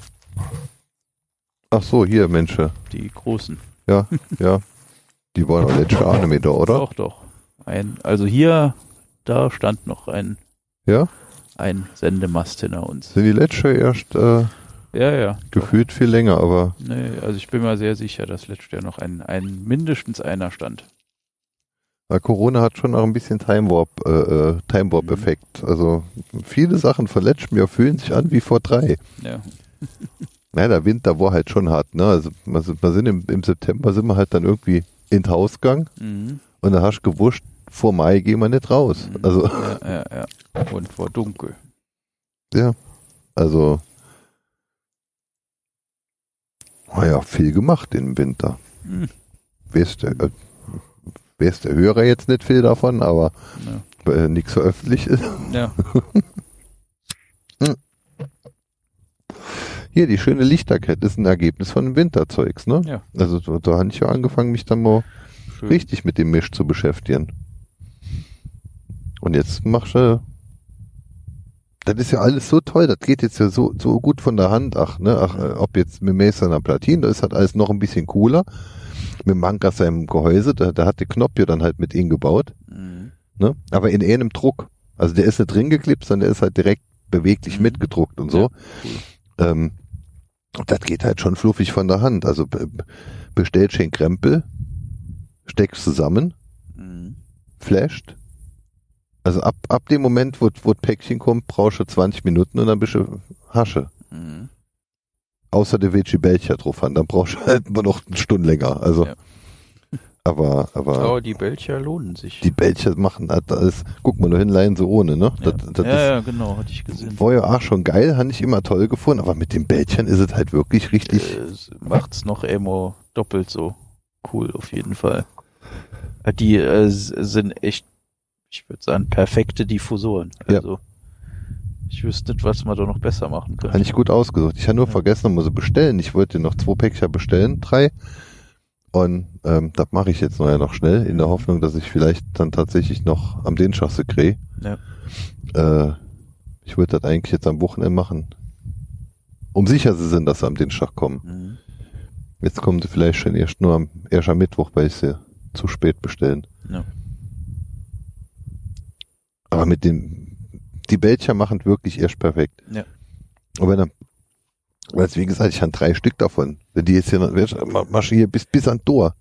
Ach so, hier, Mensch. Die großen. Ja, ja. Die waren auch letztes Jahr nicht da, oder? Doch, doch. Ein, also hier, da stand noch ein, Ja? Ein Sendemast hinter uns. Sind die letztes Jahr erst äh, Ja, ja. gefühlt viel länger, aber Nee, also ich bin mir sehr sicher, dass letztes Jahr noch ein, ein mindestens einer stand. Weil Corona hat schon auch ein bisschen Time Warp, äh, äh, Time Warp Effekt. Also viele Sachen von letztem Jahr fühlen sich an wie vor drei. Ja. [LAUGHS] Naja, der Winter war halt schon hart, ne? Also wir sind im, im September sind wir halt dann irgendwie ins Haus gegangen Mhm. und da hast du gewusst, vor Mai gehen wir nicht raus. Mhm. Also, Ja, ja, ja. Und war dunkel. ja. Also naja, viel gemacht im Winter. Mhm. Weiß der, äh, weiß der Hörer jetzt nicht viel davon, aber Ja. äh, nichts so öffentlich ist. ja. [LAUGHS] Hier, die schöne Lichterkette ist ein Ergebnis von Winterzeugs, ne? Ja. Also da, da habe ich ja angefangen, mich dann mal Schön. richtig mit dem Misch zu beschäftigen. Und jetzt machst du. Das ist ja alles so toll, das geht jetzt ja so, so gut von der Hand. Ach, ne? Ach, äh, ob jetzt mit Mason Platin, da ist halt alles noch ein bisschen cooler. Mit Manka seinem Gehäuse, da, da hat der Knopf ja dann halt mit ihm gebaut, Mhm. ne? Aber in einem Druck. Also der ist nicht drin geklipst, sondern der ist halt direkt beweglich Mhm. mitgedruckt und so. Ja. Ähm, das geht halt schon fluffig von der Hand. Also be- bestellst schön Krempel, steckst zusammen, Mhm. flasht. Also ab, ab dem Moment, wo, wo das Päckchen kommt, brauchst du 20 Minuten und dann bist du Hasche. Mhm. Außer der Veggie Belcher drauf an, dann brauchst du halt nur noch eine Stunde länger. Also, Ja. aber, aber Aber die Belcher lohnen sich. die Belcher machen halt alles, guck mal nur hin, leihen so ohne, ne? ja. Das, das ja, ist ja, genau, hatte ich gesehen. war ja auch schon geil, habe ich immer toll gefunden, aber mit den Bällchen ist es halt wirklich richtig. Äh, es macht's noch immer doppelt so cool, auf jeden Fall. Die äh, sind echt, ich würde sagen, perfekte Diffusoren. Ja. Also, ich wüsste nicht, was man da noch besser machen Habe könnte. ich gut ausgesucht. Ich habe nur Ja. vergessen, muss sie bestellen. Ich wollte noch zwei Päckchen bestellen, drei. Und ähm, das mache ich jetzt noch ja noch schnell, in der Hoffnung, dass ich vielleicht dann tatsächlich noch am Dienstag kriege. Ja. Äh, ich würde das eigentlich jetzt am Wochenende machen. Um sicher zu sein, dass sie am Dienstag kommen. Mhm. Jetzt kommen sie vielleicht schon erst nur am, erst am Mittwoch, weil ich sie zu spät bestellen. Ja. Aber mit dem, die Belcher machen wirklich erst perfekt. Ja. Und wenn er, weil wie gesagt, ich habe drei Stück davon. Wenn die jetzt hier marschieren bis, bis an Tor.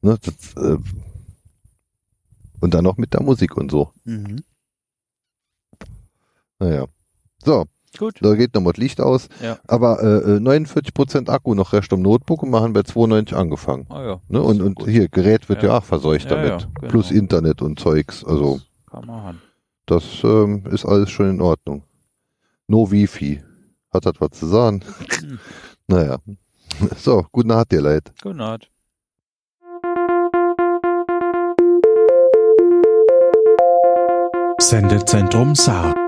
Ne, das, äh, und dann noch mit der Musik und so. Mhm. Naja. So. Gut. Da geht nochmal das Licht aus. Ja. Aber äh, äh 49% Akku noch Rest am Notebook und wir haben bei 92 angefangen. Ah, ja. Ne? Und, und gut. hier, Gerät wird ja, ja auch verseucht ja, damit. Ja, genau. Plus Internet und Zeugs. Also. Das kann man haben das ähm, ist alles schon in Ordnung. No Wifi. Hat das was zu sagen? [LAUGHS] naja. [LAUGHS] So, gute Nacht, ihr Leid. Gute Nacht. Sendezentrum Saar.